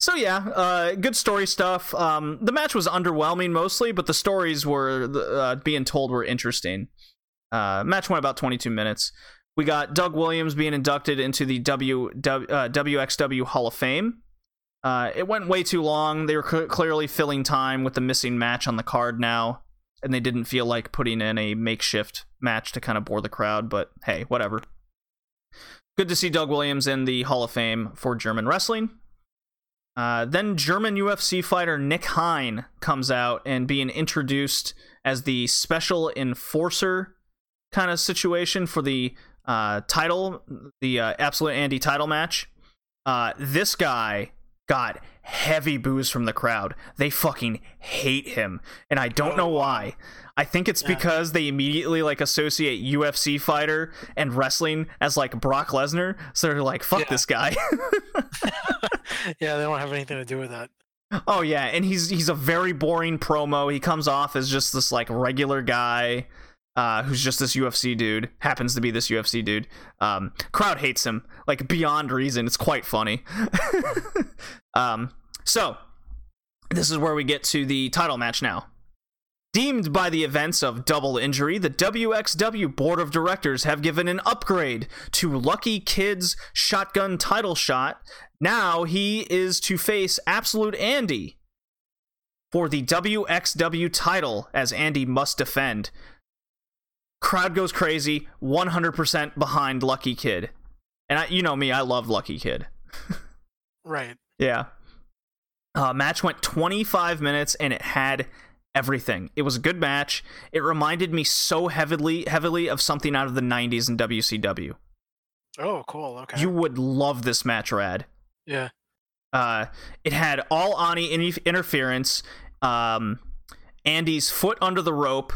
so yeah, uh, good story stuff. Um, the match was underwhelming mostly, but the stories were uh, being told were interesting. Uh, match went about 22 minutes. We got Doug Williams being inducted into the w, w, uh, WXW Hall of Fame. Uh, it went way too long. They were cl- clearly filling time with the missing match on the card now, and they didn't feel like putting in a makeshift match to kind of bore the crowd. But hey, whatever. Good to see Doug Williams in the Hall of Fame for German wrestling. Uh, then German UFC fighter Nick Hein comes out and being introduced as the special enforcer kind of situation for the uh, title, the uh, Absolute Andy title match. Uh, this guy got heavy boos from the crowd. They fucking hate him, and I don't know why. I think it's because they immediately like associate UFC fighter and wrestling as like Brock Lesnar, so they're like, "Fuck Yeah. this guy." yeah, they don't have anything to do with that. oh yeah, and he's he's a very boring promo. He comes off as just this like regular guy. Uh, who's just this UFC dude? Happens to be this UFC dude. Um, crowd hates him like beyond reason. It's quite funny. um, so this is where we get to the title match now. Deemed by the events of double injury, the WXW Board of Directors have given an upgrade to Lucky Kid's shotgun title shot. Now he is to face Absolute Andy for the WXW title, as Andy must defend. Crowd goes crazy, 100% behind Lucky Kid. And I, you know me, I love Lucky Kid. Right. Yeah. Uh, match went 25 minutes and it had everything. It was a good match. It reminded me so heavily heavily of something out of the 90s in WCW. Oh, cool. Okay. You would love this match, Rad. yeah. Uh, it had Al Ani in- interference. Um, Andy's foot under the rope.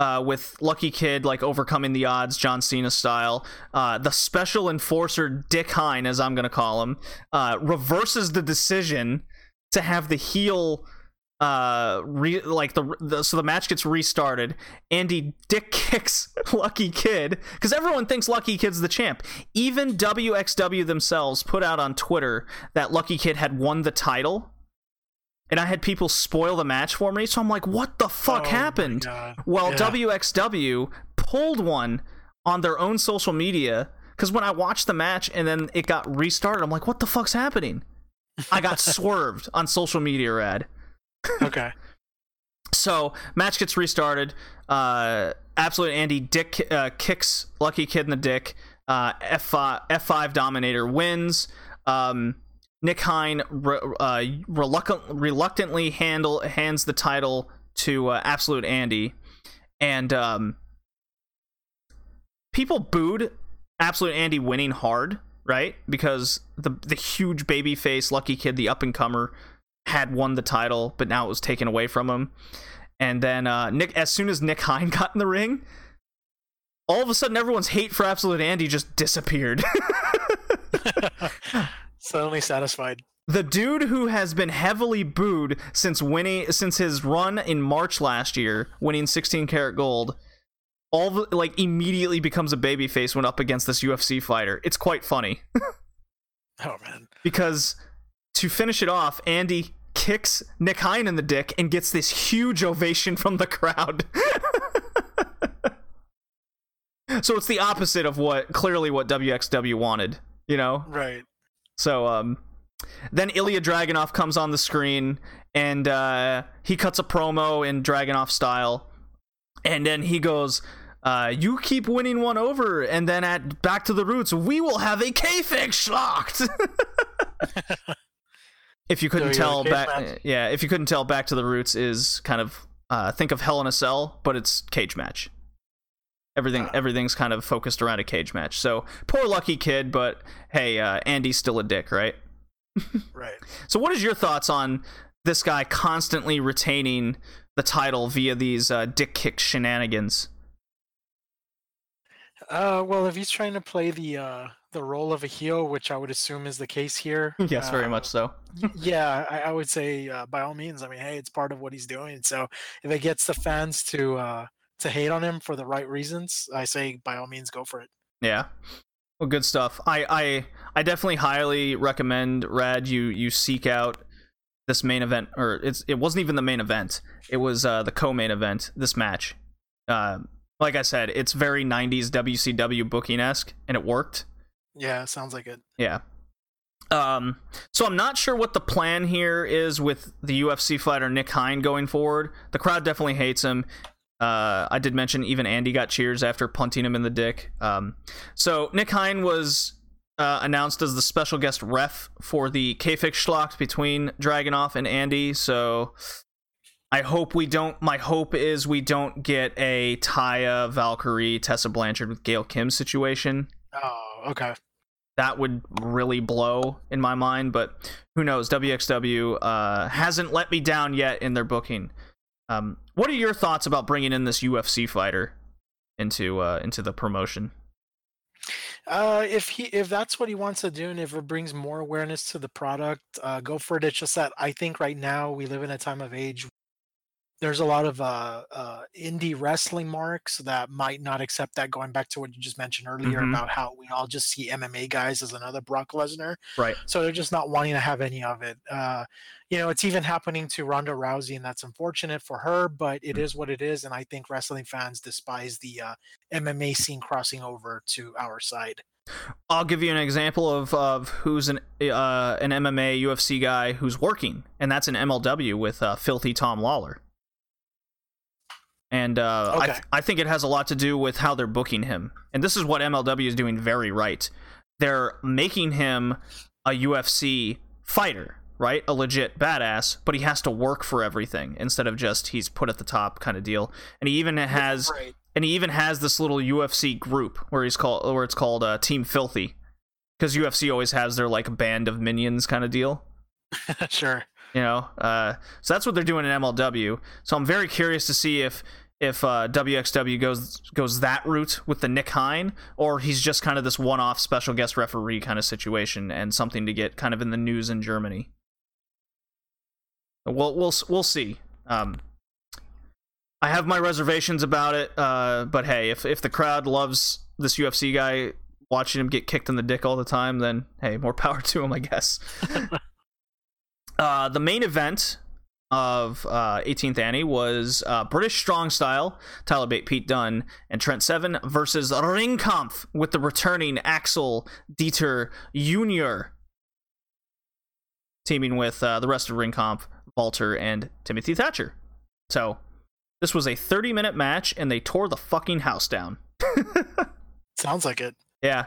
Uh, with Lucky Kid like overcoming the odds, John Cena style. Uh, the special enforcer Dick Hine, as I'm gonna call him, uh, reverses the decision to have the heel. Uh, re- like the, the so the match gets restarted. Andy dick kicks Lucky Kid because everyone thinks Lucky Kid's the champ. Even WXW themselves put out on Twitter that Lucky Kid had won the title, and I had people spoil the match for me. So I'm like, what the fuck Oh happened? Well, Yeah. WXW pulled one on their own social media because when I watched the match and then it got restarted, I'm like, what the fuck's happening? I got swerved on social media, rad. Okay. So match gets restarted. Uh, Absolute Andy Dick uh, kicks Lucky Kid in the dick. Uh, F5 F5 Dominator wins. Um, Nick Hein re- uh, reluctant, reluctantly handle hands the title to uh, Absolute Andy, and um, people booed Absolute Andy winning hard, right? Because the the huge baby face Lucky Kid, the up and comer, had won the title, but now it was taken away from him. And then uh, Nick, as soon as Nick Hein got in the ring, all of a sudden everyone's hate for Absolute Andy just disappeared. Suddenly satisfied. the dude who has been heavily booed since winning since his run in March last year, winning 16 carat gold, all the, like immediately becomes a babyface when up against this UFC fighter. It's quite funny Oh man. because to finish it off, Andy kicks Nick Hein in the dick and gets this huge ovation from the crowd. so it's the opposite of what clearly what WXW wanted, you know? Right. So um then Ilya Dragunov comes on the screen and uh he cuts a promo in Dragunov style and then he goes uh, you keep winning one over, and then at Back to the Roots, we will have a Käfig Schlacht. if you couldn't So tell, back, match? yeah, if you couldn't tell, Back to the Roots is kind of uh, think of Hell in a Cell, but it's cage match. Everything Uh. everything's kind of focused around a cage match. So poor lucky kid, but hey, uh, Andy's still a dick, right? Right. So what is your thoughts on this guy constantly retaining the title via these uh, dick kick shenanigans? Uh, well, if he's trying to play the uh the role of a heel, which I would assume is the case here. yes, very uh, much so. yeah, I, I would say uh, by all means. I mean, hey, it's part of what he's doing. So if it gets the fans to uh to hate on him for the right reasons, I say by all means go for it. Yeah. Well, good stuff. I I I definitely highly recommend Rad you you seek out this main event or it's it wasn't even the main event. It was uh the co-main event, this match. Uh like I said, it's very 90s WCW booking-esque and it worked. Yeah, sounds like it. Yeah. Um, so I'm not sure what the plan here is with the UFC fighter Nick Hein going forward. The crowd definitely hates him. Uh, I did mention even Andy got cheers after punting him in the dick. Um, so Nick Hein was uh, announced as the special guest ref for the Käfig Schlacht between Dragunov and Andy. So I hope we don't. My hope is we don't get a Taya, Valkyrie, Tessa Blanchard with Gail Kim situation Oh, okay. that would really blow in my mind but who knows wxw uh, hasn't let me down yet in their booking um, what are your thoughts about bringing in this ufc fighter into uh, into the promotion Uh, if he if that's what he wants to do, and if it brings more awareness to the product, uh, go for it. It's just that I think right now we live in a time of age. There's a lot of uh, uh, indie wrestling marks that might not accept that. Going back to what you just mentioned earlier Mhm. about how we all just see MMA guys as another Brock Lesnar, right so they're just not wanting to have any of it. Uh, you know, it's even happening to Ronda Rousey, and that's unfortunate for her, but it is what it is. And I think wrestling fans despise the uh, MMA scene crossing over to our side. i'll give you an example of, of who's an uh, an mma ufc guy who's working and that's an mlw with uh, filthy tom lawler and uh, I, th- I think it has a lot to do with how they're booking him. And this is what MLW is doing very right. They're making him a UFC fighter, right? A legit badass, but he has to work for everything instead of just he's put at the top kind of deal. And he even has Right. and he even has this little UFC group where he's called where it's called uh, Team Filthy because UFC always has their like band of minions kind of deal sure. you know uh, so that's what they're doing in mlw so i'm very curious to see if if uh, wxw goes goes that route with the nick hein or he's just kind of this one-off special guest referee kind of situation and something to get kind of in the news in germany. We'll we'll we'll see. Um, i have my reservations about it uh, but hey if if the crowd loves this ufc guy watching him get kicked in the dick all the time then hey more power to him i guess. Uh, the main event of uh, 18th Annie was uh, British Strong Style, Tyler Bate, Pete Dunne, and Trent Seven versus Ringkampf with the returning Axel Dieter Jr. teaming with uh, the rest of Ringkampf, Walter, and Timothy Thatcher. So this was a 30 minute match, and they tore the fucking house down. Sounds like it. Yeah.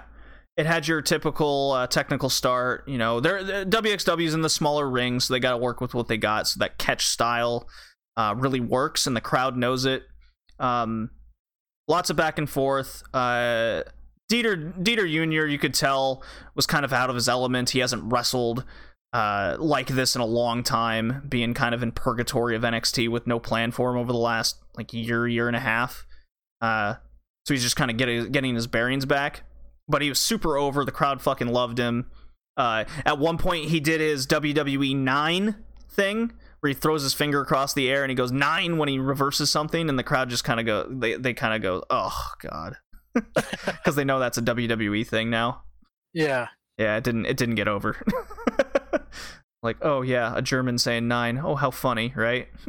It had your typical uh, technical start. You know, they're, the WXW's in the smaller ring, so they got to work with what they got. So that catch style uh, really works, and the crowd knows it. Um, lots of back and forth. Uh, Dieter Dieter Jr. You could tell was kind of out of his element. He hasn't wrestled uh, like this in a long time, being kind of in purgatory of NXT with no plan for him over the last like year, year and a half. Uh, so he's just kind of getting getting his bearings back. But he was super over. The crowd fucking loved him. Uh, at one point, he did his WWE nine thing where he throws his finger across the air and he goes nine when he reverses something, and the crowd just kind of go they they kind of go oh god because they know that's a WWE thing now. Yeah. Yeah, it didn't it didn't get over. like, oh yeah, a German saying nine. Oh, how funny, right?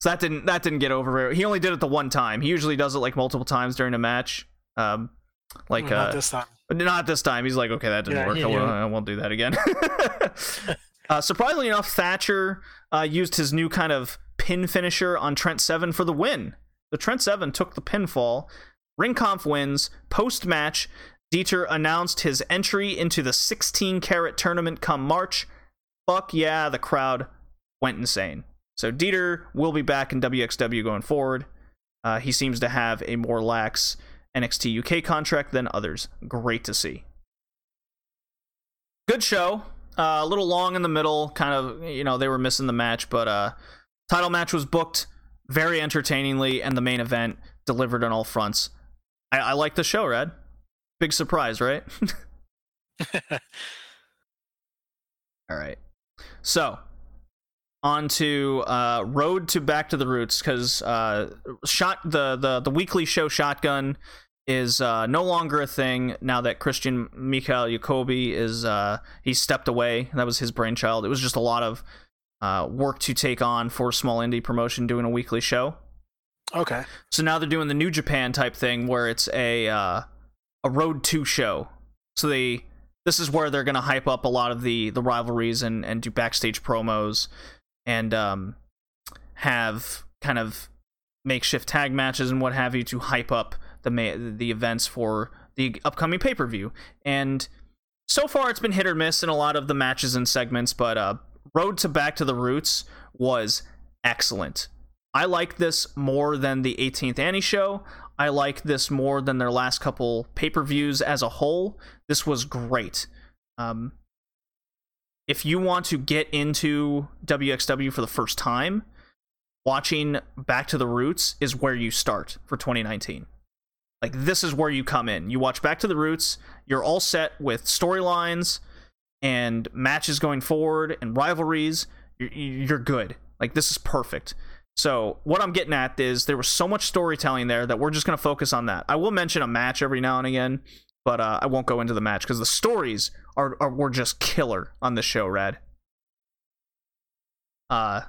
so that didn't that didn't get over. He only did it the one time. He usually does it like multiple times during a match. Um, like Not uh, this time. not this time. He's like, okay, that didn't Yeah, work. yeah, I, won't, yeah. I won't do that again. uh, surprisingly enough, Thatcher uh, used his new kind of pin finisher on Trent Seven for the win. The Trent Seven took the pinfall. Ringkampf wins. Post match, Dieter announced his entry into the 16 carat tournament come March. Fuck yeah, the crowd went insane. So Dieter will be back in WXW going forward. Uh, he seems to have a more lax NXT UK contract than others. Great to see. Good show. Uh, a little long in the middle. Kind of, you know, they were missing the match, but uh, title match was booked very entertainingly, and the main event delivered on all fronts. I, I like the show, Red. Big surprise, right? all right. So, on to uh, road to back to the roots because uh, shot the, the the weekly show shotgun is uh, no longer a thing now that Christian Michael Jakobi is uh, he stepped away. That was his brainchild. It was just a lot of uh, work to take on for a small indie promotion doing a weekly show. Okay. So now they're doing the New Japan type thing where it's a uh, a road to show. So they this is where they're gonna hype up a lot of the the rivalries and and do backstage promos and um have kind of makeshift tag matches and what have you to hype up the ma- the events for the upcoming pay per view. And so far, it's been hit or miss in a lot of the matches and segments, but uh, Road to Back to the Roots was excellent. I like this more than the 18th Annie show. I like this more than their last couple pay per views as a whole. This was great. Um, if you want to get into WXW for the first time, watching Back to the Roots is where you start for 2019. Like, this is where you come in. You watch Back to the Roots, you're all set with storylines and matches going forward and rivalries. You're, you're good. Like, this is perfect. So, what I'm getting at is there was so much storytelling there that we're just going to focus on that. I will mention a match every now and again, but uh, I won't go into the match because the stories are, are were just killer on the show, Rad. Uh,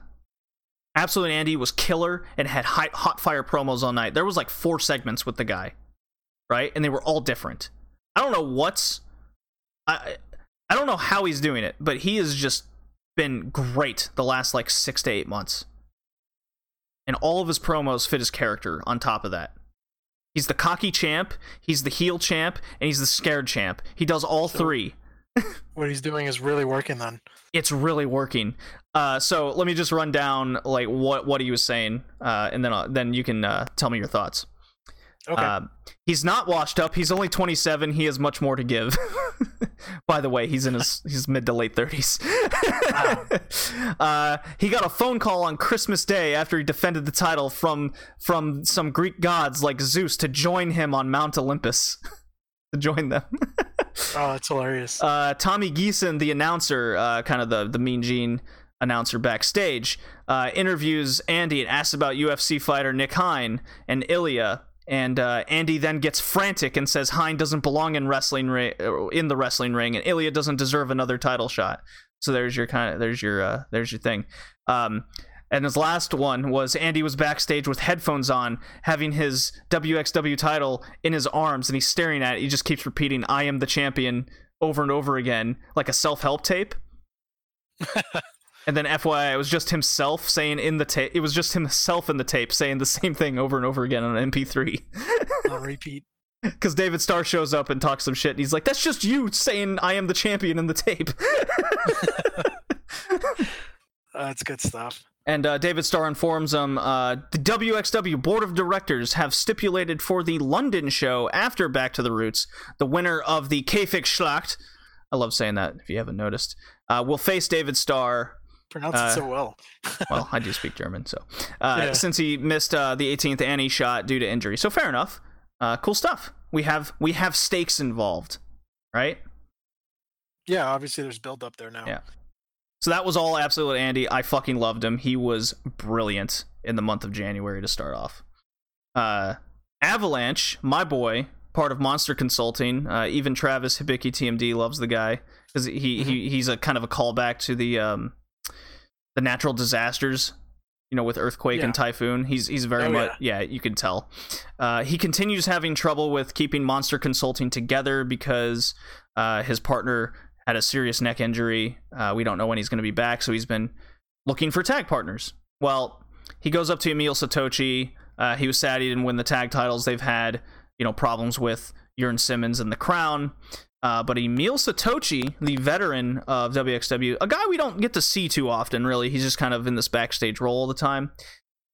Absolute Andy was killer and had hot, hot fire promos all night. There was like four segments with the guy, right? And they were all different. I don't know what's I I don't know how he's doing it, but he has just been great the last like 6 to 8 months. And all of his promos fit his character on top of that. He's the cocky champ, he's the heel champ, and he's the scared champ. He does all So- three. What he's doing is really working then. it's really working. Uh, so let me just run down like what what he was saying, uh, and then uh, then you can uh, tell me your thoughts. Okay. Uh, he's not washed up. He's only 27. He has much more to give. By the way, he's in his his mid to late 30s. uh, he got a phone call on Christmas Day after he defended the title from from some Greek gods like Zeus to join him on Mount Olympus. To join them. oh, that's hilarious. uh, Tommy Geeson, the announcer, uh, kind of the the Mean Gene announcer backstage, uh, interviews Andy and asks about UFC fighter Nick Hein and Ilya. And uh, Andy then gets frantic and says Hein doesn't belong in wrestling ri- uh, in the wrestling ring, and Ilya doesn't deserve another title shot. So there's your kind of there's your uh, there's your thing. Um, and his last one was Andy was backstage with headphones on, having his WXW title in his arms, and he's staring at it. He just keeps repeating, I am the champion, over and over again, like a self help tape. and then FYI, it was just himself saying in the tape, it was just himself in the tape saying the same thing over and over again on an MP3. On repeat. Because David Starr shows up and talks some shit, and he's like, That's just you saying I am the champion in the tape. That's good stuff. And uh, David Starr informs them uh, the WXW board of directors have stipulated for the London show after Back to the Roots, the winner of the Käfig Schlacht. I love saying that if you haven't noticed. Uh, will face David Starr. Pronounce Uh, it so well. Well, I do speak German, so uh, Yeah. since he missed uh, the 18th Annie shot due to injury, so fair enough. Uh, cool stuff. We have we have stakes involved, right? Yeah, obviously there's build up there now. Yeah. So that was all absolute Andy. I fucking loved him. He was brilliant in the month of January to start off. Uh, Avalanche, my boy, part of Monster Consulting. Uh, even Travis Hibiki TMD loves the guy because he, he he's a kind of a callback to the um the natural disasters. You know, with earthquake and typhoon, he's he's very Oh, much yeah. you can tell. Uh, he continues having trouble with keeping Monster Consulting together because uh, his partner had a serious neck injury. Uh, we don't know when he's going to be back, so he's been looking for tag partners. Well, he goes up to Emil Sitoci. Uh, he was sad he didn't win the tag titles. They've had you know problems with Jurn Simmons and the Crown. Uh, but Emil Sitoci, the veteran of WXW, a guy we don't get to see too often, really. He's just kind of in this backstage role all the time.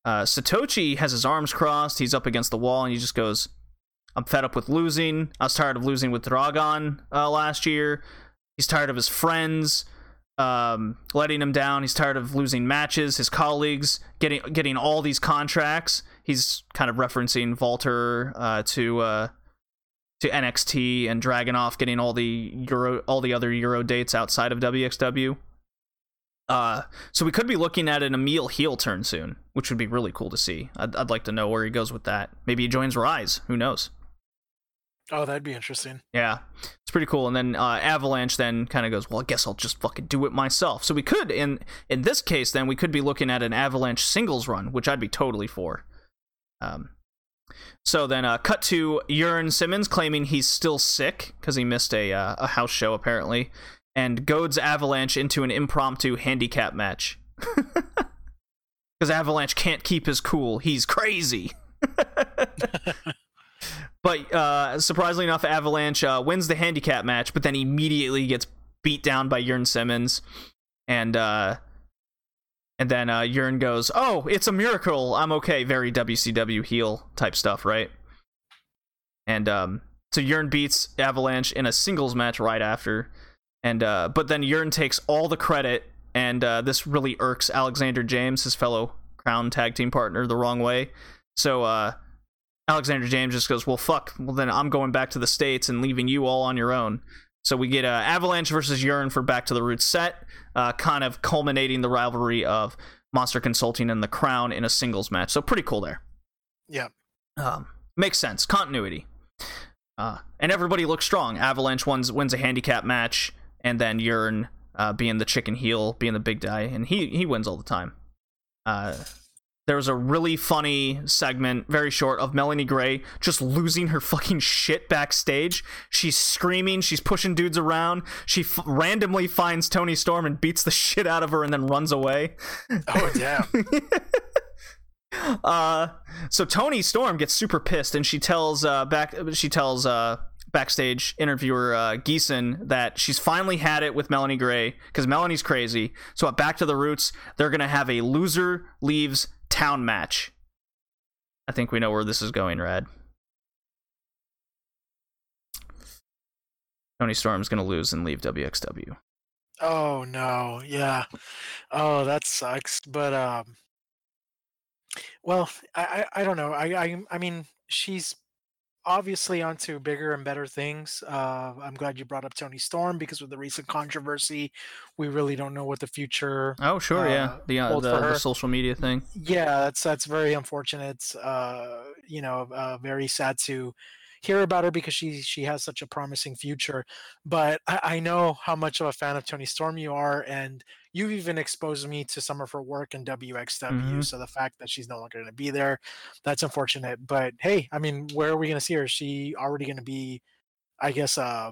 Uh, Sitoci has his arms crossed. He's up against the wall, and he just goes, "I'm fed up with losing. I was tired of losing with Dragon uh, last year. He's tired of his friends." Um, letting him down. He's tired of losing matches. His colleagues getting getting all these contracts. He's kind of referencing Walter uh, to uh, to NXT and Dragunov getting all the Euro all the other Euro dates outside of WXW. Uh, so we could be looking at an Emil heel turn soon, which would be really cool to see. I'd, I'd like to know where he goes with that. Maybe he joins Rise. Who knows? Oh, that'd be interesting. Yeah, it's pretty cool. And then uh, Avalanche then kind of goes, well, I guess I'll just fucking do it myself. So we could, in in this case, then we could be looking at an Avalanche singles run, which I'd be totally for. Um, so then, uh, cut to Jurn Simmons claiming he's still sick because he missed a uh, a house show apparently, and goads Avalanche into an impromptu handicap match. Because Avalanche can't keep his cool. He's crazy. But uh, surprisingly enough, Avalanche uh, wins the handicap match, but then immediately gets beat down by Jurn Simmons, and uh, and then uh, Jurn goes, "Oh, it's a miracle. I'm okay." Very WCW heel type stuff, right? And um, so Jurn beats Avalanche in a singles match right after, and uh, but then Jurn takes all the credit, and uh, this really irks Alexander James, his fellow Crown tag team partner, the wrong way. So uh, Alexander James just goes, "Well, fuck. Well, then I'm going back to the states and leaving you all on your own." So we get uh, Avalanche versus Jurn for Back to the Roots set, uh, kind of culminating the rivalry of Monster Consulting and the Crown in a singles match. So pretty cool there. Yeah. Um, makes sense. Continuity. Uh, and everybody looks strong. Avalanche wins wins a handicap match, and then Jurn uh, being the chicken heel, being the big guy, and he he wins all the time. There was a really funny segment, very short, of Melanie Gray just losing her fucking shit backstage. She's screaming, she's pushing dudes around. She f- randomly finds Toni Storm and beats the shit out of her and then runs away. Oh damn. Uh, so Toni Storm gets super pissed and she tells uh back she tells uh backstage interviewer uh, Geeson that she's finally had it with Melanie Gray because Melanie's crazy. So at Back to the Roots, they're gonna have a loser leaves town match. I think we know where this is going, Rad. Toni Storm's gonna lose and leave WXW. Oh no, yeah. Oh, that sucks. But um, well, I I, I don't know. I, I I mean, she's obviously onto bigger and better things. Uh, I'm glad you brought up Toni Storm because with the recent controversy, we really don't know what the future. Oh, sure, yeah, Uh, the uh, the, the social media thing. Yeah, that's that's very unfortunate. Uh, you know, uh, very sad to hear about her because she she has such a promising future. But I, I know how much of a fan of Toni Storm you are, and you've even exposed me to some of her work in WXW. Mhm. So the fact that she's no longer going to be there, that's unfortunate. But hey, I mean, where are we going to see her? Is she already going to be, I guess, uh,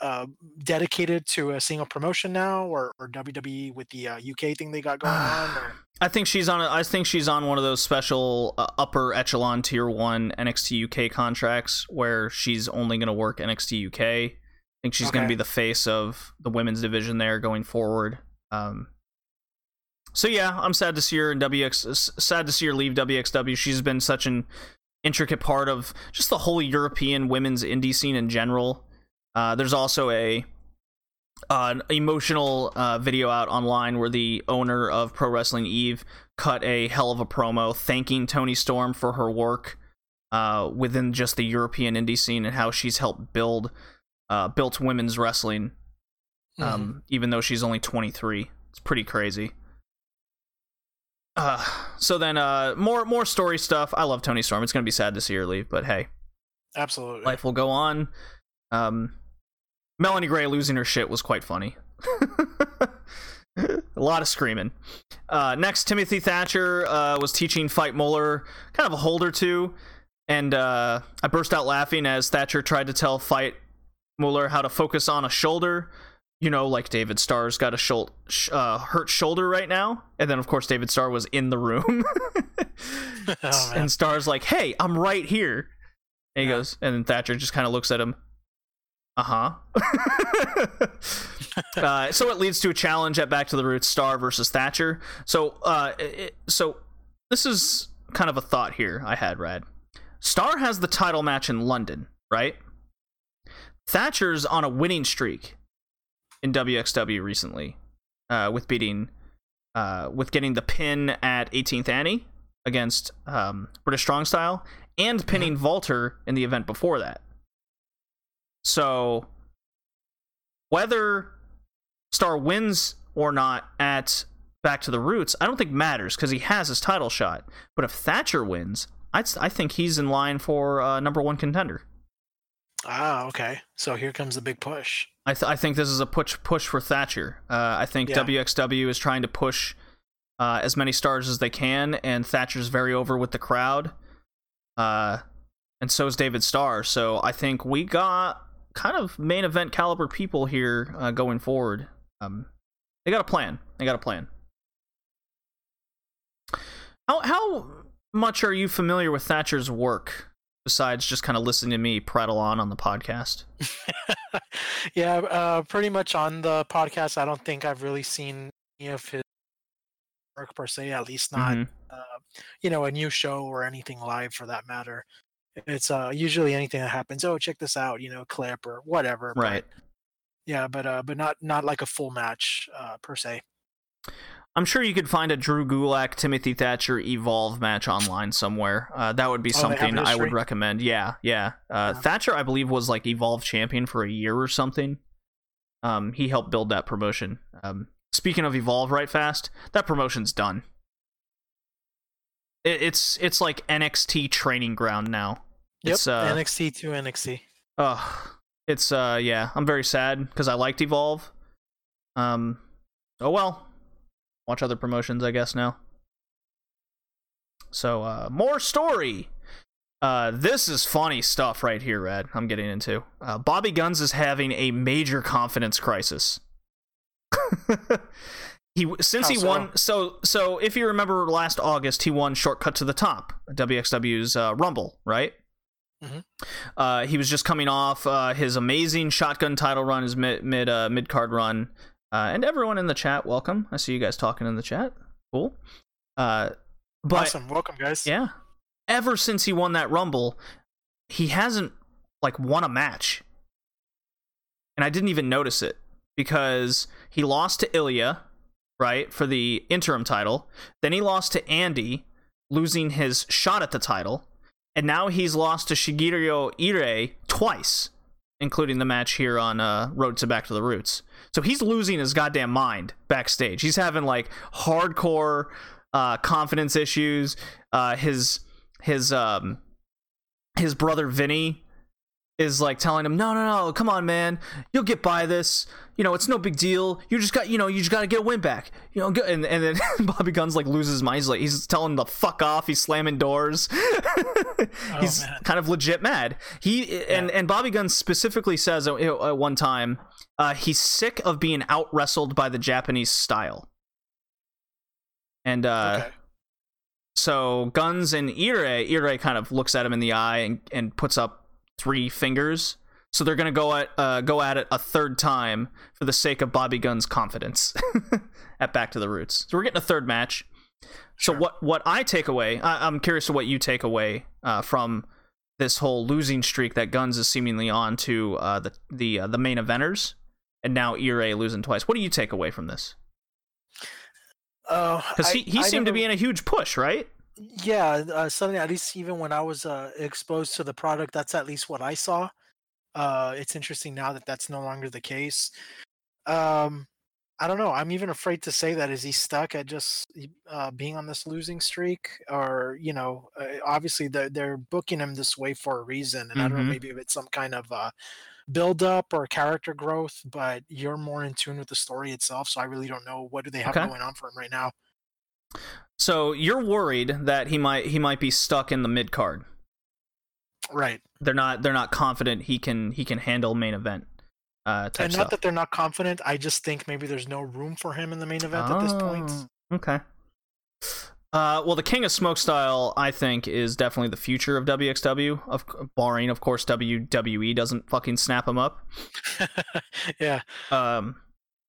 uh, dedicated to a single promotion now, or, or WWE with the uh, UK thing they got going on? Or? I think she's on. A, I think she's on one of those special uh, upper echelon tier one NXT UK contracts where she's only going to work NXT UK. I think she's going to be the face of the women's division there going forward. Um, so yeah, I'm sad to see her in WX. Sad to see her leave WXW. She's been such an intricate part of just the whole European women's indie scene in general. Uh, there's also a uh, an emotional uh, video out online where the owner of Pro Wrestling Eve cut a hell of a promo thanking Toni Storm for her work uh, within just the European indie scene and how she's helped build uh, built women's wrestling. Um, even though she's only 23, it's pretty crazy. Uh, so then, uh, more more story stuff. I love Toni Storm. It's gonna be sad to see her leave, but hey, Absolutely. life will go on. Um, Melanie Gray losing her shit was quite funny. a lot of screaming. Uh, next, Timothy Thatcher uh, was teaching Veit Müller kind of a hold or two, and uh, I burst out laughing as Thatcher tried to tell Veit Müller how to focus on a shoulder. You know, like David Starr's got a shol- sh- uh, hurt shoulder right now, and then of course David Starr was in the room, Oh, and Starr's like, "Hey, I'm right here." And he Yeah. goes, and then Thatcher just kind of looks at him. Uh huh. uh, so it leads to a challenge at Back to the Roots, Star versus Thatcher. So, uh, it, so this is kind of a thought here I had, Rad. Star has the title match in London, right? Thatcher's on a winning streak in WXW recently, uh, with beating, uh, with getting the pin at 18th Annie against um, British Strong Style and pinning Walter in the event before that. So, whether Star wins or not at Back to the Roots, I don't think matters because he has his title shot. But if Thatcher wins, I, I think he's in line for uh, number one contender. Ah, okay. So here comes the big push. I, th- I think this is a push push for Thatcher. Uh, I think Yeah. WXW is trying to push uh, as many stars as they can, and Thatcher's very over with the crowd. Uh, and so is David Starr. So I think we got kind of main event caliber people here uh, going forward. Um, they got a plan. They got a plan. How how much are you familiar with Thatcher's work besides just kind of listening to me prattle on on the podcast? yeah, uh, pretty much on the podcast. I don't think I've really seen any of his work per se. At least not, Mhm. uh, you know, a new show or anything live for that matter. It's uh, usually anything that happens. Oh, check this out, you know, clip or whatever. but- Right. yeah, but uh, but not not like a full match uh, per se. I'm sure you could find a Drew Gulak Timothy Thatcher Evolve match online somewhere. Uh, that would be Oh, something I would recommend. Yeah, yeah. Uh, Yeah. Thatcher, I believe, was like Evolve champion for a year or something. Um, he helped build that promotion. Um, speaking of Evolve, right fast, that promotion's done. It, it's it's like NXT training ground now. Yep, It's uh, NXT to NXT. Ugh. It's uh yeah, I'm very sad because I liked Evolve. Um oh well. Watch other promotions, I guess now. So uh more story. Uh this is funny stuff right here, Red. I'm getting into. Uh Bobby Guns is having a major confidence crisis. he since How he so? won so so if you remember last August he won Shortcut to the Top, WXW's uh, Rumble, right? Uh, he was just coming off uh, his amazing shotgun title run, his mid mid uh, mid card run, uh, and everyone in the chat, welcome. I see you guys talking in the chat. Cool. Uh, but awesome, welcome guys. yeah, ever since he won that rumble, he hasn't like won a match, and I didn't even notice it because he lost to Ilya, right, for the interim title. Then he lost to Andy, losing his shot at the title, and now he's lost to Shigehiro Irie twice, including the match here on uh, Road to Back to the Roots. So he's losing his goddamn mind backstage. He's having like hardcore uh, confidence issues. Uh, his his um his brother Vinny is like telling him, "No, no, no, come on, man, you'll get by this. You know, it's no big deal. You just got, you know, you just got to get a win back. You know." go-" And and then Bobby Guns like loses his mind. He's like, he's telling the fuck off. He's slamming doors. he's man. kind of legit mad. He and and Bobby Guns specifically says at, at one time, uh, he's sick of being out wrestled by the Japanese style. And uh, Okay. so Guns and Irie, Irie kind of looks at him in the eye and, and puts up three fingers. So they're gonna go at uh, go at it a third time for the sake of Bobby Guns' confidence at Back to the Roots. So we're getting a third match. So what what I take away, I, I'm curious to what you take away uh, from this whole losing streak that Guns is seemingly on to uh, the the uh, the main eventers, and now Irie losing twice. What do you take away from this? Uh, Because he, he I seemed to be in a huge push, right? Yeah, uh, suddenly, at least even when I was uh, exposed to the product, that's at least what I saw. Uh, it's interesting now that that's no longer the case. Um, I don't know. I'm even afraid to say that. Is he stuck at just uh, being on this losing streak, or you know, uh, obviously they're they're booking him this way for a reason, and I don't know Mhm. maybe if it's some kind of uh, build up or character growth. But you're more in tune with the story itself, so I really don't know what do they have Okay. going on for him right now. So you're worried that he might he might be stuck in the mid card. Right. They're not they're not confident he can he can handle main event uh and stuff. not that they're not confident. I just think maybe there's no room for him in the main event at this point. Oh, Okay. Uh, well, the King of Smoke style, I think, is definitely the future of WXW. Of barring, of course, WWE doesn't fucking snap him up. yeah. Um,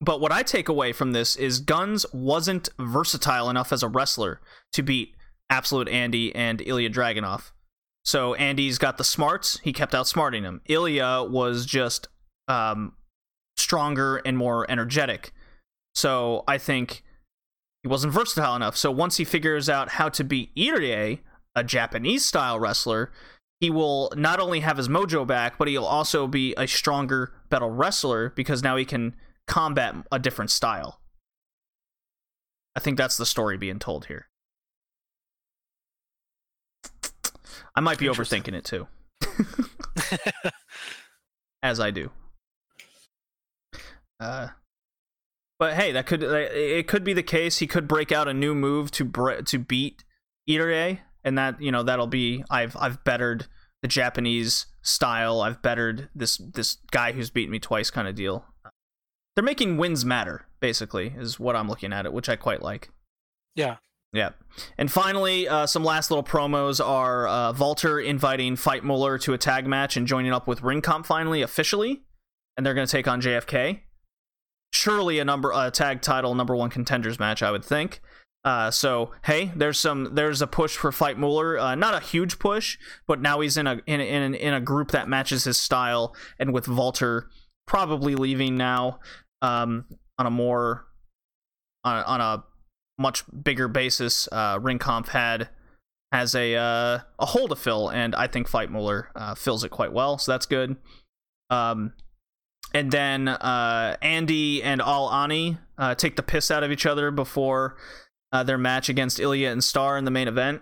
but what I take away from this is Guns wasn't versatile enough as a wrestler to beat Absolute Andy and Ilya Dragunov. So Andy's got the smarts, he kept outsmarting him. Ilya was just um, stronger and more energetic. So I think he wasn't versatile enough. So once he figures out how to beat Irie, a Japanese style wrestler, he will not only have his mojo back, but he'll also be a stronger, better wrestler because now he can combat a different style. I think that's the story being told here. I might be overthinking it too, as I do. Uh, but hey, that could it could be the case. He could break out a new move to bre- to beat Irie, and that you know that'll be I've I've bettered the Japanese style. I've bettered this this guy who's beaten me twice kind of deal. They're making wins matter, basically, is what I'm looking at it, which I quite like. Yeah. Yeah. And finally, uh, some last little promos are uh, Walter inviting Veit Müller to a tag match and joining up with RINGKAMPF finally officially, and they're going to take on JFK. Surely a number a tag title number one contenders match, I would think. Uh, so hey, there's some there's a push for Veit Müller. Uh, not a huge push, but now he's in a in in, in a group that matches his style, and with Walter probably leaving now um, on a more on a, on a much bigger basis, uh, had has a uh, a hole to fill, and I think Veit Müller uh, fills it quite well, so that's good. Um, and then uh, Andy and Al Ani uh, take the piss out of each other before uh, their match against Ilya and Star in the main event.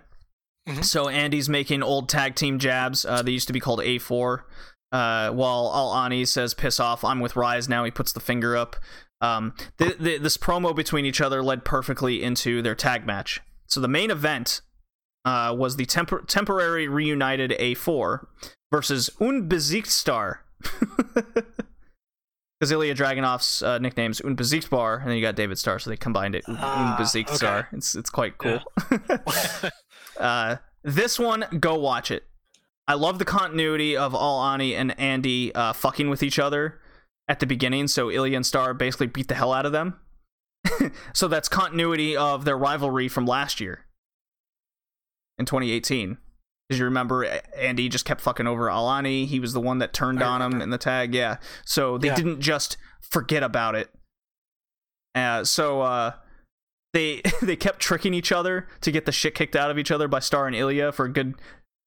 Mhm. So Andy's making old tag team jabs. Uh, they used to be called A4. Uh, while Al Ani says "piss off," I'm with Rise now. He puts the finger up. Um, th- th- this promo between each other led perfectly into their tag match. So the main event uh, was the tempor- temporary reunited A4 versus Unbesiegt Star. Because Ilya Dragunov's uh, nickname's Unbesiegbar, and then you got David Star, so they combined it. Un- Ah, Unbesiegt okay. Star. It's it's quite cool. Yeah. uh, this one, go watch it. I love the continuity of Al Ani and Andy uh, fucking with each other at the beginning. So Ilya and Star basically beat the hell out of them. so that's continuity of their rivalry from last year in 2018. Because you remember Andy just kept fucking over Al Ani. He was the one that turned I on him in the tag. Yeah. So they Yeah. didn't just forget about it. Uh, so uh, they they kept tricking each other to get the shit kicked out of each other by Star and Ilya for a good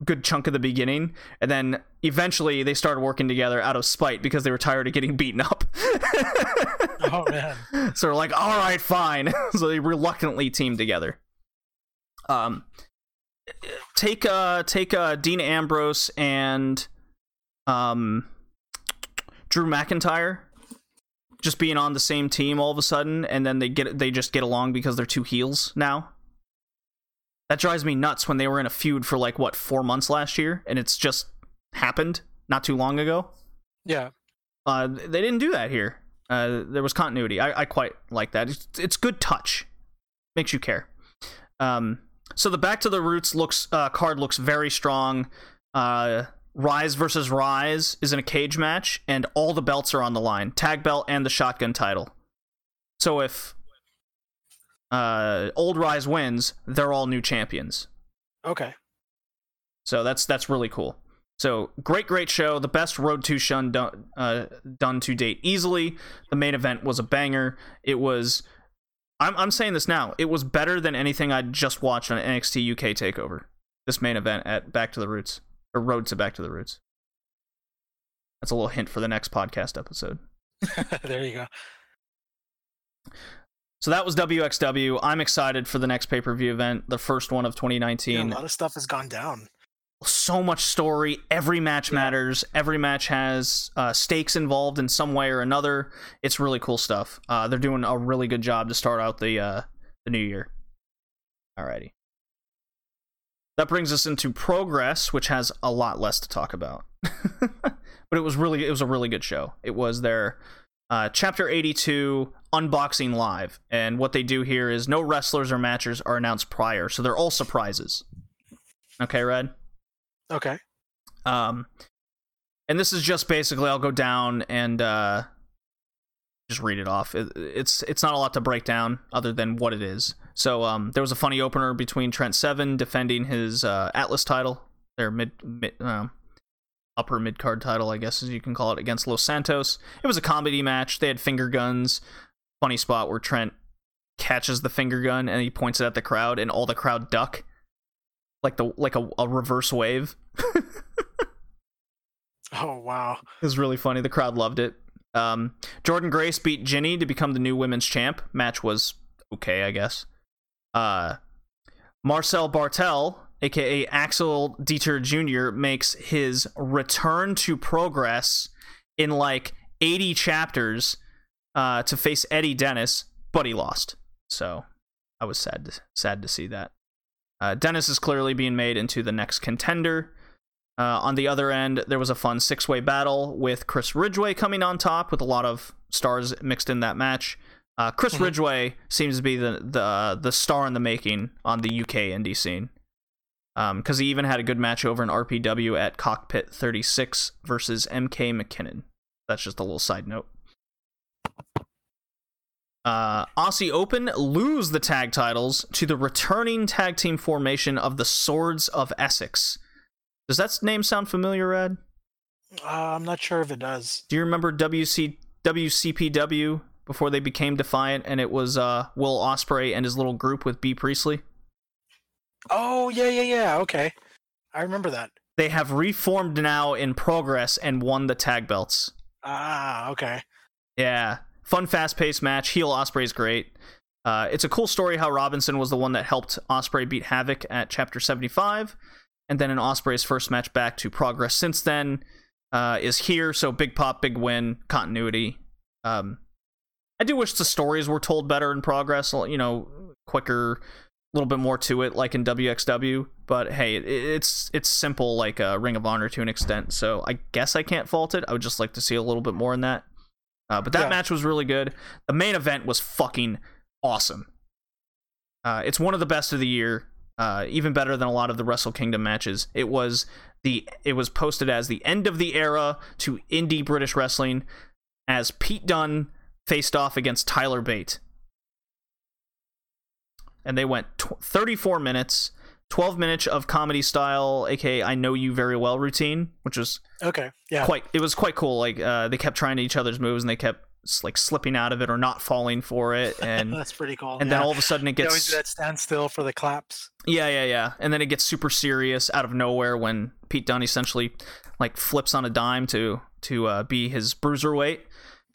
good chunk of the beginning, and then eventually they started working together out of spite because they were tired of getting beaten up. oh man. so they're like, all right, fine. so they reluctantly teamed together. Um, take uh take uh Dean Ambrose and um Drew McIntyre just being on the same team all of a sudden, and then they get they just get along because they're two heels now. That drives me nuts when they were in a feud for like what four months last year, and it's just happened not too long ago. Yeah. Uh, they didn't do that here. Uh, there was continuity. I, I quite like that. It's, it's good touch. Makes you care. Um, so the Back to the Roots looks uh, card looks very strong. Uh, Rise versus Rise is in a cage match, and all the belts are on the line: tag belt and the shotgun title. So if uh, Old Rise wins, they're all new champions. Okay. So that's that's really cool. So great, great show. The best Road to Shun done, uh, done to date easily. The main event was a banger. It was. I'm I'm saying this now. It was better than anything I just watched on NXT UK Takeover. This main event at Back to the Roots or Road to Back to the Roots. That's a little hint for the next podcast episode. there you go. So that was WXW. I'm excited for the next pay per view event, the first one of Yeah, 2019. a lot of stuff has gone down. so much story. Every match Yeah. matters. Every match has uh, stakes involved in some way or another. It's really cool stuff. Uh, they're doing a really good job to start out the uh, the new year. Alrighty. That brings us into progress, which has a lot less to talk about. but it was really it was a really good show. It was their uh, chapter 82 unboxing live, and what they do here is no wrestlers or matches are announced prior, so they're all surprises. Okay, Red. Okay. Um, and this is just basically I'll go down and uh, just read it off. It, it's it's not a lot to break down other than what it is. So um, there was a funny opener between Trent Seven defending his uh, Atlas title, their mid, mid um, upper mid card title, I guess as you can call it, against Los Santos. It was a comedy match. They had finger guns. Funny spot where Trent catches the finger gun and he points it at the crowd, and all the crowd duck, like the like a, a reverse wave. Oh wow. It was really funny. The crowd loved it. Um, Jordynne Grace beat Jinny to become the new women's champ. Match was okay, I guess. Uh, Marcel Bartel, aka Axel Dieter Jr., makes his return to progress in like 80 chapters uh, to face Eddie Dennis, but he lost. So I was sad to, sad to see that. Uh, Dennis is clearly being made into the next contender. Uh, on the other end, there was a fun six way battle with Chris Ridgway coming on top with a lot of stars mixed in that match. Uh, Chris Mhm. Ridgway seems to be the, the the star in the making on the UK indie scene. Because he even had a good match over in RPW at Cockpit 36 versus MK McKinnon. That's just a little side note. Uh, Aussie Open lose the tag titles to the returning tag team formation of the Swords of Essex. Does that name sound familiar, Red? Uh, I'm not sure if it does. Do you remember WC WCPW before they became Defiant, and it was uh, Will Ospreay and his little group with Bea Priestley? Oh yeah, yeah, yeah. Okay, I remember that. They have reformed now in Progress and won the tag belts. Ah, okay. Yeah, fun, fast-paced match. Heel Ospreay's great. Uh, it's a cool story how Robinson was the one that helped Ospreay beat Havoc at Chapter 75, and then in Ospreay's first match back to Progress since then uh, is here. So big pop, big win, continuity. Um, I do wish the stories were told better in Progress. You know, quicker, little bit more to it, like in WXW. But hey, it, it's it's simple, like a Ring of Honor to an extent. So I guess I can't fault it. I would just like to see a little bit more in that. Uh, but that Yeah. match was really good. The main event was fucking awesome. Uh, it's one of the best of the year, uh, even better than a lot of the Wrestle Kingdom matches. It was the it was posted as the end of the era to indie British wrestling, as Pete Dunne faced off against Tyler Bate, and they went tw- 34 minutes, 12 minutes of comedy style, aka I know you very well routine, which was Okay. Yeah. quite it was quite cool like uh they kept trying to each other's moves and they kept like slipping out of it or not falling for it and That's pretty cool. and yeah. then all of a sudden it They always gets do that standstill for the claps. yeah yeah yeah and then it gets super serious out of nowhere when pete dunne essentially like flips on a dime to to uh, be his bruiserweight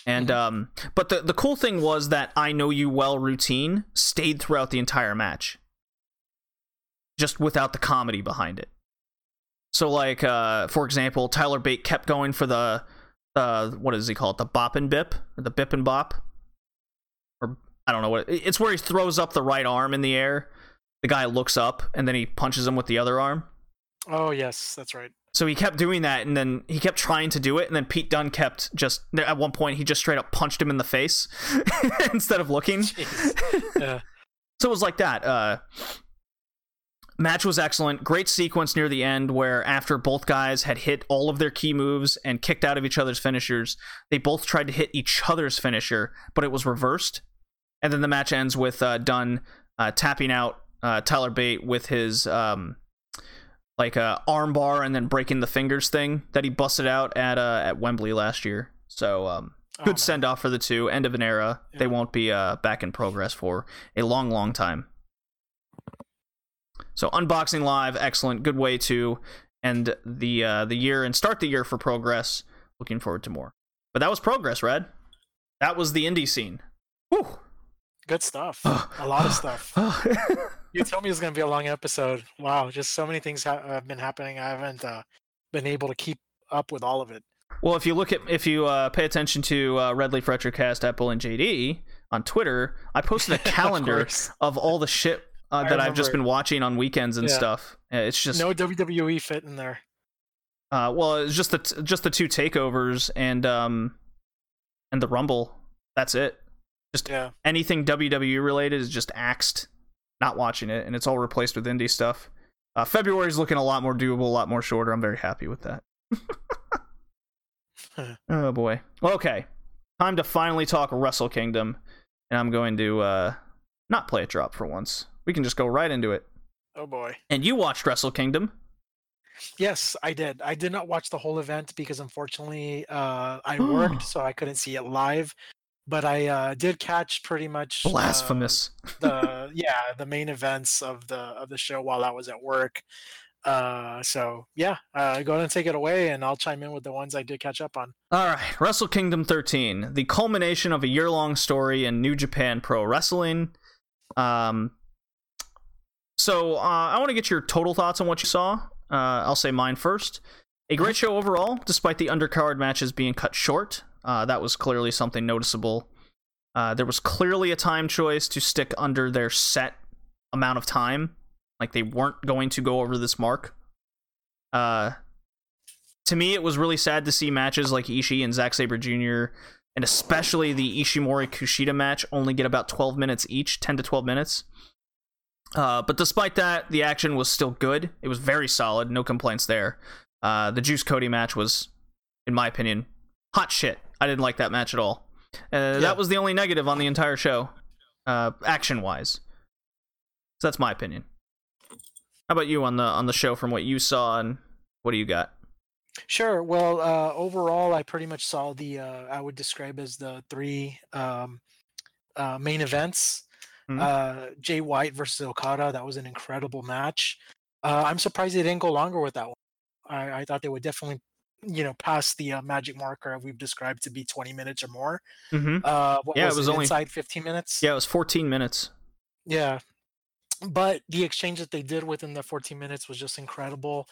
and um but the the cool thing was that i know you well routine stayed throughout the entire match. Just without the comedy behind it. So like uh for example tyler bate kept going for the uh what does he call it the bop and bip? Or the bip and bop? Or i don't know what it's where he throws up the right arm in the air. The guy looks up and then he punches him with the other arm. Oh yes, that's right. So he kept doing that, and then he kept trying to do it, and then Pete Dunne kept just at one point he just straight up punched him in the face instead of looking. Yeah. So it was like that. Uh, match was excellent. Great sequence near the end where after both guys had hit all of their key moves and kicked out of each other's finishers, they both tried to hit each other's finisher, but it was reversed. And then the match ends with uh, Dunne uh, tapping out uh, Tyler Bate with his um, like a arm bar and then breaking the fingers thing that he busted out at uh, at Wembley last year. So um, Oh, good man. send off for the two. End of an era. They won't be uh, back in progress for a long, long time. So unboxing live, excellent, good way to end the uh, the year and start the year for progress. Looking forward to more. But that was progress, Red. That was the indie scene. Whew. Good stuff. a lot of stuff. You told me it was going to be a long episode. Wow, just so many things ha- have been happening. I haven't uh, been able to keep up with all of it. Well, if you look at if you uh, pay attention to uh, Red Leaf Retrocast Bull and JD on Twitter, I posted a calendar course. of, all the shit uh, that I've just been watching on weekends and Yeah. stuff. It's just No WWE fit in there. uh, well, it's just the t- just the two takeovers and um and the Rumble. That's it. Yeah. Anything WWE related is just axed. Not watching it, and it's all replaced with indie stuff. Uh, February's looking a lot more doable, a lot more shorter. I'm very happy with that. oh boy. Okay, time to finally talk Wrestle Kingdom, and I'm going to uh, not play it drop for once. We can just go right into it. Oh boy. And you watched Wrestle Kingdom. Yes, I did. I did not watch the whole event because unfortunately uh, I worked, so I couldn't see it live. But I uh, did catch pretty much uh, Blasphemous. the yeah the main events of the of the show while I was at work. Uh, so yeah, uh, go ahead and take it away, and I'll chime in with the ones I did catch up on. All right, Wrestle Kingdom 13, the culmination of a year-long story in New Japan Pro Wrestling. Um, so uh, I want to get your total thoughts on what you saw. Uh, I'll say mine first. A great show overall, despite the undercard matches being cut short. Uh, that was clearly something noticeable. Uh, there was clearly a time choice to stick under their set amount of time. Like they weren't going to go over this mark. Uh, to me, it was really sad to see matches like Ishii and Zack Sabre Jr. and especially the Ishimori Kushida match only get about 12 minutes each, 10 to 12 minutes. Uh, but despite that, the action was still good. It was very solid, no complaints there. Uh, the Juice Cody match was, in my opinion, hot shit. I didn't like that match at all. Uh, That was the only negative on the entire show, uh, action wise. So that's my opinion. How about you on the on the show from what you saw and what do you got? Sure. Well, uh, overall, I pretty much saw the uh, I would describe as the three um, uh, main events. Mhm. Uh, Jay White versus Okada. That was an incredible match. Uh, I'm surprised they didn't go longer with that one. I, I thought they would definitely, you know, past the uh, magic marker we've described to be 20 minutes or more. Mm-hmm. Uh, what Yeah, it was, was it only- inside 15 minutes. Yeah, it was 14 minutes. Yeah. But the exchange that they did within the 14 minutes was just incredible.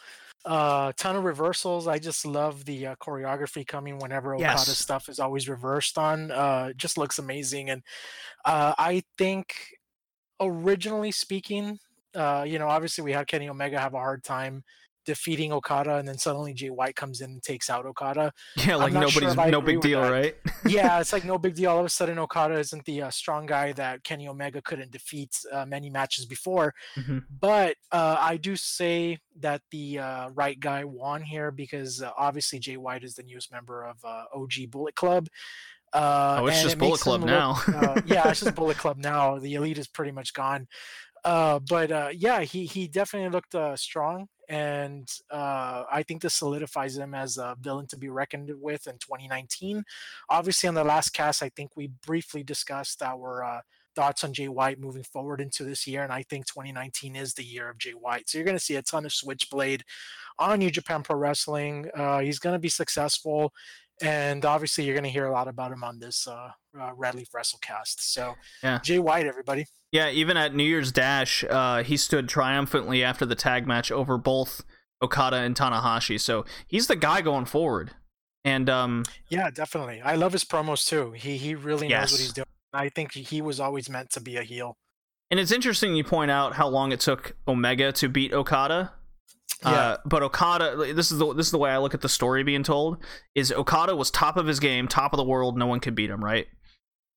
Uh, ton of reversals. I just love the uh, choreography coming whenever Okada Yes. stuff is always reversed on. Uh, it just looks amazing. And uh, I think, originally speaking, uh, you know, obviously we had Kenny Omega have a hard time defeating Okada, and then suddenly Jay White comes in and takes out Okada. Yeah, like not sure nobody's no big deal, right? yeah, it's like no big deal. All of a sudden, Okada isn't the uh, strong guy that Kenny Omega couldn't defeat uh, many matches before. Mhm. But uh, I do say that the uh, right guy won here because uh, obviously Jay White is the newest member of uh, OG Bullet Club. Uh, Oh, it's just it Bullet Club now. look- uh, yeah, it's just Bullet Club now. The elite is pretty much gone. Uh, but uh, yeah, he he definitely looked uh, strong, and uh, I think this solidifies him as a villain to be reckoned with in 2019. Obviously, on the last cast, I think we briefly discussed our uh, thoughts on Jay White moving forward into this year, and I think 2019 is the year of Jay White. So you're going to see a ton of Switchblade on New Japan Pro Wrestling. Uh, he's going to be successful. And obviously, you're going to hear a lot about him on this uh, uh, Red Leaf WrestleCast. So, Yeah. Jay White, everybody. Yeah, even at New Year's Dash, uh, he stood triumphantly after the tag match over both Okada and Tanahashi. So he's the guy going forward. And um, Yeah, definitely. I love his promos too. He he really knows what he's doing. I think he was always meant to be a heel. and it's interesting you point out how long it took Omega to beat Okada. Yeah. Uh, but Okada, this is the this is the way I look at the story being told. Is Okada was top of his game, top of the world. No one could beat him, right?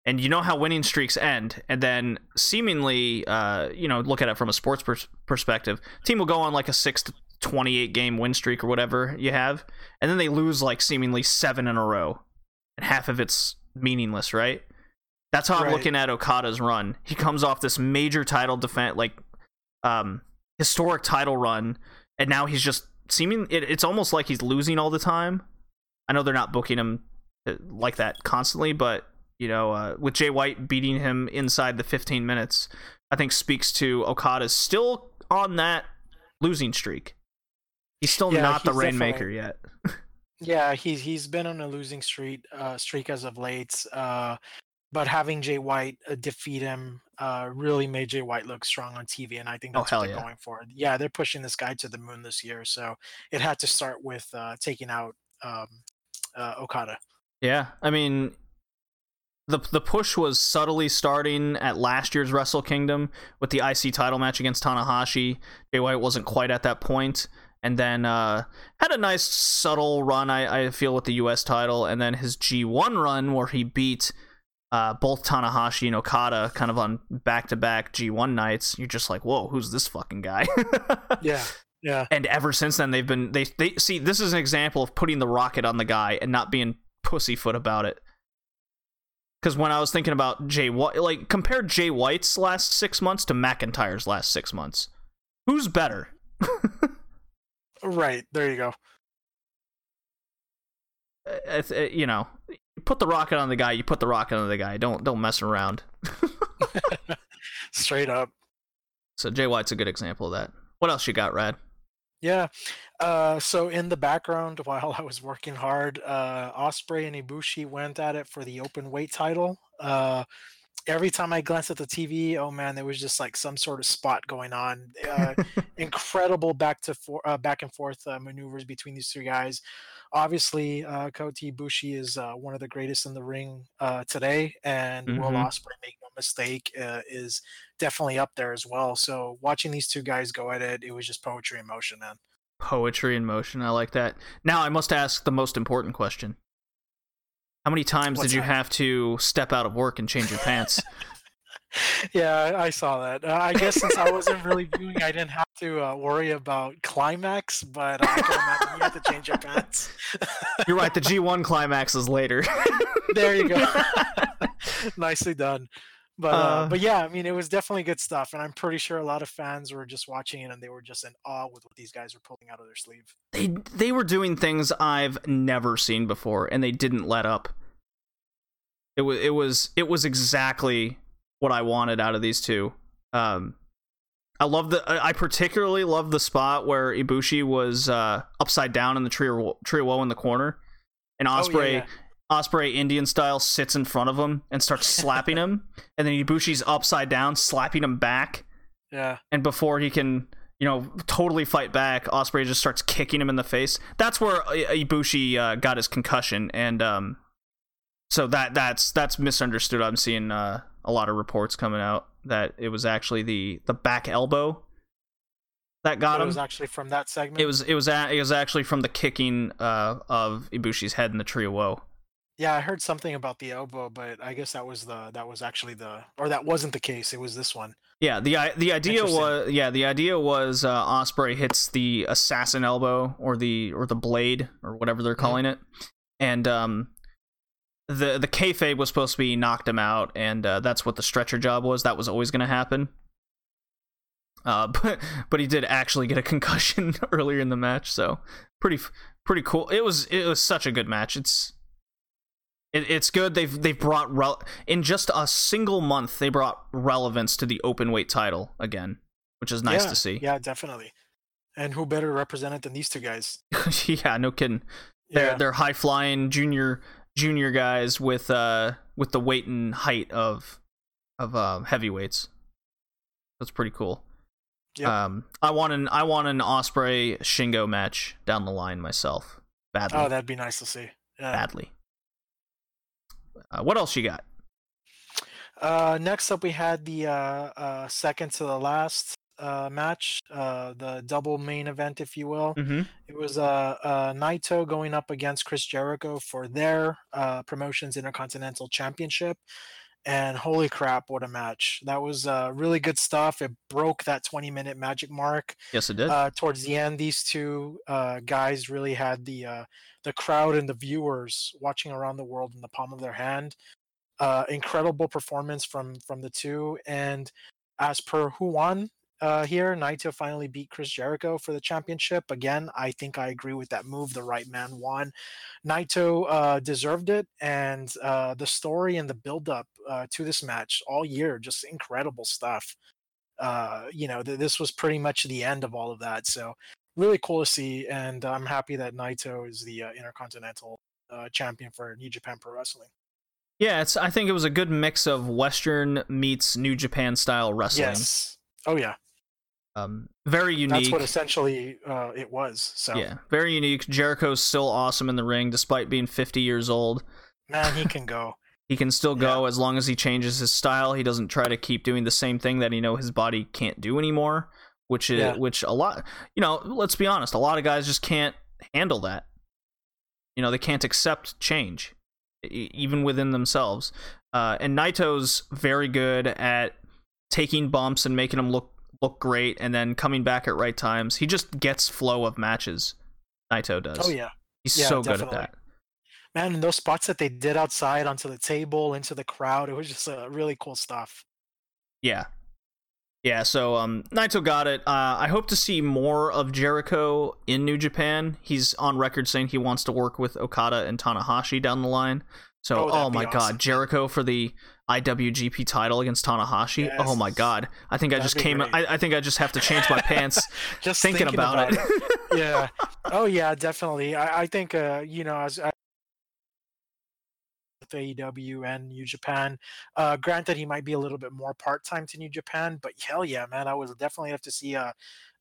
And you know how winning streaks end, and then seemingly, uh, you know, look at it from a sports pers- perspective. Team will go on like a six to twenty-eight game win streak or whatever you have, and then they lose like seemingly seven in a row, and half of it's meaningless, right? That's how I'm looking at Okada's run. He comes off this major title defense, like um, historic title run, and now he's just seeming. It, it's almost like he's losing all the time. I know they're not booking him uh, like that constantly, but you know, uh, with Jay White beating him inside the 15 minutes, I think speaks to Okada's still on that losing streak. He's still Yeah, not the rainmaker yet. Yeah, he's he's been on a losing streak uh, streak as of late. Uh, but having Jay White uh, defeat him uh, really made Jay White look strong on TV, and I think Oh, that's hell what they're yeah. going for. Yeah, they're pushing this guy to the moon this year, so it had to start with uh, taking out um, uh, Okada. Yeah, I mean, the the push was subtly starting at last year's Wrestle Kingdom with the IC title match against Tanahashi. Jay White wasn't quite at that point, and then uh, had a nice subtle run. I, I feel with the U.S. title, and then his G1 run where he beat. Uh, both Tanahashi and Okada kind of on back to back G1 nights. You're just like, whoa, who's this fucking guy? Yeah, yeah, and ever since then they've been they they see this is an example of putting the rocket on the guy and not being pussyfoot about it Because when I was thinking about Jay White, like compare Jay White's last six months to McIntyre's last six months, who's better? Right there, you go. Uh, uh, you know, you put the rocket on the guy. You put the rocket on the guy. Don't don't mess around. Straight up. So Jay White's a good example of that. What else you got, Rad? Yeah. Uh, so in the background, while I was working hard, uh, Ospreay and Ibushi went at it for the open weight title. Uh, every time I glanced at the TV, oh man, there was just like some sort of spot going on. Uh, incredible back to for, uh, back and forth uh, maneuvers between these two guys. Obviously, uh, Kota Ibushi is uh, one of the greatest in the ring uh, today, and Will Mhm. Ospreay, make no mistake, uh, is definitely up there as well. So watching these two guys go at it, it was just poetry in motion, man. Poetry in motion. I like that. Now I must ask the most important question. How many times What's did you that? have to step out of work and change your pants? yeah, I- saw that. Uh, I guess since I wasn't really viewing, I didn't have to uh, worry about climax, but imagine you have to change your pants. You're right. The G1 climax is later. there you go. Nicely done. But uh, Uh, but yeah, I mean, it was definitely good stuff, and I'm pretty sure a lot of fans were just watching it and they were just in awe with what these guys were pulling out of their sleeve. they they were doing things I've never seen before, and they didn't let up. It was it was it was exactly what I wanted out of these two. Um, I love the I particularly love the spot where Ibushi was uh, upside down in the tree tree woe in the corner, and Oh, yeah, Ospreay yeah. Ospreay Indian style sits in front of him and starts slapping him, and then Ibushi's upside down slapping him back Yeah, and before he can you know totally fight back ospreay just starts kicking him in the face that's where ibushi uh, got his concussion and um so that that's that's misunderstood i'm seeing uh, a lot of reports coming out that it was actually the the back elbow that got it him was actually from that segment. it was it was a, it was actually from the kicking uh, of ibushi's head in the tree of woe Yeah, I heard something about the elbow, but I guess that was the that was actually the or that wasn't the case. It was this one. Yeah, the the idea was yeah the idea was uh, Ospreay hits the assassin elbow or the or the blade or whatever they're Mhm. calling it, and um, the the kayfabe was supposed to be knocked him out, and uh, that's what the stretcher job was. That was always going to happen. Uh, but but he did actually get a concussion earlier in the match, so pretty pretty cool. It was it was such a good match. It's it, it's good. They've they've brought rel- in just a single month. They brought relevance to the open weight title again, which is nice yeah, to see. Yeah, definitely. And who better represented than these two guys? Yeah, no kidding. They're Yeah, they're high flying junior junior guys with uh with the weight and height of of uh, heavyweights. That's pretty cool. Yep. Um, I want an I want an Ospreay Shingo match down the line myself. Badly, oh, that'd be nice to see. Yeah. badly. Uh, what else you got? Uh, next up, we had the uh, uh, second to the last uh, match, uh, the double main event, if you will. Mm-hmm. It was uh, uh, Naito going up against Chris Jericho for their uh, promotions Intercontinental Championship. And holy crap, what a match! That was uh, really good stuff. It broke that 20 minute magic mark. Yes, it did. Uh, towards the end, these two uh, guys really had the uh, the crowd and the viewers watching around the world in the palm of their hand. Uh, incredible performance from from the two, and as per who won uh, here, Naito finally beat Chris Jericho for the championship. Again, I think I agree with that move. The right man won. Naito uh, deserved it, and uh, the story and the build up uh, to this match all year, just incredible stuff uh, you know, th- this was pretty much the end of all of that. So really cool to see, and I'm happy that Naito is the uh, Intercontinental uh, champion for New Japan Pro Wrestling. yeah, it's. I think it was a good mix of Western meets New Japan style wrestling. Yes. Oh yeah, Um, very unique. that's what essentially uh, it was. So Yeah, very unique. Jericho's still awesome in the ring despite being 50 years old. man, he can go. He can still go as long as he changes his style. He doesn't try to keep doing the same thing that he know his body can't do anymore, which is Yeah. which a lot, you know, let's be honest, a lot of guys just can't handle that. You know, they can't accept change even within themselves. Uh, and Naito's very good at taking bumps and making them look look great and then coming back at right times. He just gets flow of matches. Naito does. Oh yeah. He's Yeah, so good at that. man, and those spots that they did outside onto the table, into the crowd, it was just uh, really cool stuff. Yeah. Yeah, so um, Naito got it. Uh, I hope to see more of Jericho in New Japan. He's on record saying he wants to work with Okada and Tanahashi down the line. So, Oh, oh, my awesome. god, Jericho for the IWGP title against Tanahashi. Oh my god, I think I That'd just came. I, I think I just have to change my pants Just thinking, about, it. yeah. Oh yeah, definitely. I, I think uh, you know, as I, with AEW and New Japan, uh, granted he might be a little bit more part time to New Japan, but hell yeah, man, I would definitely have to see a.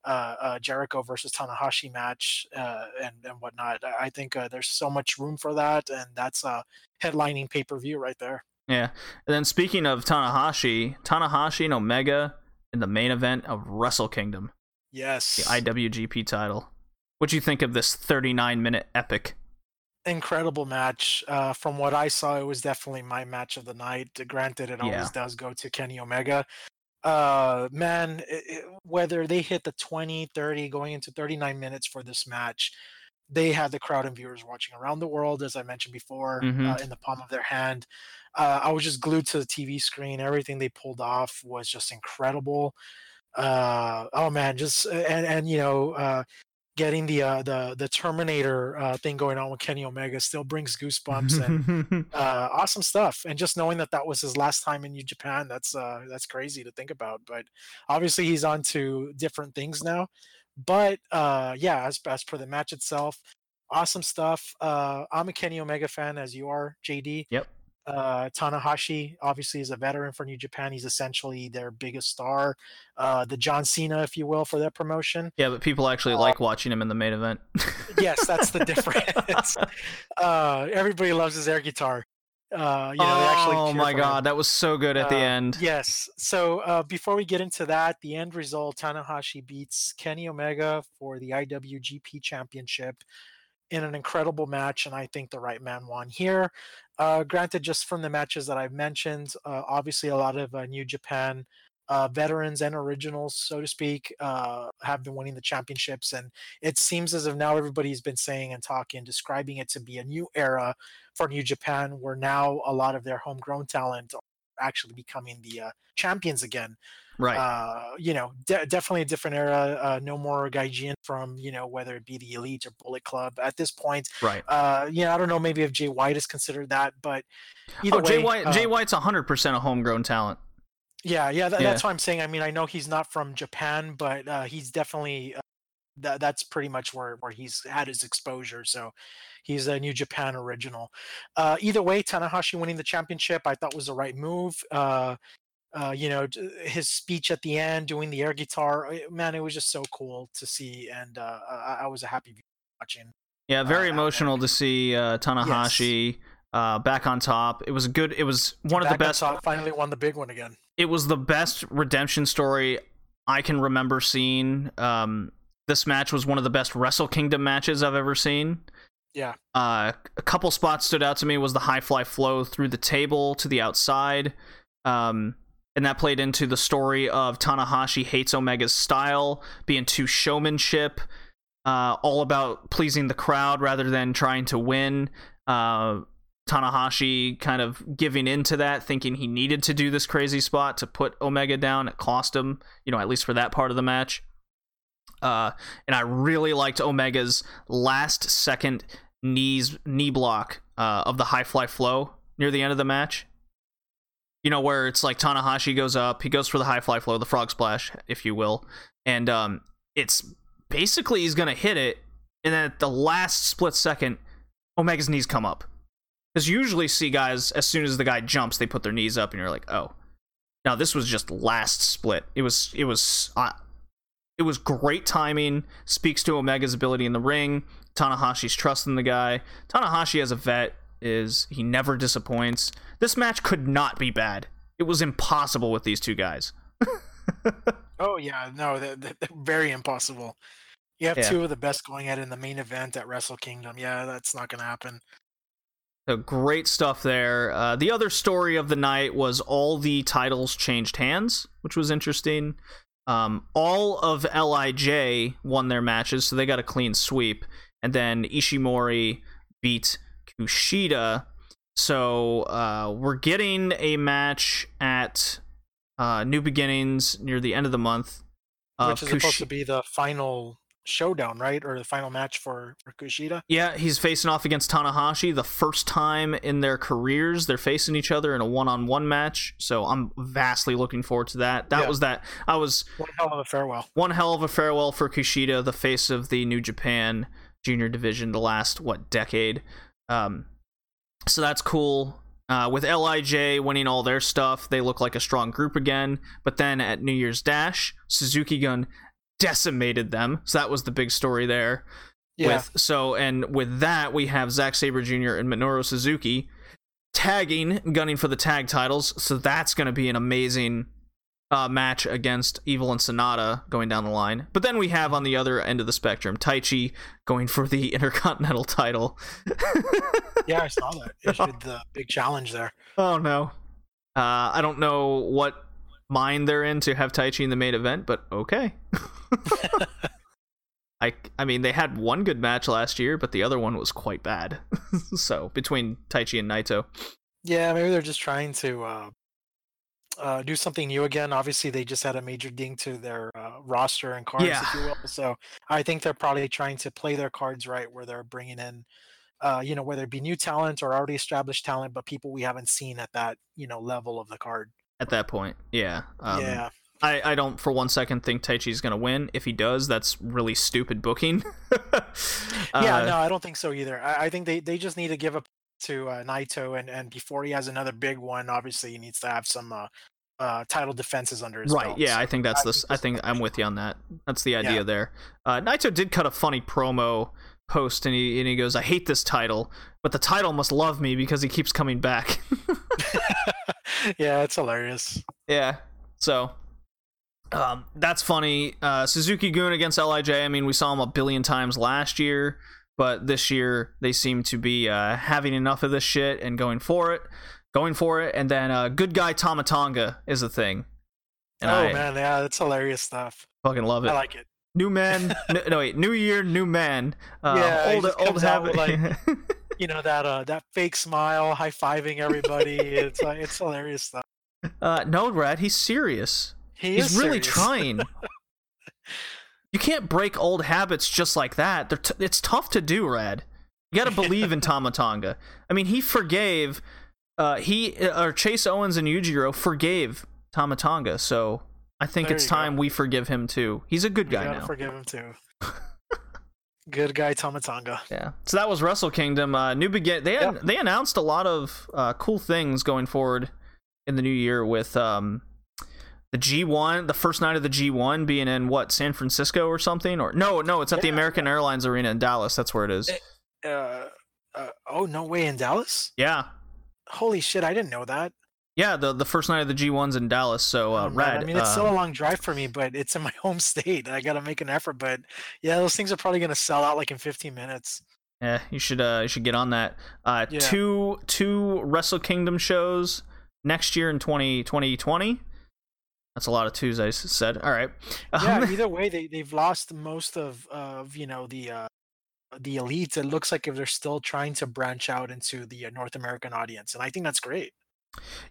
Uh, uh, Jericho versus Tanahashi match uh, and and whatnot. I I think uh, there's so much room for that, and that's a headlining pay per view right there. Yeah. And then speaking of Tanahashi, Tanahashi and Omega in the main event of Wrestle Kingdom, Yes, the IWGP title. What do you think of this 39 minute epic? incredible match. Uh, from what I saw, it was definitely my match of the night. Granted, it Yeah. always does go to Kenny Omega. Uh, man, it, it- whether they hit the 20, 30, going into 39 minutes for this match, they had the crowd and viewers watching around the world, as I mentioned before, Mhm. uh, in the palm of their hand. Uh, I was just glued to the TV screen. Everything they pulled off was just incredible. Uh, oh man, just and and you know, uh, getting the uh, the the Terminator uh, thing going on with Kenny Omega still brings goosebumps and uh, awesome stuff. And just knowing that that was his last time in New Japan, that's uh, that's crazy to think about. But obviously, he's on to different things now. But uh, yeah, as as per the match itself, awesome stuff. Uh, I'm a Kenny Omega fan, as you are, JD. yep. Uh, Tanahashi obviously is a veteran for New Japan. He's essentially their biggest star, uh, the John Cena, if you will, for that promotion. Yeah, but people actually Uh, like watching him in the main event. yes, that's the difference. uh, everybody loves his air guitar. Uh, you know, they actually oh my for him. god, that was so good at the Uh, end. Yes. So uh, before we get into that, the end result: Tanahashi beats Kenny Omega for the IWGP Championship in an incredible match, and I think the right man won here. Uh, granted, just from the matches that I've mentioned, uh, obviously a lot of uh, New Japan uh, veterans and originals, so to speak, uh, have been winning the championships, and it seems as if now everybody's been saying and talking, describing it to be a new era for New Japan, where now a lot of their homegrown talent actually becoming the uh, champions again. Right. Uh, you know, de- definitely a different era. Uh, no more Gaijin from you know whether it be the Elite or Bullet Club at this point. right. Uh, you know, I don't know maybe if Jay White is considered that, but either Oh, Jay way, White. uh, Jay White's 100% a homegrown talent. yeah, yeah, tha- Yeah. that's what I'm saying. I mean, I know he's not from Japan, but uh, he's definitely uh, that. That's pretty much where where he's had his exposure. So he's a New Japan original. Uh, either way, Tanahashi winning the championship, I thought was the right move. Uh, uh, you know, his speech at the end, doing the air guitar, eh, man, it was just so cool to see, and uh, I, I was a happy watching. Yeah, very uh, emotional to see uh, Tanahashi uh, back on top. It was a good. It was one of the Back best. top, finally won the big one again. It was the best redemption story I can remember seeing. Um, this match was one of the best Wrestle Kingdom matches I've ever seen. Yeah. Uh, a couple spots stood out to me was the high fly flow through the table to the outside. Um, and that played into the story of Tanahashi hates Omega's style, being too showmanship, uh, all about pleasing the crowd rather than trying to win. Uh, Tanahashi kind of giving into that, thinking he needed to do this crazy spot to put Omega down. It cost him, you know, at least for that part of the match. Uh, and I really liked Omega's last second knees knee block uh, of the high fly flow near the end of the match. You know where it's like Tanahashi goes up, he goes for the high fly flow, the frog splash, if you will, and um, it's basically he's gonna hit it, and then at the last split second, Omega's knees come up. Because you usually see guys as soon as the guy jumps, they put their knees up, and you're like, oh. Now this was just last split. It was it was uh, it was great timing. Speaks to Omega's ability in the ring. Tanahashi's trust in the guy. Tanahashi as a vet is he never disappoints. This match could not be bad. It was impossible with these two guys. Oh yeah, no, they're, they're very impossible. You have Yeah. two of the best going at it in the main event at Wrestle Kingdom. Yeah, that's not gonna happen. So great stuff there. Uh, the other story of the night was all the titles changed hands, which was interesting. Um, all of Lij won their matches, so they got a clean sweep, and then Ishimori beat Kushida. So uh, we're getting a match at uh, New Beginnings near the end of the month. which is supposed to be the final showdown, right, or the final match for for Kushida. Yeah, he's facing off against Tanahashi. The first time in their careers they're facing each other in a one-on-one match. So I'm vastly looking forward to that. That Yeah. was that. I was One hell of a farewell. one hell of a farewell for Kushida, the face of the New Japan Junior Division, the last what decade. Um, so that's cool. Uh, with Lij winning all their stuff, they look like a strong group again. But then at New Year's Dash, Suzuki Gun decimated them. So that was the big story there. Yeah, With so and with that we have Zack Sabre Jr. and Minoru Suzuki tagging, gunning for the tag titles. So that's going to be an amazing uh, match against Evil and Sanada going down the line. But then we have on the other end of the spectrum Taichi going for the Intercontinental title. yeah, I saw that. Issued the big challenge there. oh no, uh, I don't know what mind they're in to have Taichi in the main event, but okay. I I mean they had one good match last year, but the other one was quite bad. so between Taichi and Naito. Yeah, maybe they're just trying to uh, uh, do something new again. Obviously, they just had a major ding to their uh, roster and cards, Yeah. if you will. So I think they're probably trying to play their cards right, where they're bringing in, uh, you know, whether it be new talent or already established talent, but people we haven't seen at that, you know, level of the card. At that point, yeah. Um, yeah, I, I don't for one second think Taichi's gonna win. If he does, that's really stupid booking. yeah. Uh, No, I don't think so either. I, I think they, they just need to give up to uh, Naito, and and before he has another big one, obviously he needs to have some uh, uh, title defenses under his Right. belt. Yeah, So I think that's I the. think I think I'm with you on that. That's the idea Yeah. there. Uh, Naito did cut a funny promo post, and he and he goes, "I hate this title, but the title must love me because he keeps coming back." yeah, it's hilarious. yeah. So. Um, that's funny. Uh, Suzuki Gun against Lij. I mean, we saw him a billion times last year, but this year they seem to be uh, having enough of this shit and going for it, going for it. And then uh, good guy Tama Tonga is a thing. And oh I man, yeah, it's hilarious stuff. fucking love it. I like it. New man, no, no wait, new year, new man. Uh, Yeah, old old comes out with, habit. You know that uh that fake smile, high fiving everybody. it's like it's hilarious stuff. uh, no, Rad, he's serious. He he's really serious. trying. you can't break old habits just like that. They're t- it's tough to do, Rad. You got to believe in Tama Tonga. I mean, he forgave. Uh, he or Chase Owens and Yujiro forgave Tama Tonga, so I think There it's you go. time we forgive him too. He's a good guy gotta now. forgive him too. Good guy Tama Tonga. Yeah. So that was Wrestle Kingdom. Uh, new begin. They had, Yeah. they announced a lot of uh, cool things going forward in the new year with um, the G1, the first night of the G1 being in what San Francisco or something, or no, no, it's at the Yeah. American Airlines Arena in Dallas. That's where it is. Uh, uh, oh no way in Dallas? Yeah. Holy shit, I didn't know that. Yeah, the the first night of the G1's in Dallas. So uh, Oh, rad. I mean, it's uh, still a long drive for me, but it's in my home state. I gotta make an effort. But yeah, those things are probably gonna sell out like in 15 minutes. Yeah, you should uh you should get on that. Uh Yeah. two two Wrestle Kingdom shows next year in 20, 2020. That's a lot of twos I s- said. All right. yeah Um, either way they, they've lost most of of you know the uh the elites it looks like if they're still trying to branch out into the uh, north american audience and i think that's great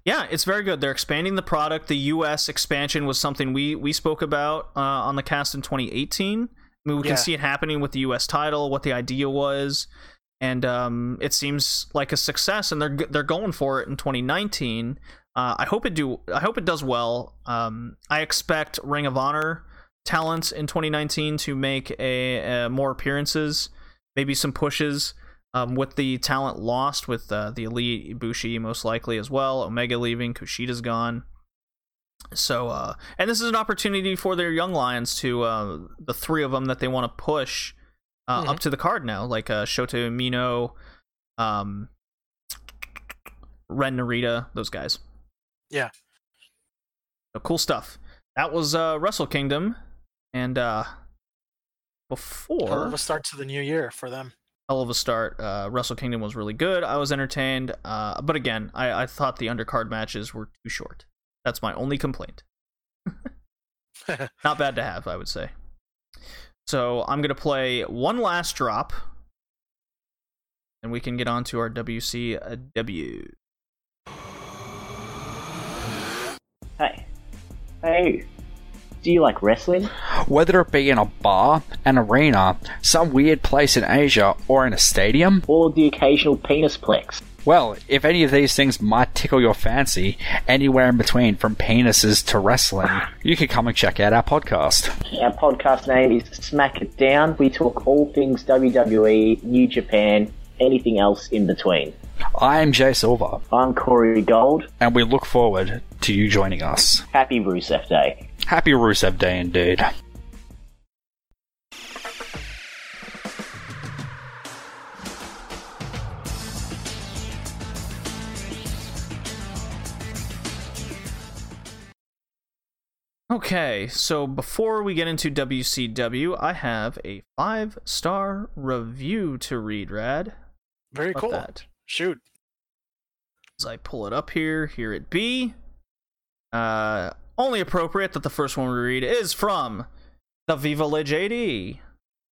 yeah, it's very good. They're expanding the product. The U.S. expansion was something we we spoke about uh, on the cast in 2018. I mean, we Yeah. can see it happening with the U.S. title, what the idea was, and um, it seems like a success. And they're they're going for it in 2019. Uh, I hope it do. I hope it does well. Um, I expect Ring of Honor talents in 2019 to make a, a more appearances, maybe some pushes. Um, with the talent lost, with uh, the elite Ibushi most likely as well, Omega leaving, Kushida's gone. So, uh, and this is an opportunity for their young lions to uh, the three of them that they want to push uh, up to the card now, like uh, Shota Umino, um, Ren Narita, those guys. Yeah. So cool stuff. That was uh, Wrestle Kingdom, and uh, before a start to the new year for them hell of a start. Uh, Wrestle Kingdom was really good. I was entertained, uh, but again, I, I thought the undercard matches were too short. That's my only complaint. Not bad to have, I would say. So I'm gonna play one last drop, and we can get on to our WCW. Hey. Hey. Do you like wrestling? Whether it be in a bar, an arena, some weird place in Asia, or in a stadium? Or the occasional penis plex? Well, if any of these things might tickle your fancy, anywhere in between from penises to wrestling, you can come and check out our podcast. Our podcast name is Smack It Down. We talk all things WWE, New Japan, anything else in between. I'm Jay Silver, I'm Corey Gold. and we look forward to you joining us. Happy Rusev Day. Happy Rusev Day indeed. Okay, so before we get into WCW, I have a five star review to read, Rad. Very cool. that. Shoot. As I pull it up here, here it be. Uh, only appropriate that the first one we read is from the Viva La JD.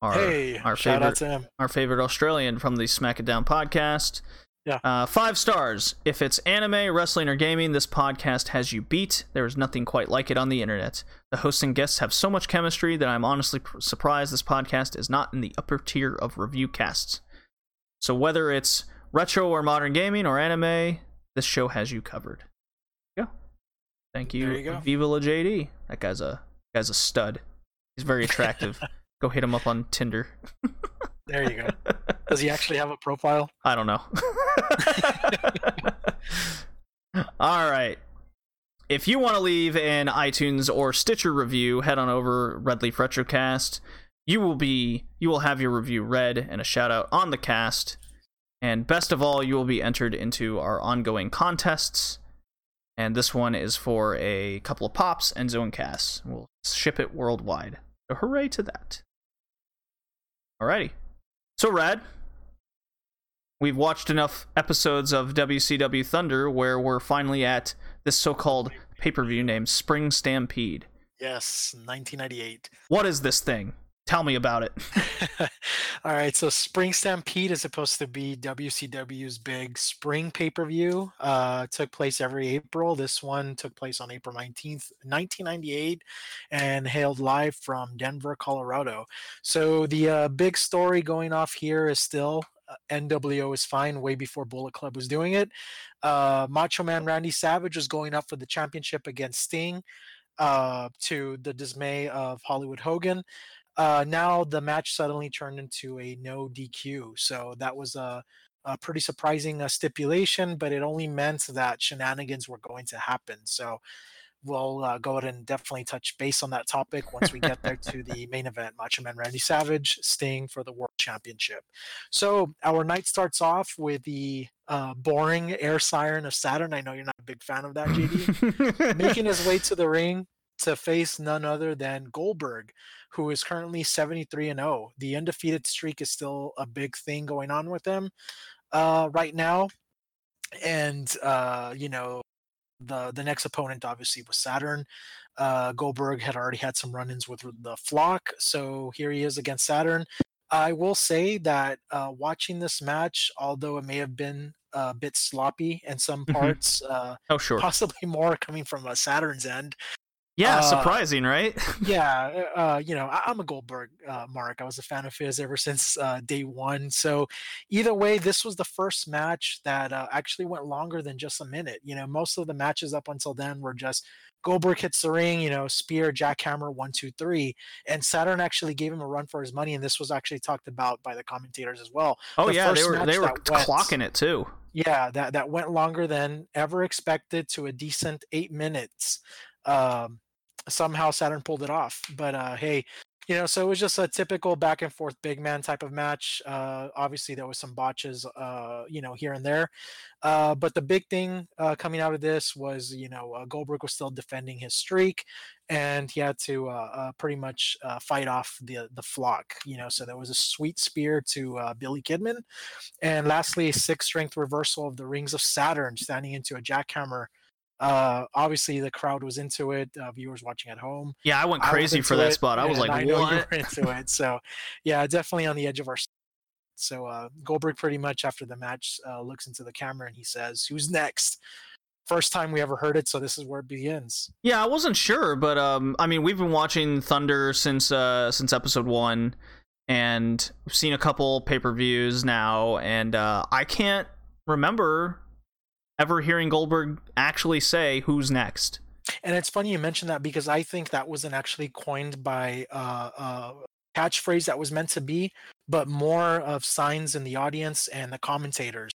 Our, hey, our shout favorite out to him. our favorite Australian from the Smack It Down podcast. Yeah. Uh, five stars. If it's anime, wrestling, or gaming, this podcast has you beat. There is nothing quite like it on the internet. The hosts and guests have so much chemistry that I'm honestly pr- surprised this podcast is not in the upper tier of review casts. So whether it's retro or modern gaming or anime, this show has you covered. Thank you, There you go. Viva La JD. That guy's a guy's a stud. He's very attractive. Go hit him up on Tinder. There you go. Does he actually have a profile? I don't know. All right. If you want to leave an iTunes or Stitcher review, head on over Red Leaf Retrocast. You will be you will have your review read and a shout out on the cast. And best of all, you will be entered into our ongoing contests. And this one is for a couple of pops and zone casts. We'll ship it worldwide. So hooray to that. Alrighty. So Rad, we've watched enough episodes of WCW Thunder where we're finally at this so-called pay-per-view named Spring Stampede. Yes, 1998. What is this thing? Tell me about it. All right, so Spring Stampede is supposed to be WCW's big spring pay per view. Uh, took place every April. This one took place on April 19th, 1998, and hailed live from Denver, Colorado. So the uh, big story going off here is still uh, NWO is fine way before Bullet Club was doing it. Uh, Macho Man Randy Savage was going up for the championship against Sting uh, to the dismay of Hollywood Hogan uh, now the match suddenly turned into a no DQ. So that was a, a pretty surprising uh, stipulation, but it only meant that shenanigans were going to happen. So we'll uh, go ahead and definitely touch base on that topic once we get there to the main event Macho Man Randy Savage, Sting for the World Championship. So our night starts off with the uh, boring air siren of Saturn. I know you're not a big fan of that, JD making his way to the ring to face none other than Goldberg, who is currently 73 and 0. The undefeated streak is still a big thing going on with him uh, right now. And uh, you know, the the next opponent obviously was Saturn. Uh, Goldberg had already had some run-ins with the flock, so here he is against Saturn. I will say that uh, watching this match, although it may have been a bit sloppy in some Mhm. parts, uh, oh sure. possibly more coming from Saturn's end. Yeah, uh, surprising, right? Yeah, uh, you know, I, I'm a Goldberg uh, mark. I was a fan of his ever since uh, day one. So, either way, this was the first match that uh, actually went longer than just a minute. You know, most of the matches up until then were just Goldberg hits the ring, you know, spear, jackhammer, one, two, three, and Saturn actually gave him a run for his money, and this was actually talked about by the commentators as well. oh the yeah, they were they were that went- clocking it too. yeah that that went longer than ever expected to a decent eight minutes um somehow saturn pulled it off but uh hey you know so it was just a typical back and forth big man type of match uh obviously there was some botches uh you know here and there uh but the big thing uh coming out of this was you know uh, goldberg was still defending his streak and he had to uh, pretty much fight off the the flock you know so there was a sweet spear to billy kidman and lastly, a six strength reversal of the rings of Saturn, standing into a jackhammer. Uh, obviously, the crowd was into it. Uh, viewers watching at home, Yeah, I went I crazy for that it, spot. I was like, I what? were into it. So, yeah, definitely on the edge of our. So uh, Goldberg pretty much after the match uh, looks into the camera and he says, "Who's next?" First time we ever heard it, so this is where it begins. Yeah, I wasn't sure, but um, I mean, we've been watching Thunder since uh since episode one, and we've seen a couple pay per views now, and uh, I can't remember ever hearing Goldberg actually say who's next. And it's funny you mentioned that because I think that wasn't actually coined by uh, uh, catchphrase that was meant to be, but more of signs in the audience and the commentators.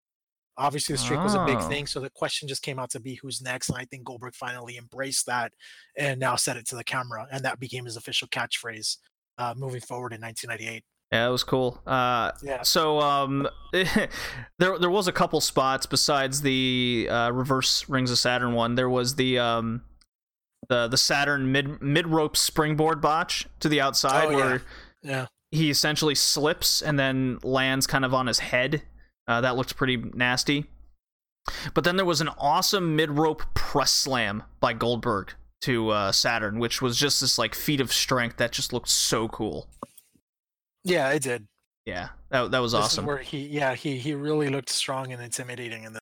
Obviously, the streak was a big Oh. thing, so the question just came out to be who's next, and I think Goldberg finally embraced that and now said it to the camera, and that became his official catchphrase uh, moving forward in 1998. Yeah, it was cool. Uh, Yeah, so um, there there was a couple spots besides the uh, reverse Rings of Saturn one. There was the um, the the Saturn mid mid rope springboard botch to the outside Oh, yeah. where yeah, he essentially slips and then lands kind of on his head. Uh, that looked pretty nasty. But then there was an awesome mid rope press slam by Goldberg to uh, Saturn, which was just this like feat of strength that just looked so cool. Yeah, it did. Yeah, that that was This awesome. where he, yeah, he he really looked strong and intimidating in the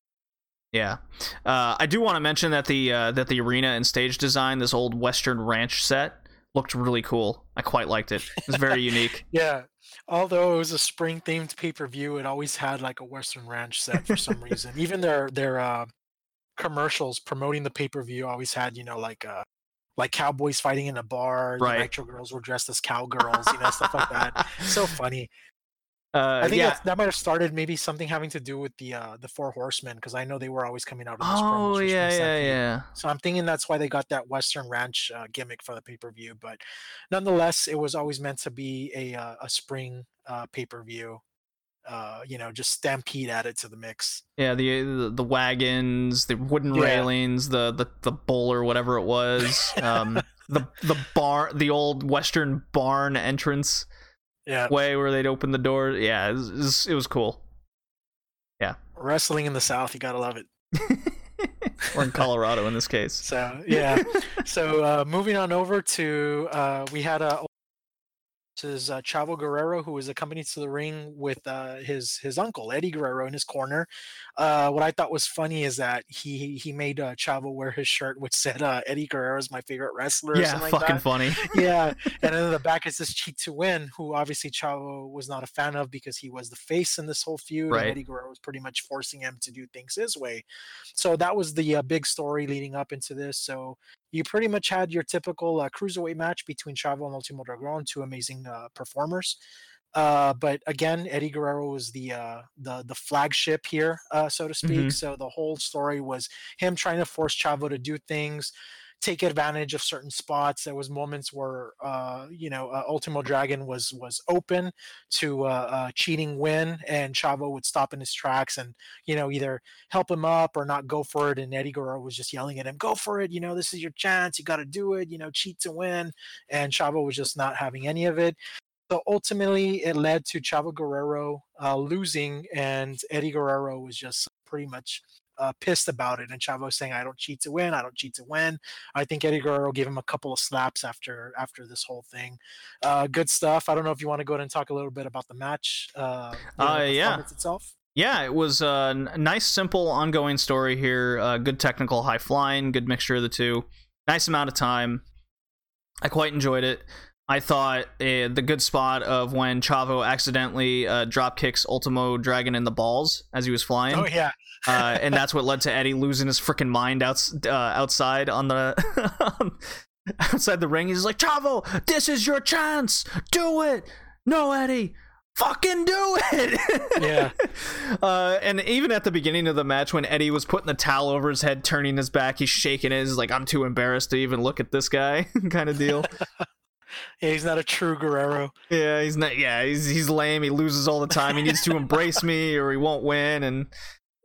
Yeah, uh, I do want to mention that the uh, that the arena and stage design, this old Western ranch set, looked really cool. I quite liked it. It's very unique. Yeah. Although it was a spring themed pay per view, it always had like a Western Ranch set for some reason. Even their their uh, commercials promoting the pay per view always had you know like uh like cowboys fighting in a bar. The Right. Nitro girls were dressed as cowgirls, you know stuff like that. So funny. Uh, I think yeah. that might have started maybe something having to do with the uh the Four Horsemen because I know they were always coming out. In those Oh yeah, yeah, yeah. So I'm thinking that's why they got that Western Ranch uh, gimmick for the pay per view. But nonetheless, it was always meant to be a uh, a spring uh, pay per view. Uh, you know, just stampede added to the mix. Yeah, the, the the wagons, the wooden Yeah. railings, the the the bull or whatever it was. Um, the the barn, the old Western barn entrance Yeah, way where they'd open the door. Yeah, it was, it was, cool. wrestling in the South, you gotta love it. or in Colorado in this case. So yeah. so uh, moving on over to uh, we had a this is uh, Chavo Guerrero, who was accompanied to the ring with uh, his his uncle Eddie Guerrero in his corner. Uh, what I thought was funny is that he he made uh, Chavo wear his shirt, which said uh, Eddie Guerrero is my favorite wrestler. or Yeah, like fucking that. funny. yeah, and then in the back is this cheat to win, who obviously Chavo was not a fan of because he was the face in this whole feud, Right. and Eddie Guerrero was pretty much forcing him to do things his way. So that was the uh, big story leading up into this. So you pretty much had your typical uh, cruiserweight match between Chavo and Ultimo Dragon, two amazing uh, performers. Uh, but again, Eddie Guerrero was the uh, the the flagship here, uh, so to speak. Mhm. So the whole story was him trying to force Chavo to do things, take advantage of certain spots. There was moments where uh, you know uh, Ultimo Dragon was was open to uh, uh, cheating win, and Chavo would stop in his tracks and you know either help him up or not go for it. And Eddie Guerrero was just yelling at him, "Go for it! You know this is your chance. You got to do it. You know cheat to win." And Chavo was just not having any of it. So ultimately, it led to Chavo Guerrero uh, losing, and Eddie Guerrero was just pretty much uh, pissed about it. And Chavo saying, "I don't cheat to win. I don't cheat to win." I think Eddie Guerrero gave him a couple of slaps after after this whole thing. Uh, good stuff. I don't know if you want to go ahead and talk a little bit about the match. Uh, Uh, yeah. itself. Yeah, it was a n- nice, simple, ongoing story here. Uh, good technical, high flying, good mixture of the two. Nice amount of time. I quite enjoyed it. I thought uh, the good spot of when Chavo accidentally uh, drop kicks Ultimo Dragon in the balls as he was flying, Oh yeah, uh, and that's what led to Eddie losing his freaking mind outs- uh, outside on the outside the ring. He's like, Chavo, this is your chance. Do it. No, Eddie. Fucking do it. Yeah. Uh, and even at the beginning of the match, when Eddie was putting the towel over his head, turning his back, he's shaking it. He's like, I'm too embarrassed to even look at this guy, kind of deal. Yeah. He's not a true Guerrero. yeah, he's not. Yeah, he's he's lame. He loses all the time. He needs to embrace me, or he won't win. And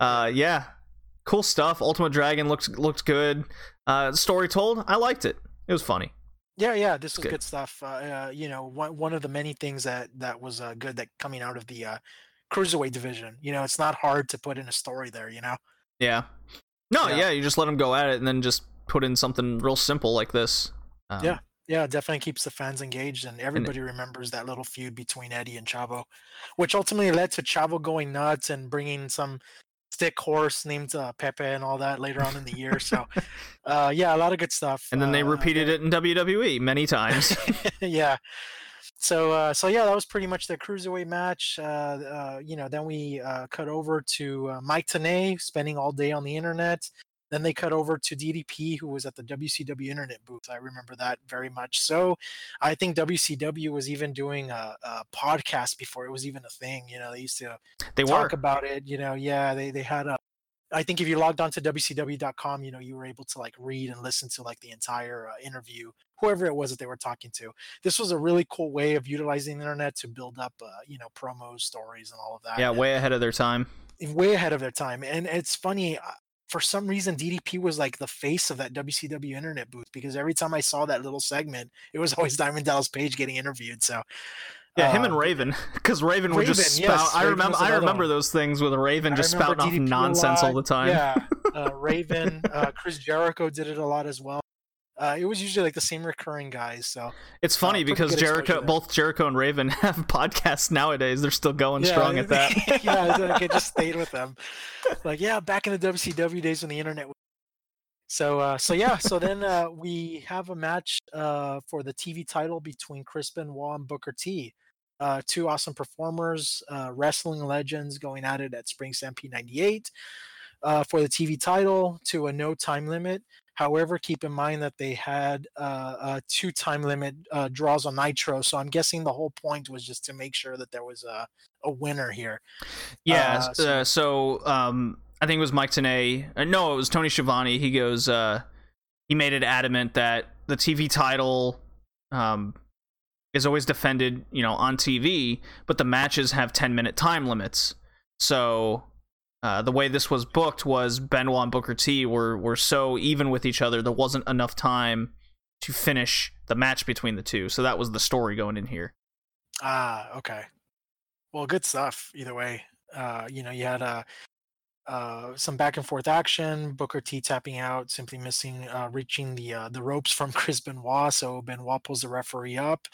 uh, yeah, cool stuff. Ultimate Dragon looked looked good. Uh, story told, I liked it. It was funny. Yeah, yeah, this was good. good, stuff. Uh, uh, you know, one one of the many things that that was uh, good that coming out of the uh, cruiserweight division. You know, it's not hard to put in a story there. You know. Yeah. No, Yeah. yeah, you just let him go at it, and then just put in something real simple like this. Um, Yeah. Yeah, definitely keeps the fans engaged, and everybody remembers that little feud between Eddie and Chavo, which ultimately led to Chavo going nuts and bringing some stick horse named uh, Pepe and all that later on in the year. So, uh, yeah, a lot of good stuff. And then they Uh, repeated it in WWE many times. yeah. So uh, so yeah, that was pretty much the cruiserweight match. Uh, uh, you know, then we uh, cut over to uh, Mike Tenay spending all day on the internet. Then they cut over to DDP, who was at the WCW internet booth. I remember that very much. So I think WCW was even doing a, a podcast before it was even a thing. You know, they used to they were. talk about it. You know, yeah, they they had a. I think if you logged on to WCW.com, you know, you were able to like read and listen to like the entire uh, interview, whoever it was that they were talking to. This was a really cool way of utilizing the internet to build up, uh, you know, promos, stories, and all of that. Yeah, and way ahead of their time. way ahead of their time. And it's funny. For some reason, DDP was like the face of that WCW internet booth because every time I saw that little segment, it was always Diamond Dallas Page getting interviewed. So Yeah, him and Raven, because Raven would just Raven, spout. yes, I Raven remember. I remember one. those things with Raven just spouting off DDP nonsense all the time. Yeah, uh, Raven, uh, Chris Jericho did it a lot as well. Uh, it was usually like the same recurring guys. So It's funny pretty because Jericho, both Jericho and Raven have podcasts nowadays. They're still going strong at that. yeah, it's like it just stayed with them. Like yeah, back in the WCW days when the internet. Was... So uh, so yeah, so then uh, we have a match uh, for the TV title between Chris Benoit and Booker T. Uh, two awesome performers, uh, wrestling legends going at it at Spring Stampede '98 uh, for the TV title to a no time limit. However, keep in mind that they had uh, uh, two time limit uh, draws on Nitro, so I'm guessing the whole point was just to make sure that there was a, a winner here. Yeah. Uh, Uh, so- so, um, I think it was Mike Tenay. Uh, no, it was Tony Schiavone. He goes. Uh, he made it adamant that the TV title um, is always defended, you know, on TV, but the matches have 10 minute time limits. So uh, the way this was booked was Benoit and Booker T were were so even with each other, there wasn't enough time to finish the match between the two. So that was the story going in here. Ah, okay. Well, good stuff. Either way, uh, you know, you had uh, uh, some back and forth action. Booker T tapping out, simply missing, uh, reaching the uh, the ropes from Chris Benoit. So Benoit pulls the referee up,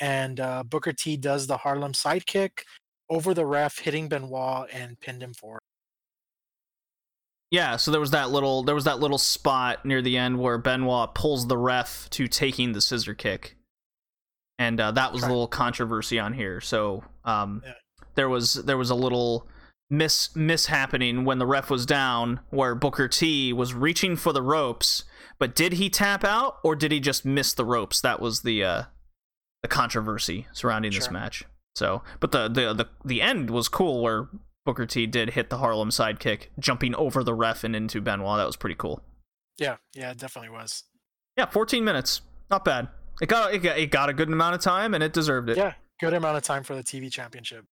and uh, Booker T does the Harlem sidekick over the ref, hitting Benoit and pinned him forward. Yeah, so there was that little there was that little spot near the end where Benoit pulls the ref to taking the scissor kick, and uh, that was a little controversy on here. So um, Yeah. there was there was a little mis mishappening when the ref was down, where Booker T was reaching for the ropes, but did he tap out or did he just miss the ropes? That was the uh, the controversy surrounding this match. So, but the, the the the end was cool where Booker T did hit the Harlem sidekick, jumping over the ref and into Benoit. That was pretty cool. Yeah, yeah, it definitely was. Yeah, 14 minutes, not bad. It got it got, it got a good amount of time and it deserved it. Yeah, good amount of time for the TV championship.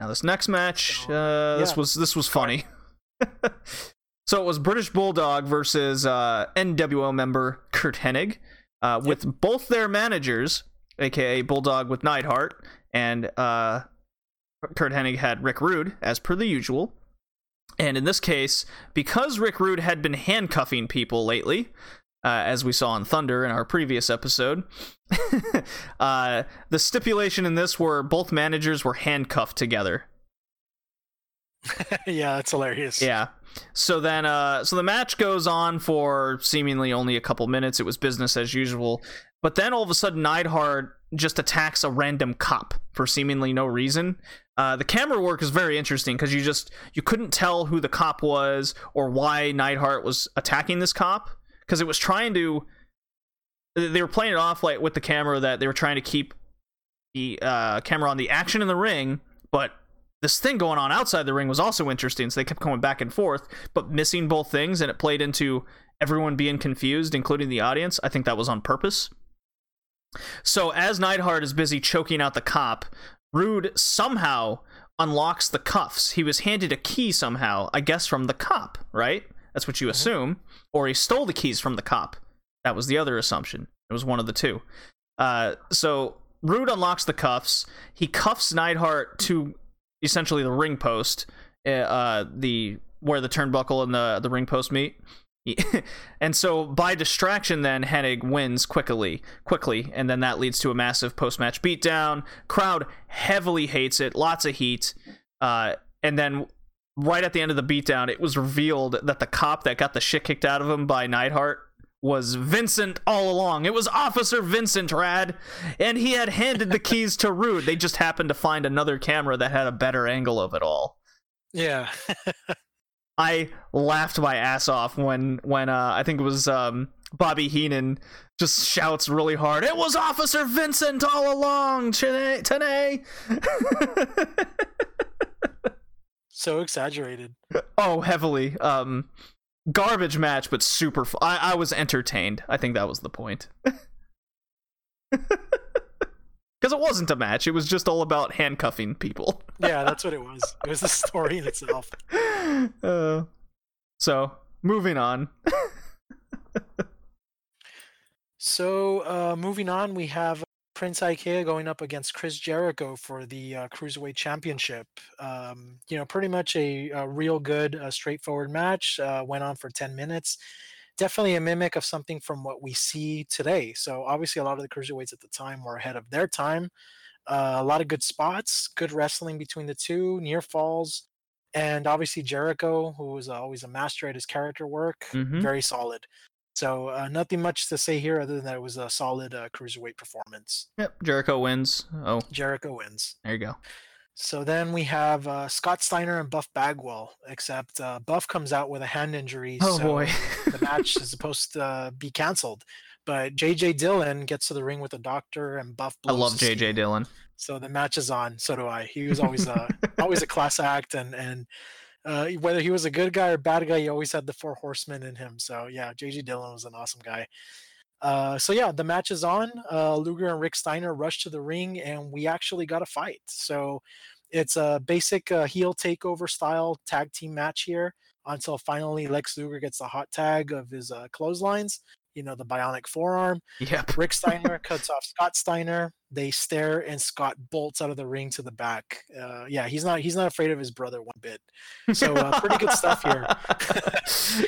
Now this next match, So, uh, this was this was funny. so it was British Bulldog versus uh, NWO member Curt Hennig, uh, with both their managers, aka Bulldog with Neidhart, and uh, Curt Hennig had Rick Rude as per the usual. And in this case, because Rick Rude had been handcuffing people lately, uh, as we saw in Thunder in our previous episode, uh, the stipulation in this were both managers were handcuffed together. yeah, that's hilarious. Yeah. So then, uh, so the match goes on for seemingly only a couple minutes. It was business as usual, but then all of a sudden, Neidhart just attacks a random cop for seemingly no reason. Uh, the camera work is very interesting because you just you couldn't tell who the cop was or why Neidhart was attacking this cop because it was trying to. They were playing it off like with the camera that they were trying to keep the uh, camera on the action in the ring, but this thing going on outside the ring was also interesting. So they kept going back and forth, but missing both things, and it played into everyone being confused, including the audience. I think that was on purpose. So as Neidhart is busy choking out the cop, Rude somehow unlocks the cuffs. He was handed a key somehow, I guess from the cop, right? That's what you assume. Or he stole the keys from the cop. That was the other assumption. It was one of the two. Uh, so Rude unlocks the cuffs. He cuffs Neidhart to essentially the ring post, uh, uh, the where the turnbuckle and the the ring post meet. and so by distraction, then Hennig wins quickly, quickly, and then that leads to a massive post-match beatdown. Crowd heavily hates it, lots of heat, uh, and then right at the end of the beatdown, it was revealed that the cop that got the shit kicked out of him by Neidhart was Vincent all along. It was Officer Vincent Rad, and he had handed the keys to Rude. They just happened to find another camera that had a better angle of it all. Yeah. I laughed my ass off when when uh, I think it was um, Bobby Heenan just shouts really hard. It was Officer Vincent all along today. today. so exaggerated. oh, heavily. Um, garbage match, but super. Fu- I I was entertained. I think that was the point. Because it wasn't a match; it was just all about handcuffing people. Yeah, that's what it was. It was the story in itself. Uh, so moving on. So, uh, moving on, we have Prince Iaukea going up against Chris Jericho for the uh, Cruiserweight Championship. Um, you know, pretty much a, a real good, uh, straightforward match. Uh, went on for 10 minutes. Definitely a mimic of something from what we see today. So, obviously, a lot of the Cruiserweights at the time were ahead of their time. Uh, a lot of good spots, good wrestling between the two, near falls. And obviously, Jericho, who was always a master at his character work, Mhm. very solid. So uh, nothing much to say here other than that it was a solid uh, cruiserweight performance. Yep, Jericho wins. Oh, Jericho wins. there you go. So then we have uh, Scott Steiner and Buff Bagwell, except uh, Buff comes out with a hand injury. Oh so boy. the match is supposed to uh, be canceled. But JJ Dillon gets to the ring with a doctor and Buff. I love JJ. Dillon. So the match is on. So do I. He was always a always a class act, and and uh, whether he was a good guy or bad guy, he always had the four horsemen in him. So yeah, JJ Dillon was an awesome guy. Uh, so yeah, the match is on. Uh, Luger and Rick Steiner rush to the ring, and we actually got a fight. So it's a basic uh, heel takeover style tag team match here until finally Lex Luger gets the hot tag of his uh, clotheslines. You know, the bionic forearm. Yep. Rick Steiner cuts off Scott Steiner. They stare, and Scott bolts out of the ring to the back. Uh, yeah, he's not he's not afraid of his brother one bit. So uh, pretty good stuff here.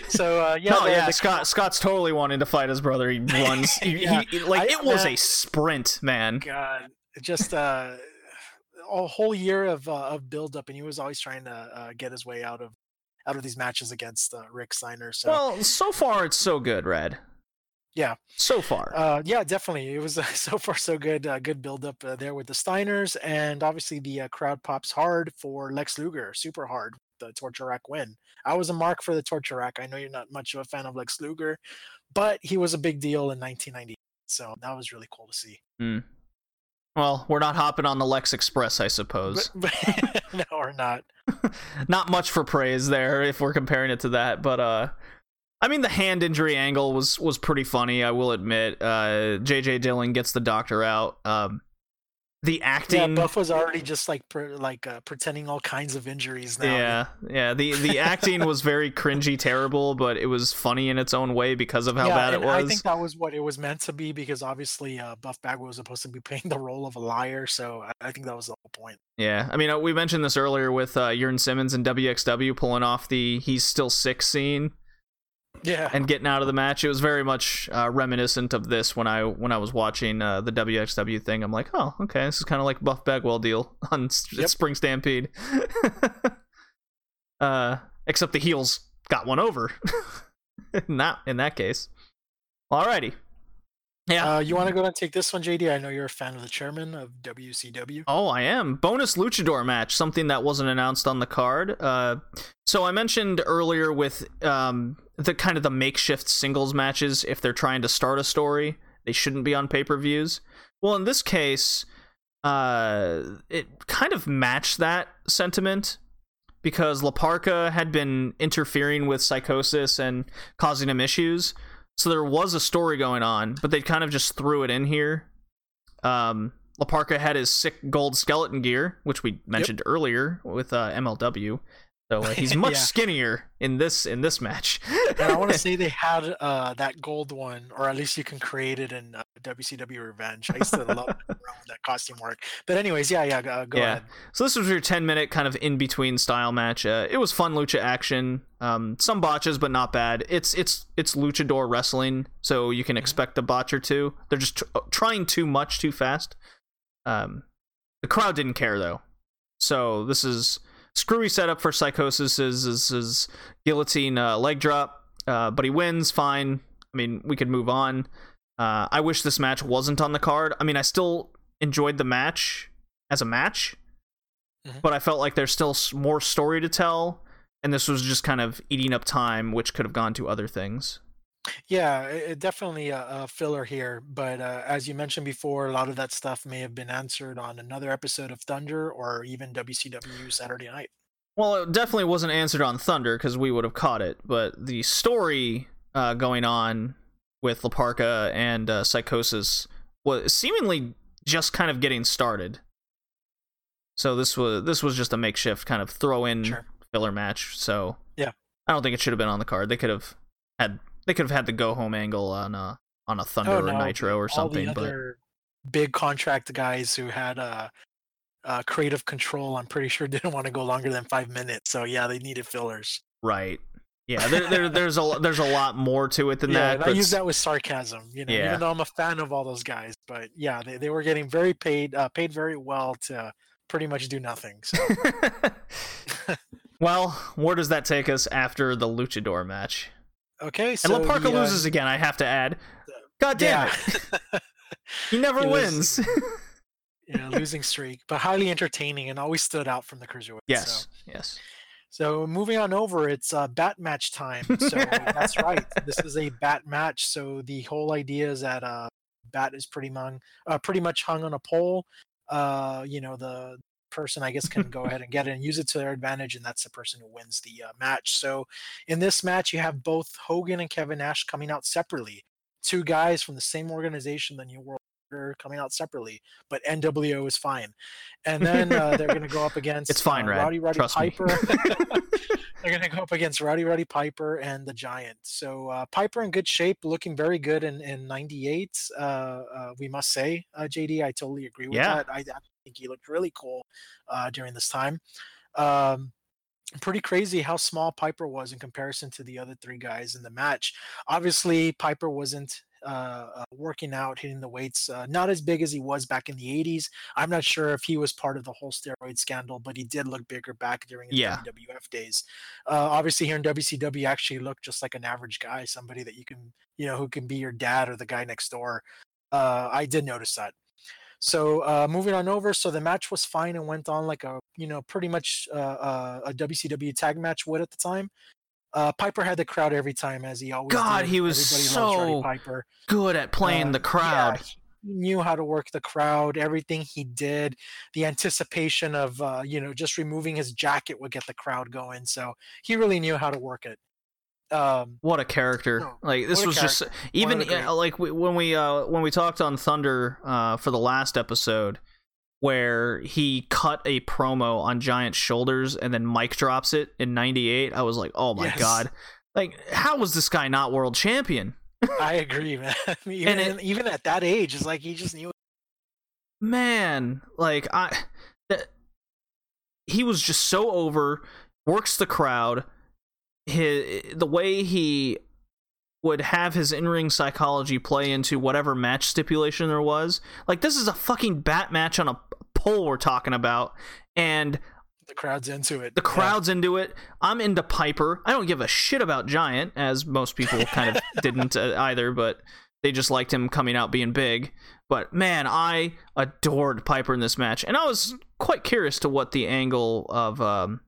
so uh, yeah, no, the- yeah, the- Scott Scott's totally wanting to fight his brother. He runs. He, Yeah. he- like I- it was man- a sprint, man. God, just uh, a whole year of uh, of build up, and he was always trying to uh, get his way out of out of these matches against uh, Rick Steiner. So Well, so far it's so good, Red. Yeah. So far. Uh, yeah, definitely. It was uh, so far so good. Uh, good build up uh, there with the Steiners, and obviously the uh, crowd pops hard for Lex Luger, super hard. The torture rack win. I was a mark for the torture rack. I know you're not much of a fan of Lex Luger, but he was a big deal in 1990. So that was really cool to see. Hmm. Well, we're not hopping on the Lex Express, I suppose. But, but no, or not. not much for praise there if we're comparing it to that, but uh I mean the hand injury angle was was pretty funny, I will admit. Uh JJ Dillon gets the doctor out. Um the Yeah, acting Buff was already just like like uh, pretending all kinds of injuries now. yeah, yeah. The the acting was very cringy, terrible, but it was funny in its own way because of how yeah, bad it was. I think that was what it was meant to be because obviously uh, Buff Bagwell was supposed to be playing the role of a liar, so I, think that was the whole point. Yeah, I mean, uh, we mentioned this earlier with uh, Jurn Simmons and WXW pulling off the "he's still sick" scene Yeah, and getting out of the match. It was very much uh, reminiscent of this when I when I was watching uh, the WXW thing. I'm like, oh, okay, this is kind of like Buff Bagwell deal on Yep. Spring Stampede. uh, except the heels got one over. Not in that case. Alrighty. Yeah. uh, you want to go and take this one, JD? I know you're a fan of the chairman of WCW. Oh, I am. Bonus luchador match, something that wasn't announced on the card. Uh, so I mentioned earlier with um, the kind of the makeshift singles matches, if they're trying to start a story, they shouldn't be on pay per views. Well, in this case, uh, it kind of matched that sentiment because La Parca had been interfering with Psicosis and causing him issues. So there was a story going on, but they kind of just threw it in here. Um, La Parca had his sick gold skeleton gear, which we mentioned earlier with uh, MLW, So like, he's much Yeah. skinnier in this in this match. And I want to say they had uh, that gold one, or at least you can create it in uh, WCW Revenge. I used to love that costume work. But anyways, yeah, yeah, uh, go Yeah. ahead. So this was your 10 minute kind of in between style match. Uh, it was fun lucha action. Um, some botches, but not bad. It's it's it's luchador wrestling, so you can expect a botch or two. They're just tr- trying too much too fast. Um, the crowd didn't care though. So this is screwy setup for Psicosis. Is is, is guillotine uh, leg drop, uh, but he wins. Fine. I mean, we could move on. Uh, I wish this match wasn't on the card. I mean, I still enjoyed the match as a match, Mhm. but I felt like there's still more story to tell, and this was just kind of eating up time, which could have gone to other things. Yeah, it, it definitely a, a filler here. But uh, as you mentioned before, a lot of that stuff may have been answered on another episode of Thunder or even WCW Saturday Night. Well, it definitely wasn't answered on Thunder because we would have caught it, but the story uh, going on with Laparca and uh, Psicosis was seemingly just kind of getting started. So this was this was just a makeshift kind of throw in Sure. filler match. So Yeah. I don't think it should have been on the card. They could have had they could have had the go home angle on a on a Thunder or Oh, no, Nitro or something. All the But big contract guys who had uh, uh, creative control, I'm pretty sure didn't want to go longer than five minutes. So yeah, they needed fillers. right, yeah, there, there there's a there's a lot more to it than yeah, that. I use that with sarcasm, you know, Yeah. even though I'm a fan of all those guys. But yeah, they, they were getting very paid, uh, paid very well to pretty much do nothing. So well, where does that take us after the Luchador match? Okay, so And Laparca the, uh, loses again. I have to add. God damn yeah. it, he never He wins. was- yeah, losing streak, but highly entertaining and always stood out from the cruiserweight. yes, So. yes. So moving on over, it's uh, bat match time. So that's right. This is a bat match. So the whole idea is that uh, bat is pretty mung, uh, pretty much hung on a pole. Uh, you know, the person I guess can go ahead and get it and use it to their advantage, and that's the person who wins the uh, match. So in this match, you have both Hogan and Kevin Nash coming out separately. Two guys from the same organization, the New World Order, coming out separately, but NWO is fine. And then uh, they're going to go up against It's fine, uh, Rad. Rowdy Roddy Trust. Piper. they're going to go up against Rowdy Roddy Piper and the Giant. So uh, Piper in good shape, looking very good in in '98. Uh, uh, we must say, uh, JD, I totally agree with Yeah. that. I, I think he looked really cool uh, during this time. Um, pretty crazy how small Piper was in comparison to the other three guys in the match. Obviously, Piper wasn't uh, uh, working out, hitting the weights, uh, not as big as he was back in the 80s. I'm not sure if he was part of the whole steroid scandal, but he did look bigger back during his Yeah. WWF days. Uh, obviously, here in WCW, he actually looked just like an average guy, somebody that you can, you know, who can be your dad or the guy next door. Uh, I did notice that. So uh, moving on over, so the match was fine and went on like a you know pretty much uh, uh, a WCW tag match would at the time. Uh, Piper had the crowd every time, as he always. God, did. he was Everybody so Piper. Good at playing the crowd. yeah, he knew how to work the crowd. Everything he did, the anticipation of uh, you know just removing his jacket would get the crowd going. So he really knew how to work it. Um, What a character! No, like this was just even uh, like we, when we uh when we talked on Thunder uh for the last episode where he cut a promo on Giant's shoulders and then Mike drops it in '98. I was like, oh my Yes. god! Like, how was this guy not world champion? I agree, man. even it- even at that age, it's like he just knew. man like i that he was just so over works the crowd his, the way he would have his in-ring psychology play into whatever match stipulation there was like this is a fucking bat match on a pole we're talking about and The crowd's into it. the Yeah. crowd's into it. I'm into Piper. I don't give a shit about Giant, as most people kind of didn't uh, either, but they just liked him coming out being big. But man, I adored Piper in this match, and I was quite curious to what the angle of um,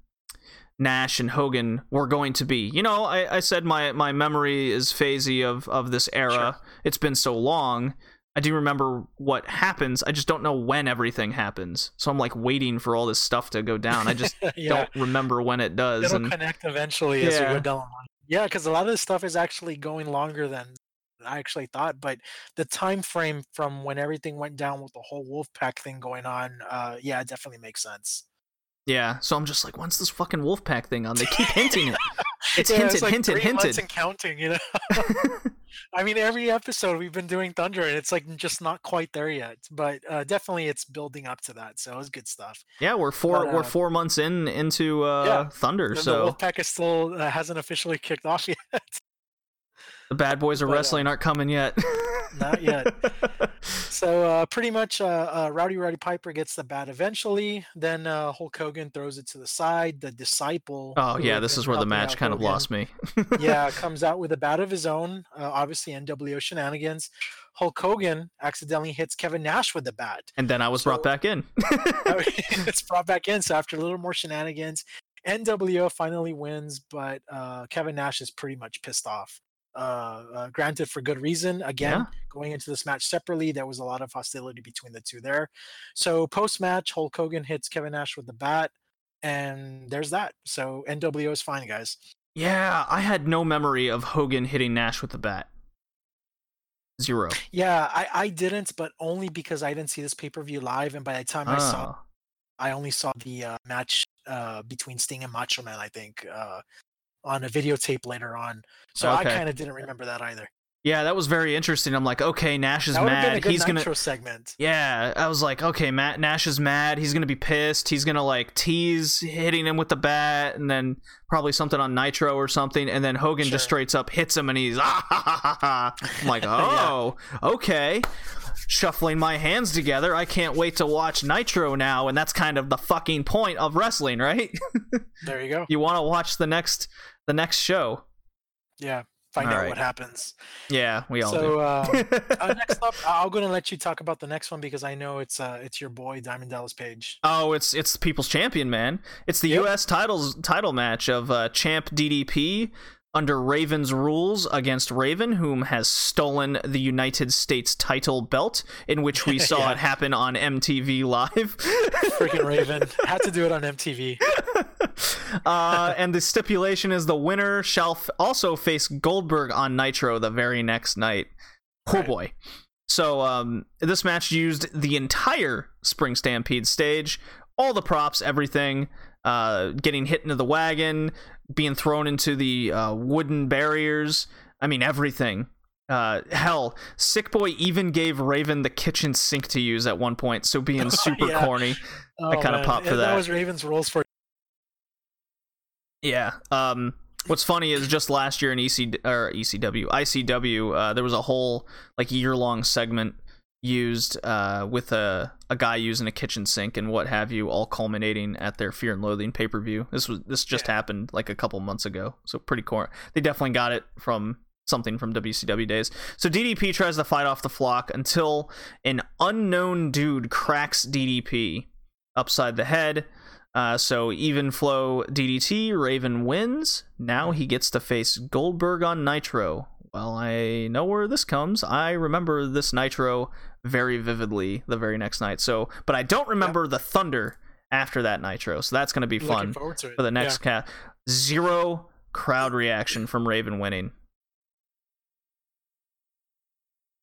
Nash and Hogan were going to be. You know, I, I said my my memory is phasey of of this era. It's been so long. I do remember what happens. I just don't know when everything happens. So I'm like waiting for all this stuff to go down. I just yeah, don't remember when it does. it'll And connect eventually as we Yeah. go down. Yeah, because a lot of this stuff is actually going longer than I actually thought. But the time frame from when everything went down with the whole Wolfpack thing going on, uh, yeah, it definitely makes sense. Yeah, so I'm just like, when's this fucking Wolfpack thing on? They keep hinting it. It's Yeah, hinted, like hinted, hinted. and counting. You know. I mean, every episode we've been doing Thunder, and it's like just not quite there yet. But uh, definitely, it's building up to that. So it's good stuff. Yeah, we're four But, we're uh, four months in into uh, yeah, Thunder, so the Wolfpack is still uh, hasn't officially kicked off yet. the bad boys of but, wrestling aren't coming yet. Not yet. So uh, pretty much, uh, uh, Rowdy Roddy Piper gets the bat eventually. Then uh, Hulk Hogan throws it to the side. The disciple. oh yeah, this is where the match kind of Hogan, lost me. yeah, comes out with a bat of his own. Uh, obviously, NWO shenanigans. Hulk Hogan accidentally hits Kevin Nash with the bat. and then I was brought back in. it's brought back in. So after a little more shenanigans, NWO finally wins, but uh, Kevin Nash is pretty much pissed off. Uh, uh, granted, for good reason. Again, Yeah. going into this match separately, there was a lot of hostility between the two there. So post match, Hulk Hogan hits Kevin Nash with the bat, and there's that. So NWO is fine, guys. yeah, I had no memory of Hogan hitting Nash with the bat. Zero. Yeah, I, I didn't, but only because I didn't see this pay per view live, and by the time I saw Oh. I only saw the uh, match uh, between Sting and Macho Man, I think, uh, on a videotape later on. So I kind of didn't remember that either. Yeah, that was very interesting. I'm like, okay, Nash is that would have a mad. He's gonna segment. Yeah, I was like, okay, Matt Nash is mad. He's gonna be pissed. He's gonna like tease hitting him with the bat, and then probably something on Nitro or something, and then Hogan just straight up hits him, and he's ah ha ha ha ha. I'm like, oh, okay. Shuffling my hands together, I can't wait to watch Nitro now, and that's kind of the fucking point of wrestling, right? There you go. you want to watch the next the next show. Yeah, find All out right. what happens. Yeah, we all So uh, do. uh, next up, I'm going to let you talk about the next one because I know it's uh, it's your boy Diamond Dallas Page. Oh, it's it's the People's Champion, man. It's the Yep. U.S. titles title match of uh, Champ DDP under Raven's rules against Raven, whom has stolen the United States title belt, in which we saw Yeah. it happen on MTV Live. Freaking Raven had to do it on MTV. uh, and the stipulation is the winner shall f- also face Goldberg on Nitro the very next night. Oh Right. boy. So um, this match used the entire Spring Stampede stage, all the props, everything, uh, getting hit into the wagon, being thrown into the uh, wooden barriers. I mean, everything. Uh, hell, Sick Boy even gave Raven the kitchen sink to use at one point, so being super Yeah. corny. Oh, kinda man. popped for And that. was Raven's rules for Yeah. Um, what's funny is just last year in EC or ECW, ICW, uh, there was a whole like year long segment used uh, with a a guy using a kitchen sink and what have you, all culminating at their Fear and Loathing pay per view. This was this just Yeah. happened like a couple months ago, so pretty cool. They definitely got it from something from WCW days. So DDP tries to fight off the flock until an unknown dude cracks DDP upside the head. Uh, so even flow DDT, Raven wins. Now he gets to face Goldberg on Nitro. Well, I know where this comes. I remember this Nitro very vividly the very next night. So, but I don't remember the Thunder after that Nitro. So that's going to be fun to for the next Yeah. cat. Zero crowd reaction from Raven winning.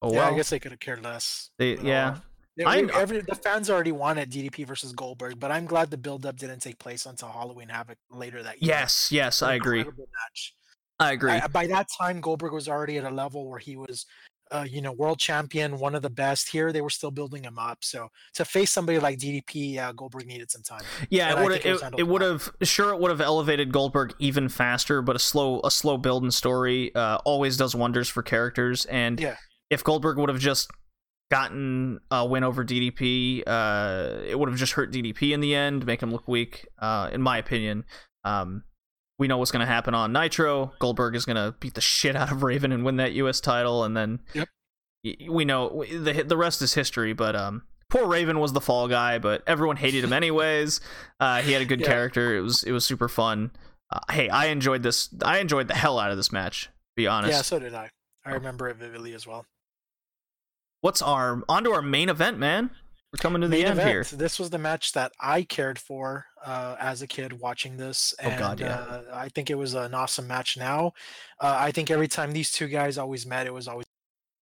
Oh yeah, well, I guess they could have cared less. they, yeah. Yeah, I- every, the fans already wanted DDP versus Goldberg, but I'm glad the build-up didn't take place until Halloween Havoc later that year. Yes, yes, I agree. Match. I agree. I- by that time, Goldberg was already at a level where he was, uh, you know, world champion, one of the best. Here, they were still building him up. So to face somebody like DDP, uh, Goldberg needed some time. Yeah, it would think it was it, handled it would well. have sure it would have elevated Goldberg even faster, but a slow a slow build and story uh, always does wonders for characters. And Yeah. if Goldberg would have just gotten a win over DDP, uh, it would have just hurt DDP in the end, make him look weak. Uh, in my opinion, um, we know what's going to happen on Nitro. Goldberg is going to beat the shit out of Raven and win that U.S. title, and then Yep. we know the the rest is history. But um, poor Raven was the fall guy, but everyone hated him anyways. Uh, he had a good Yeah. character. It was it was super fun. Uh, hey, I enjoyed this. I enjoyed the hell out of this match. to Be honest. Yeah, so did I. I remember it vividly as well. What's our onto our main event, man? We're coming to the end event. here. This was the match that I cared for uh, as a kid watching this, Oh, God, yeah. uh, I think it was an awesome match. Now, uh, I think every time these two guys always met, it was always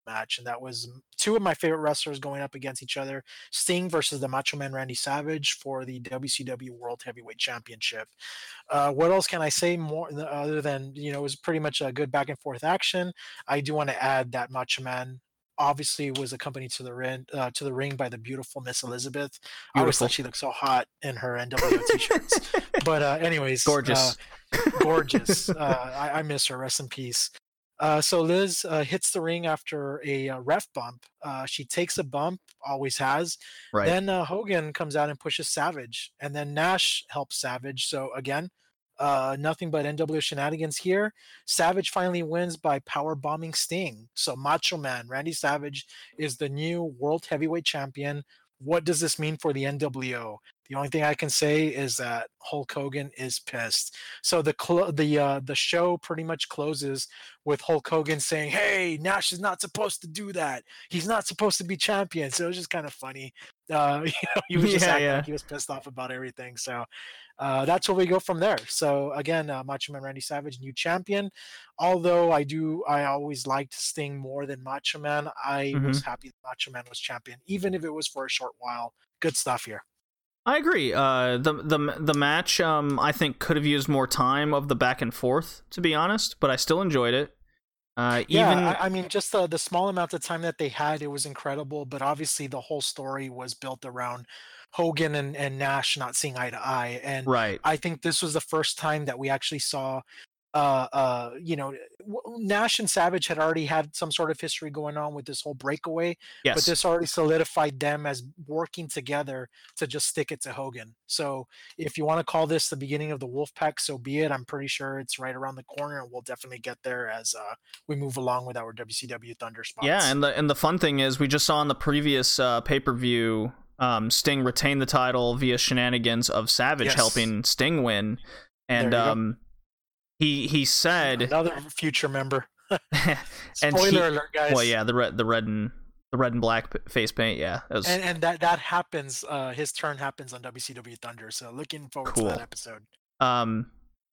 a match, and that was two of my favorite wrestlers going up against each other: Sting versus the Macho Man Randy Savage for the WCW World Heavyweight Championship. Uh, what else can I say more other than you know it was pretty much a good back and forth action? I do want to add that Macho Man obviously was accompanied to the ring uh, to the ring by the beautiful Miss Elizabeth. I always thought she looked so hot in her NWO t-shirts. but uh, anyways, Gorgeous. uh, gorgeous. uh, I, I miss her. Rest in peace. Uh, so Liz uh, hits the ring after a uh, ref bump. Uh, she takes a bump, always has. right. Then uh, Hogan comes out and pushes Savage, and then Nash helps Savage. So again, uh, nothing but NWO shenanigans here. Savage finally wins by power bombing Sting. So Macho Man Randy Savage is the new World Heavyweight Champion. What does this mean for the NWO? The only thing I can say is that Hulk Hogan is pissed. So the clo- the uh, the show pretty much closes with Hulk Hogan saying, "Hey, Nash is not supposed to do that. He's not supposed to be champion." So it was just kind of funny. Uh, you know, he was just Yeah, acting yeah. like he was pissed off about everything. So uh, that's where we go from there. So again, uh, Macho Man Randy Savage, new champion. Although I do, I always liked Sting more than Macho Man. I was happy that Macho Man was champion, even if it was for a short while. Good stuff here. I agree. Uh, the the the match, um, I think could have used more time of the back and forth, to be honest. But I still enjoyed it. Uh, Yeah, even I, I mean, just the, the small amount of time that they had, it was incredible. But obviously, the whole story was built around Hogan and, and Nash not seeing eye to eye. And right, I think this was the first time that we actually saw, uh, uh, you know, Nash and Savage had already had some sort of history going on with this whole breakaway, yes, but this already solidified them as working together to just stick it to Hogan. So if you want to call this the beginning of the Wolfpack, so be it. I'm pretty sure it's right around the corner, and we'll definitely get there as uh, we move along with our WCW Thunder spots. yeah. And the and the fun thing is, we just saw in the previous uh, pay per view, um, Sting retain the title via shenanigans of Savage Yes. helping Sting win, and um, go. He he said, another future member. And Spoiler he- alert, guys. well, yeah, the red the red and the red and black face paint, yeah, was and and that that happens. Uh, his turn happens on WCW Thunder. So looking forward to that episode. um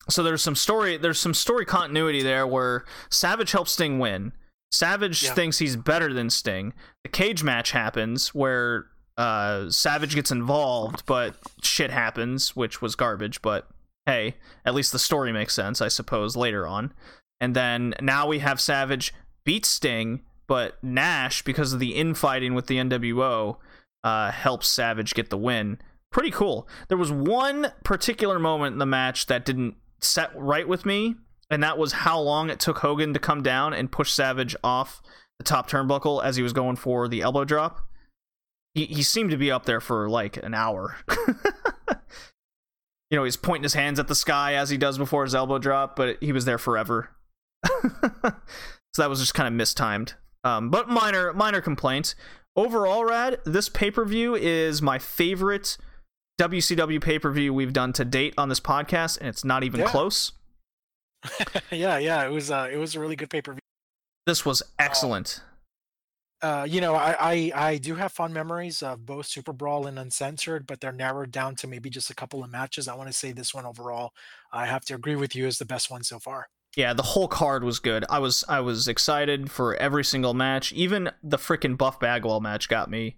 so there's some story there's some story continuity there where savage helps sting win savage Yeah. thinks he's better than sting the cage match happens where uh savage gets involved but shit happens which was garbage but hey at least the story makes sense i suppose later on and then now we have savage beat sting but nash because of the infighting with the nwo uh helps savage get the win pretty cool. There was one particular moment in the match that didn't set right with me, and that was how long it took Hogan to come down and push Savage off the top turnbuckle as he was going for the elbow drop. He he seemed to be up there for like an hour. you know, he's pointing his hands at the sky as he does before his elbow drop, but he was there forever. so that was just kind of mistimed. Um, but minor minor complaints. Overall, Rad, this pay per view is my favorite WCW pay per view we've done to date on this podcast, and it's not even Yeah. close. yeah, yeah, it was uh, it was a really good pay per view. This was excellent. Uh, you know, I, I I do have fond memories of both Super Brawl and Uncensored, but they're narrowed down to maybe just a couple of matches. I want to say this one overall, I have to agree with you, is the best one so far. Yeah, the whole card was good. I was I was excited for every single match. Even the freaking Buff Bagwell match got me.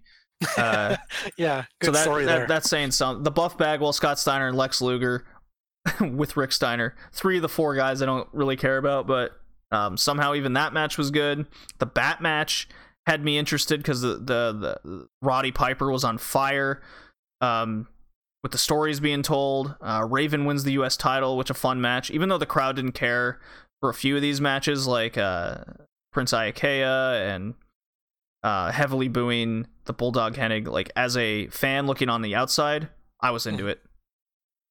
Uh, yeah, good so that, story that there. that's saying something. The Buff Bagwell, Scott Steiner, and Lex Luger with Rick Steiner. Three of the four guys I don't really care about, but um, somehow even that match was good. The Bat match had me interested because the, the the Roddy Piper was on fire. Um, with the stories being told, uh, Raven wins the U.S. title, which a fun match. Even though the crowd didn't care for a few of these matches, like uh, Prince Iaukea and uh, heavily booing the Bulldog Hennig. Like as a fan looking on the outside, I was into it.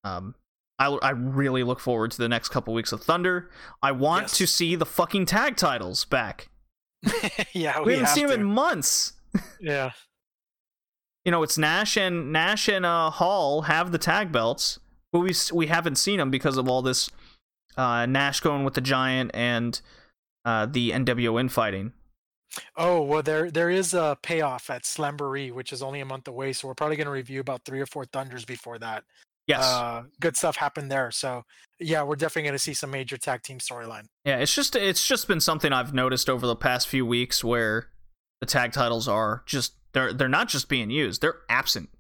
Um, I I really look forward to the next couple weeks of Thunder. I want Yes. to see the fucking tag titles back. yeah, We, we, haven't have seen to. them in months. Yeah, You know, it's Nash and Nash and uh, Hall have the tag belts, but we we haven't seen them because of all this uh, Nash going with the Giant and uh, the NWO infighting. Oh well, there there is a payoff at Slamboree, which is only a month away. So we're probably going to review about three or four thunders before that. Yes. uh, good stuff happened there. So yeah, we're definitely going to see some major tag team storyline. Yeah, it's just it's just been something I've noticed over the past few weeks where the tag titles are just they're they're not just being used, they're absent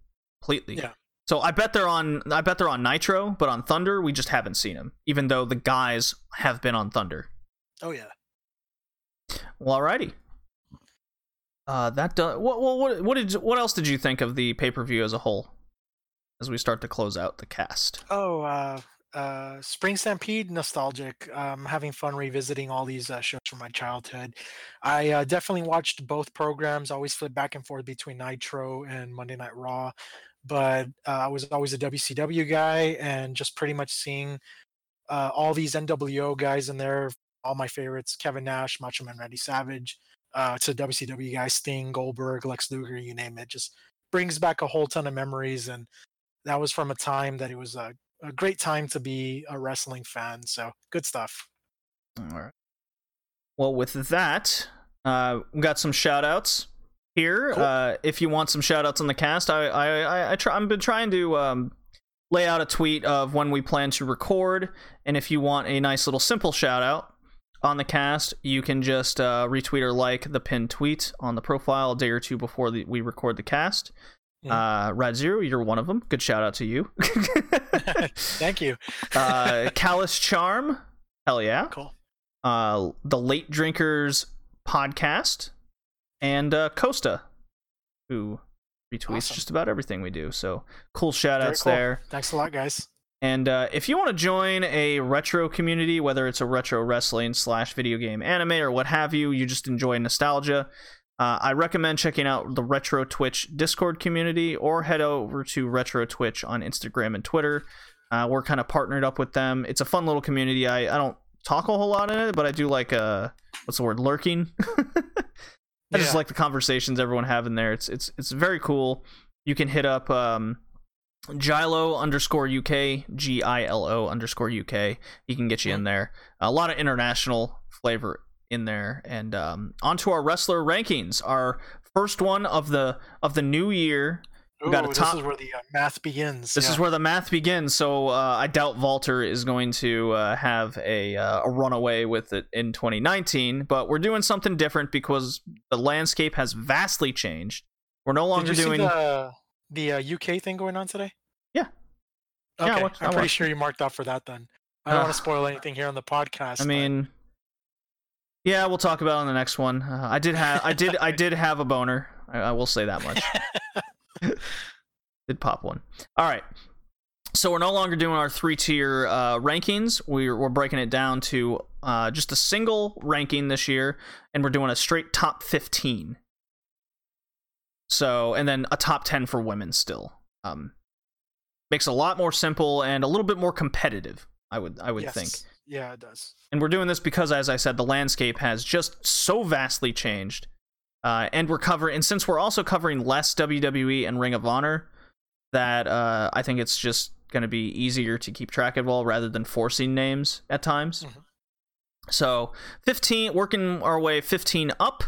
completely. Yeah. So I bet they're on I bet they're on Nitro, but on Thunder we just haven't seen them, even though the guys have been on Thunder. Oh yeah. Well, alrighty. Uh, that does. what, what what what did what else did you think of the pay per view as a whole? As we start to close out the cast. Oh, uh, uh, Spring Stampede, nostalgic. Um, having fun revisiting all these uh, shows from my childhood. I uh, definitely watched both programs. Always flip back and forth between Nitro and Monday Night Raw, but uh, I was always a WCW guy, and just pretty much seeing uh, all these NWO guys in there. All my favorites: Kevin Nash, Macho Man Randy Savage, uh, to WCW guys, Sting, Goldberg, Lex Luger, you name it. Just brings back a whole ton of memories, and that was from a time that it was a, a great time to be a wrestling fan. So good stuff. All right. Well, with that, uh, we got some shout outs here. Cool. Uh, if you want some shout outs on the cast, I, I, I, I try, I've been trying to um, lay out a tweet of when we plan to record. And if you want a nice little simple shout out on the cast, you can just uh, retweet or like the pinned tweet on the profile a day or two before the, we record the cast. Uh, Rad Zero, you're one of them. Good shout out to you. Thank you. uh, Callous Charm, hell yeah Cool. uh, the Late Drinkers podcast, and uh, Costa, who retweets Awesome. just about everything we do. So cool shout outs cool. there. Thanks a lot, guys. And uh, if you want to join a retro community, whether it's a retro wrestling slash video game anime or what have you, you just enjoy nostalgia. Uh, I recommend checking out the Retro Twitch Discord community or head over to Retro Twitch on Instagram and Twitter. Uh, we're kind of partnered up with them. It's a fun little community. I, I don't talk a whole lot in it, but I do like uh what's the word lurking. I just like the conversations everyone have in there. It's it's it's very cool. You can hit up um, Gilo underscore UK, G I L O underscore UK. He can get you in there. A lot of international flavor in there. And um, onto our wrestler rankings. Our first one of the of the new year. We got a Ooh, top- This is where the uh, math begins. This yeah. is where the math begins. So uh, I doubt Walter is going to uh, have a uh, a runaway with it in 2019. But we're doing something different because the landscape has vastly changed. We're no longer doing. the the uh, UK thing going on today? Yeah. Yeah, Okay, watched- I I'm pretty watched sure you marked out for that. Then I don't Uh, want to spoil anything here on the podcast. I but- mean, yeah, we'll talk about it on the next one. Uh, I did have, I did, I did have a boner. I, I will say that much. did pop one. All right. So we're no longer doing our three tier uh, rankings. We're we're breaking it down to uh, just a single ranking this year, and we're doing a straight top fifteen. So and then a top ten for women still. Um, makes a lot more simple and a little bit more competitive. I would I would yes. think. Yeah, it does. And we're doing this because, as I said, the landscape has just so vastly changed. Uh, and we're covering, and since we're also covering less WWE and Ring of Honor, that uh, I think it's just going to be easier to keep track of all rather than forcing names at times. Mhm. So, 15, working our way 15 up.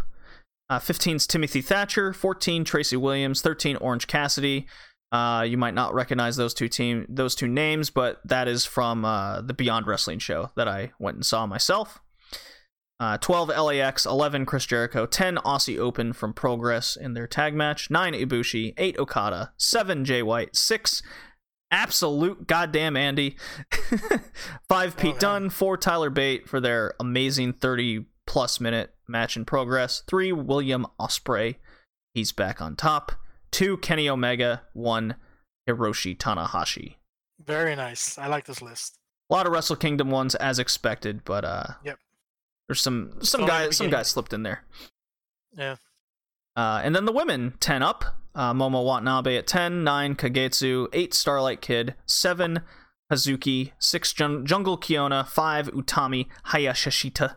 Uh, 15's Timothy Thatcher, 14 Tracy Williams, 13 Orange Cassidy. Uh, you might not recognize those two team those two names, but that is from uh, the Beyond Wrestling show that I went and saw myself. Uh, 12 LAX, 11 Chris Jericho, 10 Aussie Open from Progress in their tag match, 9 Ibushi, 8 Okada, 7 Jay White, 6 Absolute Goddamn Andy, 5 Pete man. Dunne, 4 Tyler Bate for their amazing 30 plus minute match in progress, 3 William Ospreay, he's back on top, 2 Kenny Omega, 1 Hiroshi Tanahashi. Very nice. I like this list. A lot of Wrestle Kingdom ones as expected, but uh Yep. there's some some the guys some guys slipped in there. Yeah. Uh, and then the women, 10 up. Uh, Momo Watanabe at 10, 9 Kagetsu, 8 Starlight Kid, 7 Hazuki, 6 Jun- Jungle Kyona, 5 Utami Hayashishita.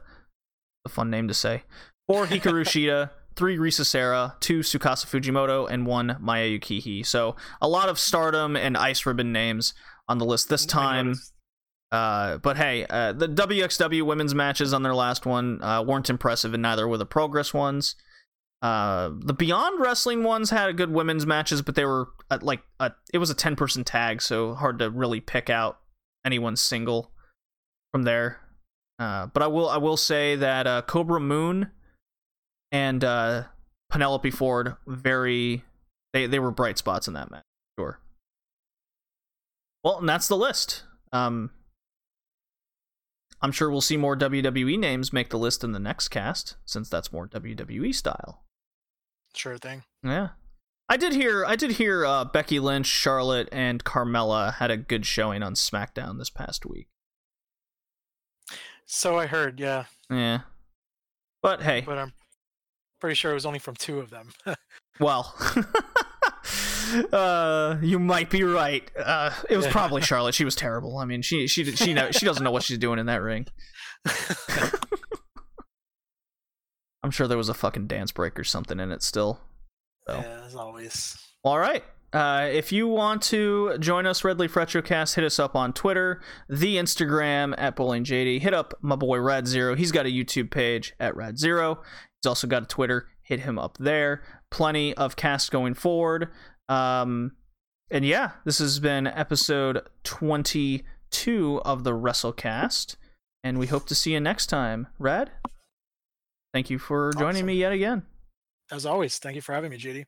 A fun name to say. 4 Hikaru Shida, 3 Risa Sera, 2 Tsukasa Fujimoto, and 1 Maya Yukihi. So a lot of stardom and ice ribbon names on the list this time. Uh, but hey, uh, the WXW women's matches on their last one uh, weren't impressive, and neither were the Progress ones. Uh, the Beyond Wrestling ones had good women's matches, but they were like a, it was a ten person tag, so hard to really pick out anyone single from there. Uh, but I will I will say that uh, Kobra Moon and uh, Penelope Ford very they they were bright spots in that match. Sure. Well, and that's the list. Um, I'm sure we'll see more WWE names make the list in the next cast, since that's more WWE style. Sure thing. Yeah. I did hear I did hear uh, Becky Lynch, Charlotte, and Carmella had a good showing on SmackDown this past week. So I heard, yeah, Yeah. But hey, but I'm pretty sure it was only from two of them. well, uh, you might be right. Uh, it was probably Charlotte. She was terrible. I mean, she she she know, she doesn't know what she's doing in that ring. I'm sure there was a fucking dance break or something in it still. So. Yeah, as always. All right. Uh, if you want to join us, Red Leaf Retrocast, hit us up on Twitter, the Instagram at BowlingJD. Hit up my boy Rad Zero. He's got a YouTube page at Rad Zero. He's also got a Twitter. Hit him up there. Plenty of cast going forward. Um, and yeah, this has been episode 22 of the WrestleCast. And we hope to see you next time. Rad, thank you for joining Awesome. me yet again. As always, thank you for having me, JD.